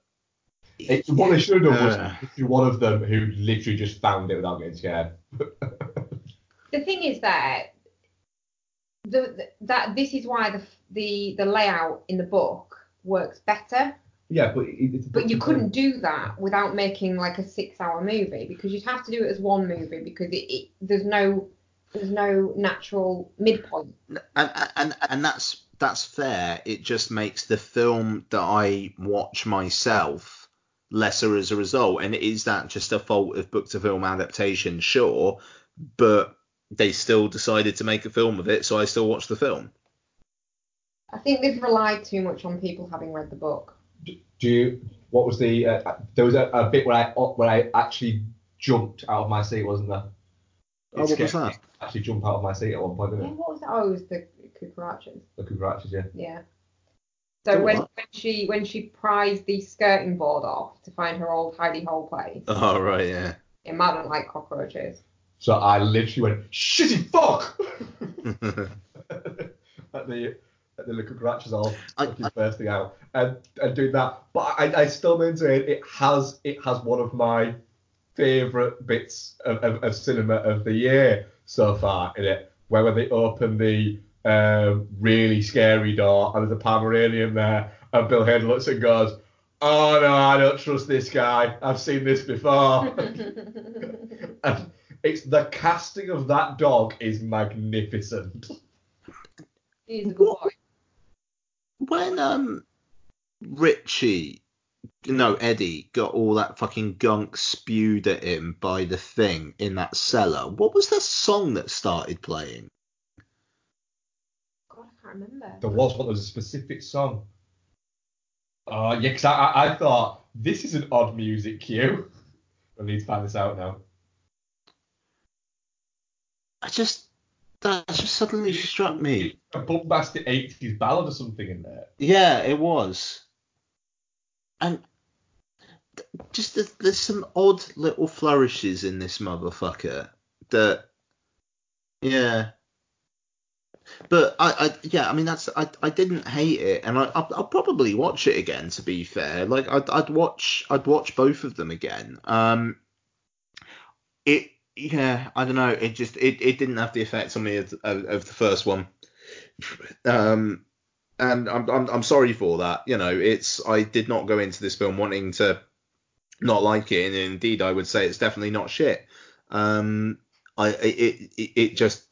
S3: It's, what they should have done was
S1: Uh.
S3: one of them who literally just found it without getting scared. [laughs]
S2: The thing is that the, the that this is why the the the layout in the book works better.
S3: Yeah, but it, it's
S2: But you couldn't do that without making like a six-hour movie because you'd have to do it as one movie because it, it there's no there's no natural midpoint.
S1: and and and that's that's fair. It just makes the film that I watch myself lesser as a result. And is that just a fault of book to film adaptation? Sure, but they still decided to make a film of it, so I still watch the film.
S2: I think they've relied too much on people having read the book.
S3: Do you? What was the? Uh, there was a, a bit where I where I actually jumped out of my seat, wasn't there?
S1: Oh, what was
S3: scared-
S1: that?
S3: Actually, jump out of my seat at one point,
S2: Yeah,
S3: didn't it?
S2: what was that? Oh, it was the cucarachas.
S3: The cucarachas, yeah.
S2: Yeah. So
S1: Oh,
S2: when,
S1: what?
S2: when she when she pries the skirting board off to find her old hidey hole place,
S1: Oh right, yeah.
S2: it might not like cockroaches.
S3: So I literally went shitty fuck [laughs] [laughs] at the at the cucarachas all
S1: I-
S3: fucking bursting out and and doing that. But I, I still maintain it has it has one of my favourite bits of, of, of cinema of the year so far in it, where when they open the um, really scary door and there's a Pomeranian there, and Bill Hader looks and goes, "Oh no, I don't trust this guy. I've seen this before." [laughs] and it's the casting of that dog is magnificent.
S2: He's a good boy.
S1: when um Richie no Eddie got all that fucking gunk spewed at him by the thing in that cellar, what was the song that started playing?
S2: God, I can't remember.
S3: There was one. There was a specific song. Oh yeah, 'cause I, I I thought this is an odd music cue. I need to find this out now.
S1: I just that just suddenly struck me.
S3: A bombastic 80s ballad or something in there.
S1: Yeah, it was. And just there's, there's some odd little flourishes in this motherfucker that yeah. But I, I yeah, I mean that's I, I didn't hate it, and I I'll, I'll probably watch it again. To be fair, like I'd I'd watch I'd watch both of them again. Um, it yeah, I don't know. It just it, it didn't have the effect on me of, of, of the first one. Um, and I'm, I'm I'm sorry for that. You know, it's I did not go into this film wanting to not like it, and indeed I would say it's definitely not shit. Um, I it it, it just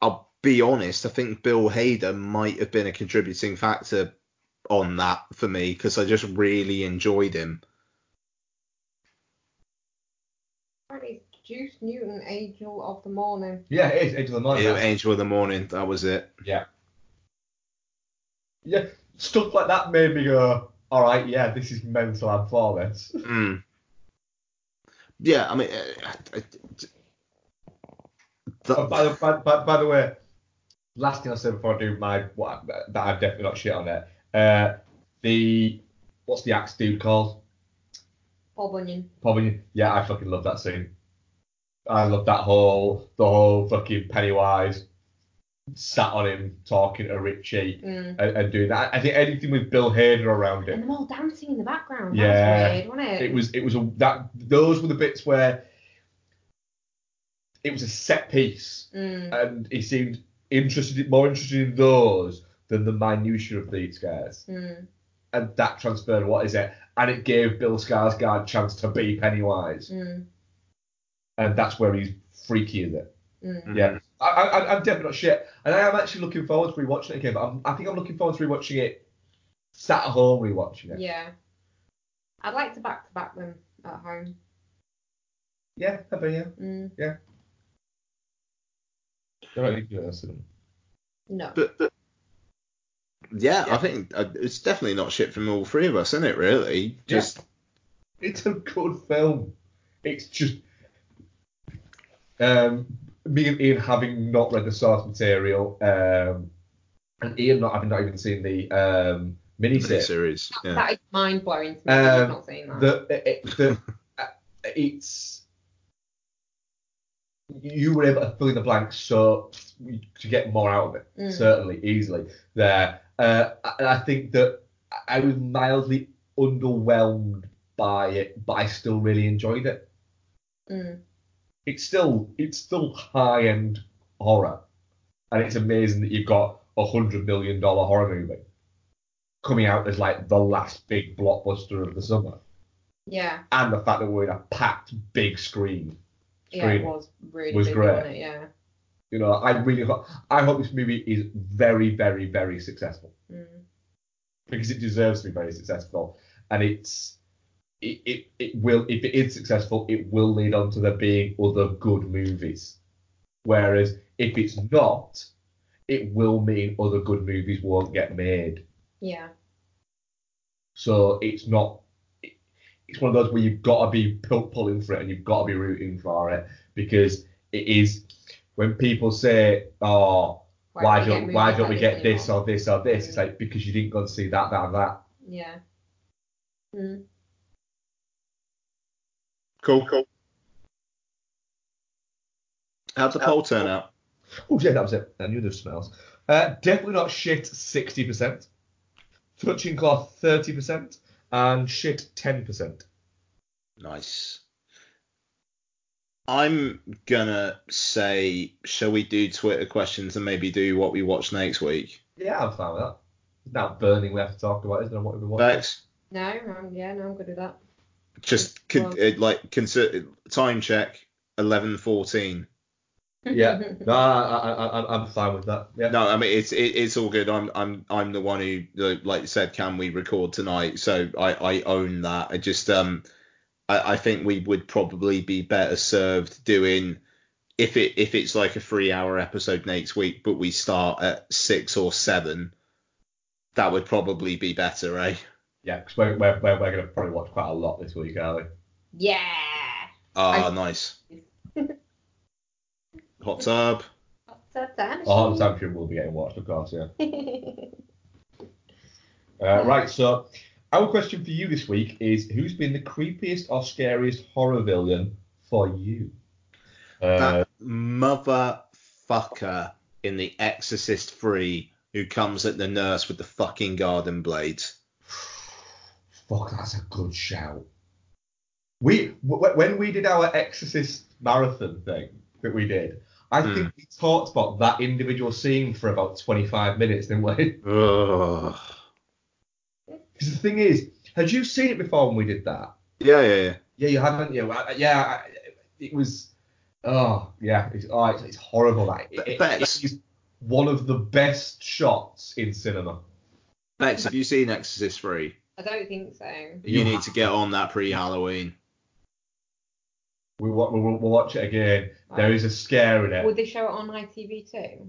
S1: I'll be honest. I think Bill Hader might have been a contributing factor on that for me because I just really enjoyed him.
S2: Juice Newton, Angel of the Morning.
S3: Yeah, it is Angel of the Morning.
S1: Yeah, Angel of the Morning, that was it.
S3: Yeah. Yeah, stuff like that made me go, all right, yeah, this is mental. I'm for this. [laughs]
S1: Mm. Yeah, I mean, uh, I-
S3: Oh,
S1: that,
S3: by, the, by, by, by the way, last thing I'll say before I do my what that I've definitely not shit on it. Uh, the what's the axe dude called?
S2: Paul Bunyan.
S3: Paul Bunyan. yeah, I fucking love that scene. I love that whole the whole fucking Pennywise sat on him talking to Richie
S2: Mm.
S3: and, and doing that. I think anything with Bill Hader around it.
S2: And them all dancing in the background.
S3: Yeah.
S2: Was weird, wasn't it?
S3: It was it was a that those were the bits where it was a set piece
S2: Mm.
S3: and he seemed interested more interested in those than the minutiae of these guys.
S2: Mm.
S3: And that transferred what is it? And it gave Bill Skarsgård a chance to be Pennywise. And that's where he's freaky is it.
S2: Mm.
S3: Yeah. I, I, I'm definitely not shit. And I am actually looking forward to rewatching it again, but I'm, I think I'm looking forward to rewatching it sat at home rewatching it.
S2: Yeah. I'd like to back to back them at home.
S3: Yeah, I bet, yeah.
S2: Mm.
S3: I don't need to go to cinema.
S2: No.
S1: but, but yeah,
S3: Yeah.
S1: I think uh, it's definitely not shit from all three of us, isn't it? Really, just
S3: It's a good film. It's just um, me and Ian having not read the source material, um, and Ian not having not even seen the um, miniseries.
S1: series. Yeah.
S2: That is mind blowing to me.
S3: Um,
S2: you've not seen that.
S3: the, it, the, [laughs] uh, it's you were able to fill in the blanks so to get more out of it
S2: Mm.
S3: certainly easily there uh, and I think that I was mildly underwhelmed by it but I still really enjoyed it
S2: Mm.
S3: It's still it's still high end horror and it's amazing that you've got a hundred million dollar horror movie coming out as like the last big blockbuster of the summer
S2: Yeah,
S3: and the fact that we're in a packed big screen.
S2: yeah, it was really
S3: was great.
S2: wasn't it? Yeah.
S3: You know, I really hope I hope this movie is very, very, very successful
S2: Mm.
S3: because it deserves to be very successful, and it's it, it, it will if it is successful, it will lead on to there being other good movies. Whereas if it's not, it will mean other good movies won't get made.
S2: Yeah.
S3: So it's not. It's one of those where you've got to be pulling for it and you've got to be rooting for it because it is when people say, "Oh, why,
S2: don't we
S3: don't
S2: get
S3: why don't we get this or this or this?"
S2: Mm.
S3: It's like because you didn't go and see that, that, and that.
S2: Yeah. Mm.
S1: Cool, cool. How'd the poll turn out?
S3: Oh yeah, that was it. I knew there was something else. Uh, definitely not shit. Sixty percent. Touching cloth thirty percent and shit ten percent.
S1: Nice. I'm gonna say, shall we do Twitter questions and maybe do what we watch next week?
S3: Yeah, I'm fine with that. It's now burning we have to talk about, isn't there? What we watching?
S1: Bex,
S2: No, um, yeah, no, I'm good with that.
S1: Just con-
S2: Well-
S1: uh, like consider time check, eleven fourteen.
S3: Yeah. [laughs] No, I, I, I, I'm fine with that. Yeah.
S1: No, I mean it's it, it's all good. I'm I'm I'm the one who like you said, can we record tonight? So I I own that. I just um I, I think we would probably be better served doing if it if it's like a three hour episode next week, but we start at six or seven. That would probably be better, eh?
S3: Yeah, because we're, we're, we're, we're going to probably watch quite a lot this week, aren't we?
S2: Yeah.
S1: Ah,
S2: I-
S1: nice. [laughs] Hot tub. Hot tub time.
S3: Oh, the Sanctuary will be getting watched, of course, yeah. [laughs] Uh, right, so our question for you this week is who's been the creepiest or scariest horror villain for you? Uh,
S1: That motherfucker in The Exorcist 3 who comes at the nurse with the fucking garden blades.
S3: Fuck, that's a good shout. We w- when we did our Exorcist marathon thing that we did, I
S1: Hmm.
S3: think we talked about that individual scene for about 25 minutes, didn't we? [laughs] Because the thing is, had you seen it before when we did that?
S1: Yeah, yeah, yeah.
S3: Yeah, you haven't. You? I- Yeah, I, it was. Oh, yeah. It's, oh, it's, it's horrible. That it, it,
S1: Bex.
S3: it is one of the best shots in cinema.
S1: Bex, have you seen Exorcist 3?
S2: I don't think so.
S1: You
S3: You
S1: need to get on that pre Halloween.
S3: We wa- we'll, we'll watch it again. There is a scare in it.
S2: Would they show it on ITV too?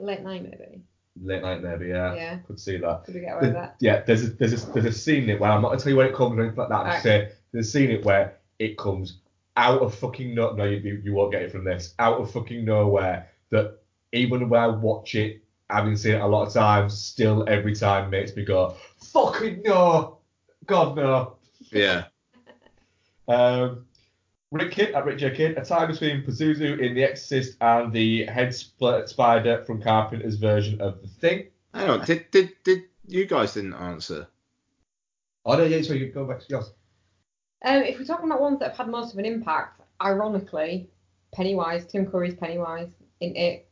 S2: Late night maybe.
S3: Late night, maybe. Yeah,
S2: Yeah.
S3: could see that.
S2: Could we get away with that?
S3: yeah, there's a, there's a, there's a scene in it where I'm not gonna tell you where it comes or anything like that. I'm just
S2: Right.
S3: saying there's a scene in it where it comes out of fucking no, no, you, you, you won't get it from this. Out of fucking nowhere. That even when I watch it, having seen it a lot of times, still every time makes me go, fucking no, God no.
S1: Yeah. [laughs]
S3: Um, Rick Kidd at Rick J. Kidd, a tie between Pazuzu in The Exorcist and the head split spider from Carpenter's version of The Thing.
S1: Hang on, did, did, did you guys didn't answer?
S3: Oh no, yeah, so you go back to yours.
S2: Um, if we're talking about ones that have had most of an impact, ironically, Pennywise, Tim Curry's Pennywise in it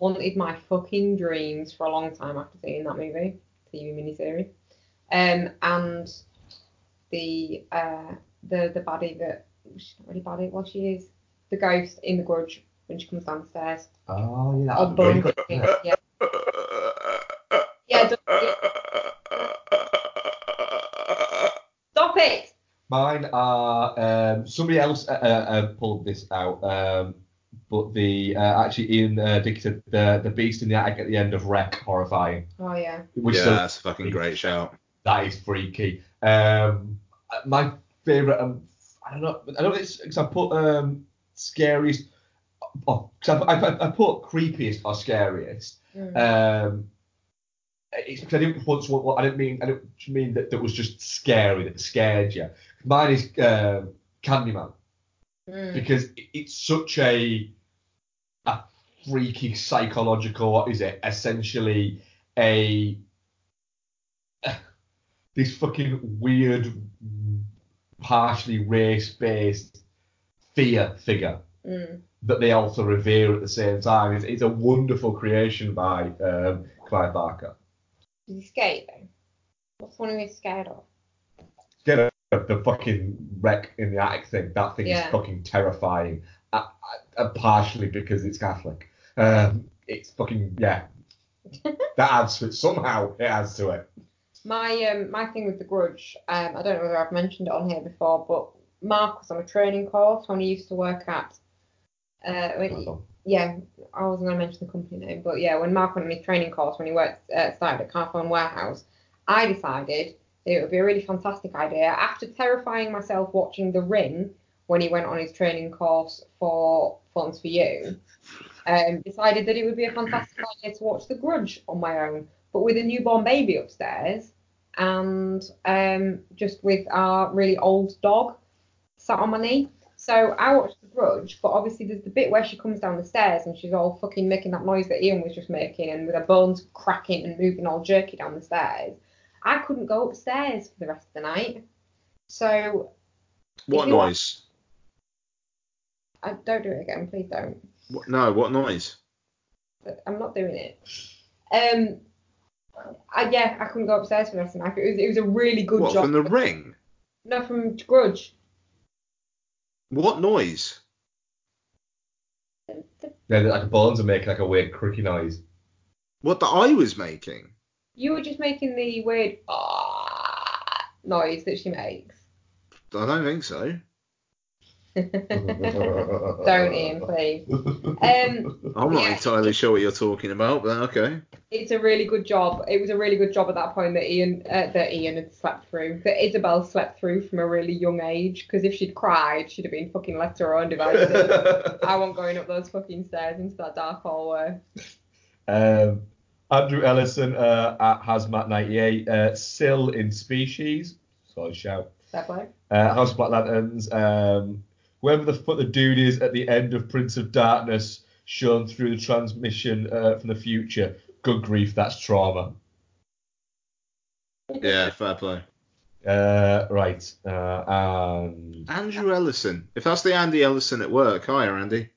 S2: haunted my fucking dreams for a long time after seeing that movie, TV miniseries. Um, and the uh, the the baddie that she's not really baddie, well she is the ghost in The Grudge when she comes downstairs.
S3: Oh yeah,
S2: bum.
S3: Yeah.
S2: Yeah, yeah, yeah. Stop it!
S3: Mine are um, somebody else uh, uh, uh, pulled this out. Um, but the uh, actually Ian uh, Dickey said the the beast in the attic at the end of Rec horrifying.
S2: Oh yeah.
S3: Which
S8: yeah,
S3: is a-
S8: that's a fucking great shout.
S3: that is freaky. Um, my favorite, um, I don't know, I don't know, because I put um, scariest, oh, cause I, I, I put creepiest or scariest.
S2: Mm.
S3: Um, it's because I didn't once what I didn't mean I didn't mean that that was just scary that scared you. Mine is um, Candyman
S2: Mm.
S3: because it's such a a freaky psychological what is it essentially a [sighs] this fucking weird partially race based fear figure
S2: Mm.
S3: that they also revere at the same time it's, it's a wonderful creation by um, Clive Barker
S2: Is he scared though? What's one of was scared of?
S3: get a, the fucking Rec in the attic thing that thing
S2: Yeah.
S3: is fucking terrifying uh, uh, partially because it's Catholic um, it's fucking yeah. [laughs] That adds to it. Somehow it adds to it.
S2: My um my thing with the grudge, um, I don't know whether I've mentioned it on here before, but Mark was on a training course when he used to work at uh yeah, I wasn't going to mention the company name, but yeah, when Mark went on his training course when he worked uh, started at Carphone Warehouse, I decided that it would be a really fantastic idea after terrifying myself watching The Ring when he went on his training course for Phones 4u. Um, decided that it would be a fantastic [clears throat] idea to watch The Grudge on my own, but with a newborn baby upstairs and um, just with our really old dog sat on my knee. So I watched The Grudge, but obviously there's the bit where she comes down the stairs and she's all fucking making that noise that Ian was just making and with her bones cracking and moving all jerky down the stairs. I couldn't go upstairs for the rest of the night. So
S8: What noise?
S2: I don't do it again, please don't.
S8: What, no, what noise?
S2: I'm not doing it. Um, I, yeah, I couldn't go upstairs for the rest of the night. It was, it was a really good
S8: What
S2: job.
S8: from the ring?
S2: No, from Grudge.
S8: What noise?
S3: yeah like the bones are making like a weird creaky noise
S8: What the I was making?
S2: You were just making the weird ah noise that she makes.
S8: I don't think so.
S2: Don't, Ian, please. Um,
S8: I'm not
S2: Yeah.
S8: entirely sure what you're talking about, but okay.
S2: it's a really good job. It was a really good job at that point that Ian uh, that Ian had slept through, that Isabel slept through from a really young age. Because if she'd cried, she'd have been fucking left to her own devices. [laughs] I wasn't going up those fucking stairs into that dark hallway.
S3: um, Andrew Ellison uh, at Hazmat98 uh, Sil in Species sorry shout
S2: Fair play.
S3: uh, House of Black Lanterns um, whoever the fuck the dude is at the end of Prince of Darkness shown through the transmission uh, from the future good grief that's trauma
S8: Yeah, fair play.
S3: uh, right uh, and
S8: Andrew Ellison. If that's the Andy Ellison at work, hi Andy.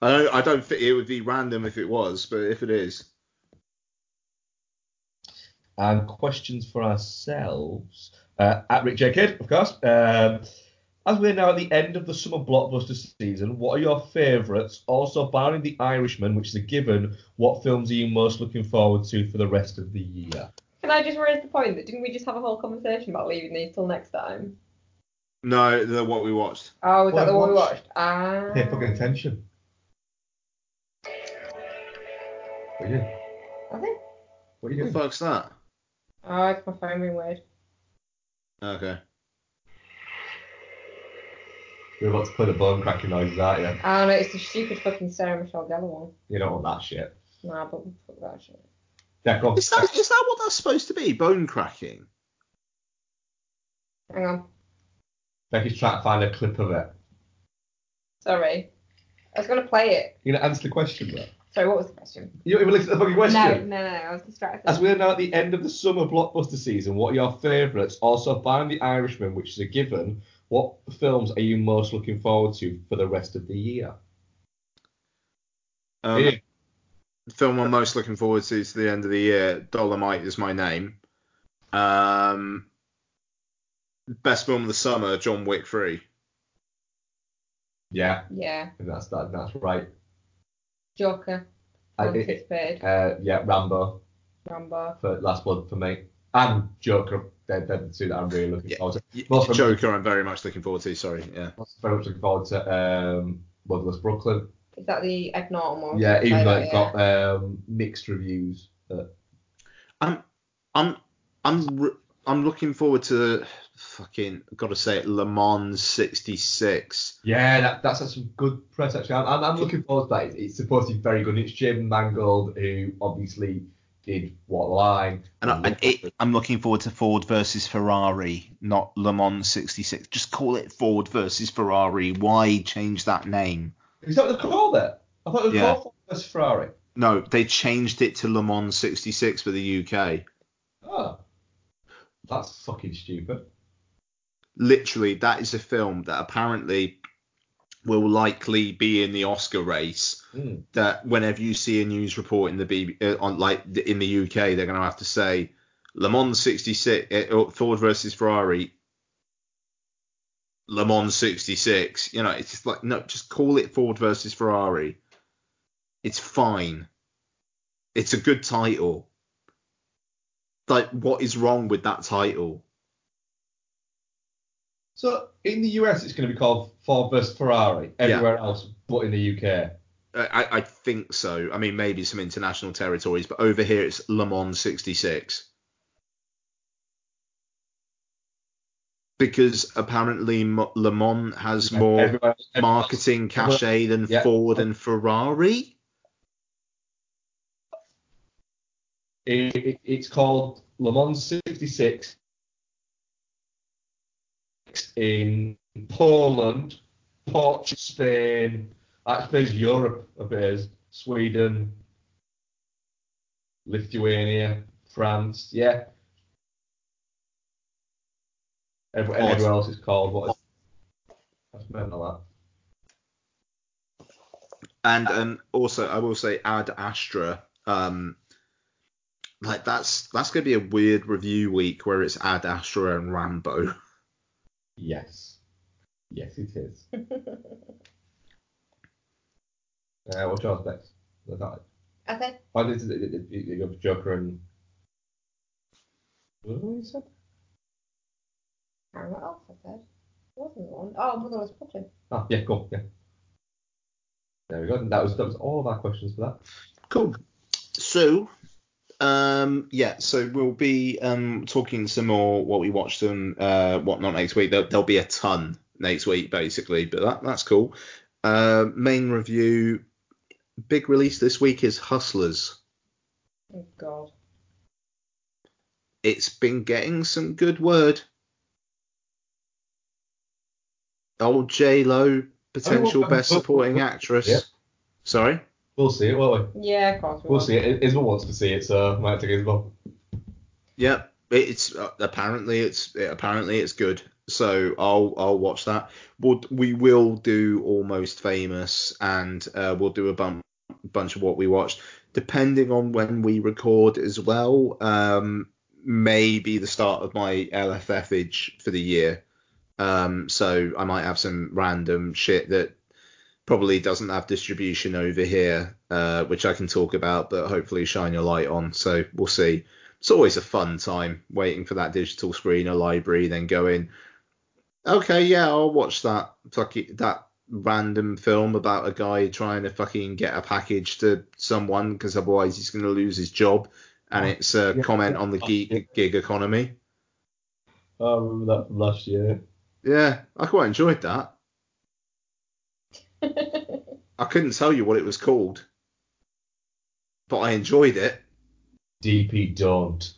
S8: I don't, I don't think it would be random if it was, but if it is,
S3: and questions for ourselves uh, at Rick J. Kidd, of course. Um, as we're now at the end of the summer blockbuster season, what are your favourites? Also, barring The Irishman, which is a given, what films are you most looking forward to for the rest of the year?
S2: Can I just raise the point that didn't we just have a whole conversation about leaving these till next time?
S8: no, the what we watched.
S2: Oh, was
S3: What
S2: that the one we watched? Ah.
S3: Pay fucking attention. What are you doing?
S2: Nothing.
S3: What are you
S8: What the
S3: doing?
S8: fuck's that?
S2: Oh, it's my phone being weird.
S8: Okay.
S3: You're about to play the bone cracking noises, aren't you?
S2: Oh no, it's the stupid fucking Sarah Michelle Gellar one.
S3: You don't want that shit.
S2: Nah, but fuck that shit.
S3: Yeah, go on.
S8: Is that is that what that's supposed to be? Bone cracking?
S2: Hang on.
S3: Becky's trying to find a clip of it.
S2: Sorry. I was gonna play it.
S3: You're gonna answer the question, though?
S2: Sorry, what was the question?
S3: You don't even listen to the fucking question.
S2: No, no, no, no, I was distracted.
S3: As we are now at the end of the summer blockbuster season, what are your favourites? Also, barring The Irishman, which is a given, what films are you most looking forward to for the rest of the year?
S8: Um,
S3: Ian.
S8: the film I'm most looking forward to to the end of the year. Dolemite is my name. Um, best film of the summer, John Wick 3.
S3: Yeah,
S2: Yeah,
S3: that's that, that's right.
S2: Joker.
S3: I-
S2: Anticipated.
S3: Uh, yeah, Rambo
S2: Rambo.
S3: for Last Blood for me, and Joker. They're, they're the two that I'm really looking
S8: Yeah.
S3: forward to.
S8: Y-
S3: Most of them-
S8: Joker, I'm very much looking forward to. Sorry, yeah.
S3: Also very much looking forward to um, Bloodless Brooklyn.
S2: Is that the Ed Norton one?
S3: Yeah, even
S2: Say
S3: though
S2: that,
S3: it
S2: yeah.
S3: got um, mixed reviews. But
S1: I'm I'm I'm re- I'm looking forward to fucking gotta say it Le Mans 66.
S3: yeah, that, that's had some good press actually. I'm, I'm, I'm looking forward to that. It's, it's supposed to be very good. It's Jim Mangold who obviously did What Line.
S9: And I, it, I'm looking forward to Ford versus Ferrari, not Le Mans 66. Just call it Ford versus Ferrari. Why change that name?
S3: Is that what they called it? I thought it was
S9: Yeah.
S3: called Ford versus Ferrari.
S1: No, they changed it to Le Mans 66 for the UK.
S3: Oh, that's fucking stupid.
S1: Literally, that is a film that apparently will likely be in the Oscar race.
S3: Mm.
S1: That whenever you see a news report in the B, uh, on like in the UK, they're going to have to say Le Mans 66 uh, Ford versus Ferrari. Le Mans 66. You know, it's just like no, just call it Ford versus Ferrari. It's fine. It's a good title. Like, what is wrong with that title?
S3: So in the US, it's going to be called Ford versus Ferrari. Everywhere else, but in the UK.
S1: I, I think so. I mean, maybe some international territories, but over here it's Le Mans 66. Because apparently Le Mans has more
S3: Everywhere else- everywhere else-
S1: marketing cachet than
S3: Yeah.
S1: Ford and Ferrari.
S3: It, it- it's called Le Mans 66 in Poland, Portugal, Spain. That Spain's Europe a bit is Sweden, Lithuania, France. Yeah. Every, everywhere else is called what is that's mental that.
S1: And um, also, I will say Ad Astra. Um, like that's that's gonna be a weird review week where it's Ad Astra and Rambo. [laughs]
S3: Yes. Yes, it is. [laughs] Uh, what's yours next? Was that
S2: I said,
S3: Oh, this is it, it, it, you got Joker and. What was it you said?
S2: I don't know what else I said. Wasn't one? Oh, Motherless Brooklyn.
S3: Ah, yeah, cool, yeah. There we go. And that was that was all of our questions for that.
S1: Cool. So, um, yeah, so we'll be um talking some more what we watched and uh whatnot next week. There, there'll be a ton next week basically, but that that's cool. Uh, main review, big release this week is Hustlers.
S2: Oh, God.
S1: It's been getting some good word. Old J Lo, potential
S3: Oh,
S1: best
S3: oh, oh,
S1: supporting
S3: oh,
S1: actress. Sorry.
S3: We'll see it, won't we?
S2: Yeah, of course. we
S3: We'll
S2: will.
S3: see it. Isma wants to see it, so I might take Isma.
S1: Yep, it's uh, apparently it's apparently it's good. So I'll I'll watch that. We'll, we will do almost famous, and uh, we'll do a bump, bunch of what we watched, depending on when we record as well. Um, maybe the start of my LFFage for the year. Um, so I might have some random shit that probably doesn't have distribution over here, uh, which I can talk about, but hopefully shine your light on. So we'll see it's always a fun time waiting for that digital screen or library, then going, okay, yeah, I'll watch that fucking that random film about a guy trying to fucking get a package to someone because otherwise he's going to lose his job, and it's a
S3: Yeah.
S1: comment on the gig, gig economy.
S3: I remember that from last year.
S1: Yeah, I quite enjoyed that. I couldn't tell you what it was called, but I enjoyed it.
S3: DP don't.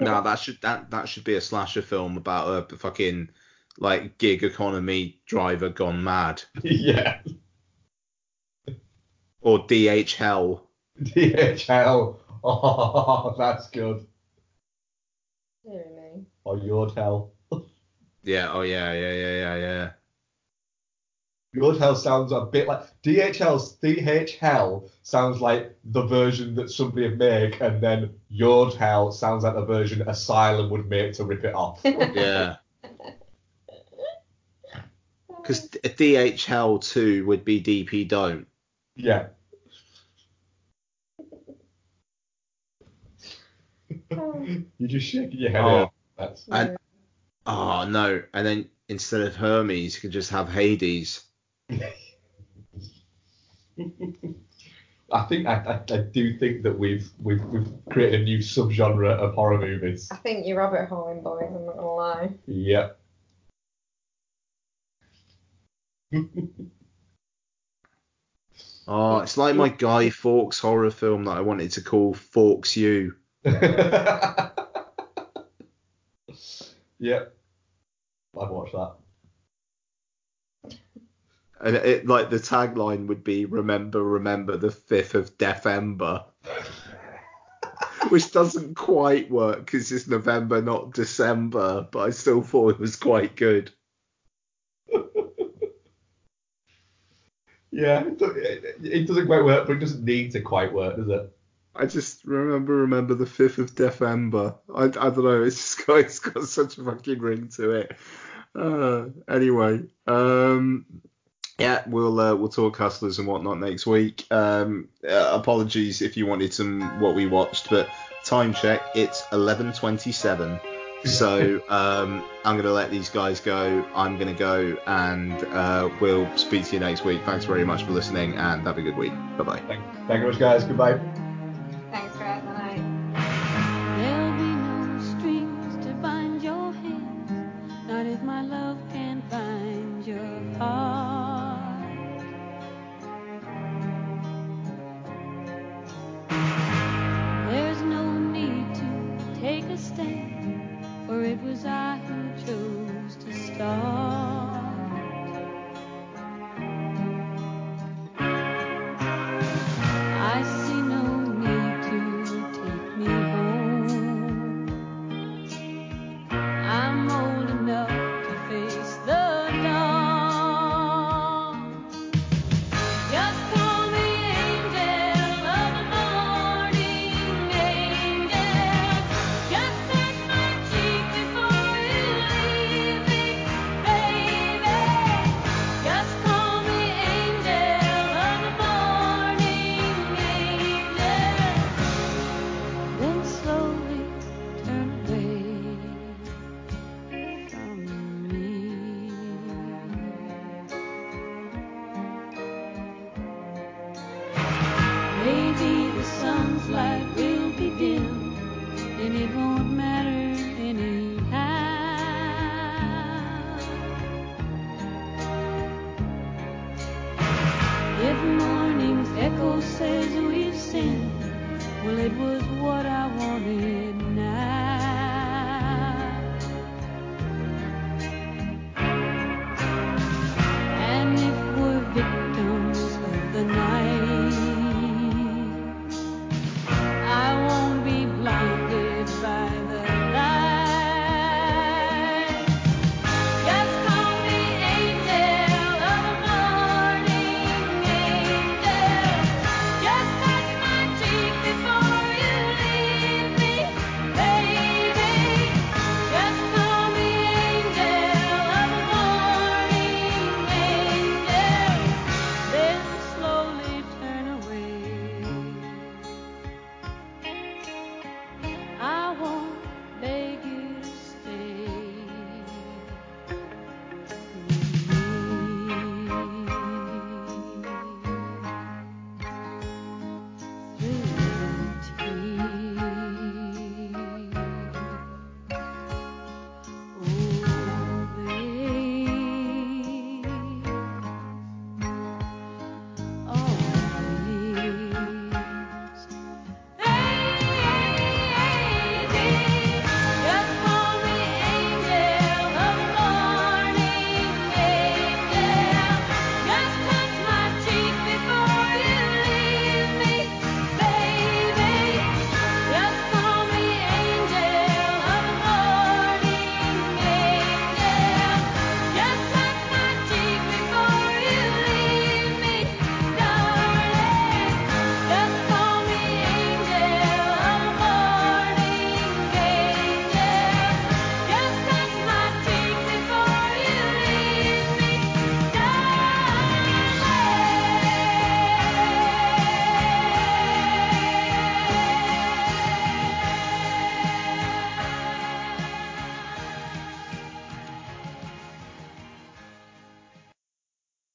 S1: No, that should that that should be a slasher film about a fucking like gig economy driver gone mad [laughs]
S3: yeah.
S1: or DH hell.
S3: DHL. [laughs] Oh, that's good.
S2: Dear me.
S3: Or your hell. [laughs]
S1: Yeah, oh yeah, yeah, yeah, yeah, yeah.
S3: Your hell sounds a bit like DHL's DHL sounds like the version that somebody would make, and then your hell sounds like the version Asylum would make to rip it off. [laughs]
S1: Yeah. Because DHL two would be DP don't.
S3: yeah. [laughs] You're just shaking your head.
S1: Oh.
S3: That's
S1: And oh no, and then instead of Hermes, you could just have Hades. [laughs]
S3: I think I, I, I do think that we've we've we've created a new subgenre of horror movies.
S2: I think you're rabbit holing, boys. I'm not gonna lie.
S3: Yep. [laughs]
S1: Oh, it's like my Guy Fawkes horror film that I wanted to call Fawkes You. [laughs]
S3: yep. I'd watch that.
S1: And it like the tagline would be "Remember, remember the fifth of December," which doesn't quite work because it's November, not December. But I still thought it was quite good. [laughs]
S3: Yeah, it, do- it, it doesn't quite work, but it doesn't need to quite work, does it?
S1: I just remember, remember the fifth of December. I, I don't know. It's just got, it's got such a fucking ring to it. Uh, anyway, um, yeah, we'll uh, we'll talk hustlers and whatnot next week. Um, uh, apologies if you wanted some what we watched, but time check, it's 11:27. So [laughs] um, I'm gonna let these guys go. I'm gonna go, and uh, we'll speak to you next week. Thanks very much for listening, and have a good week. Bye bye.
S3: Thank, thank you very much, guys. Goodbye.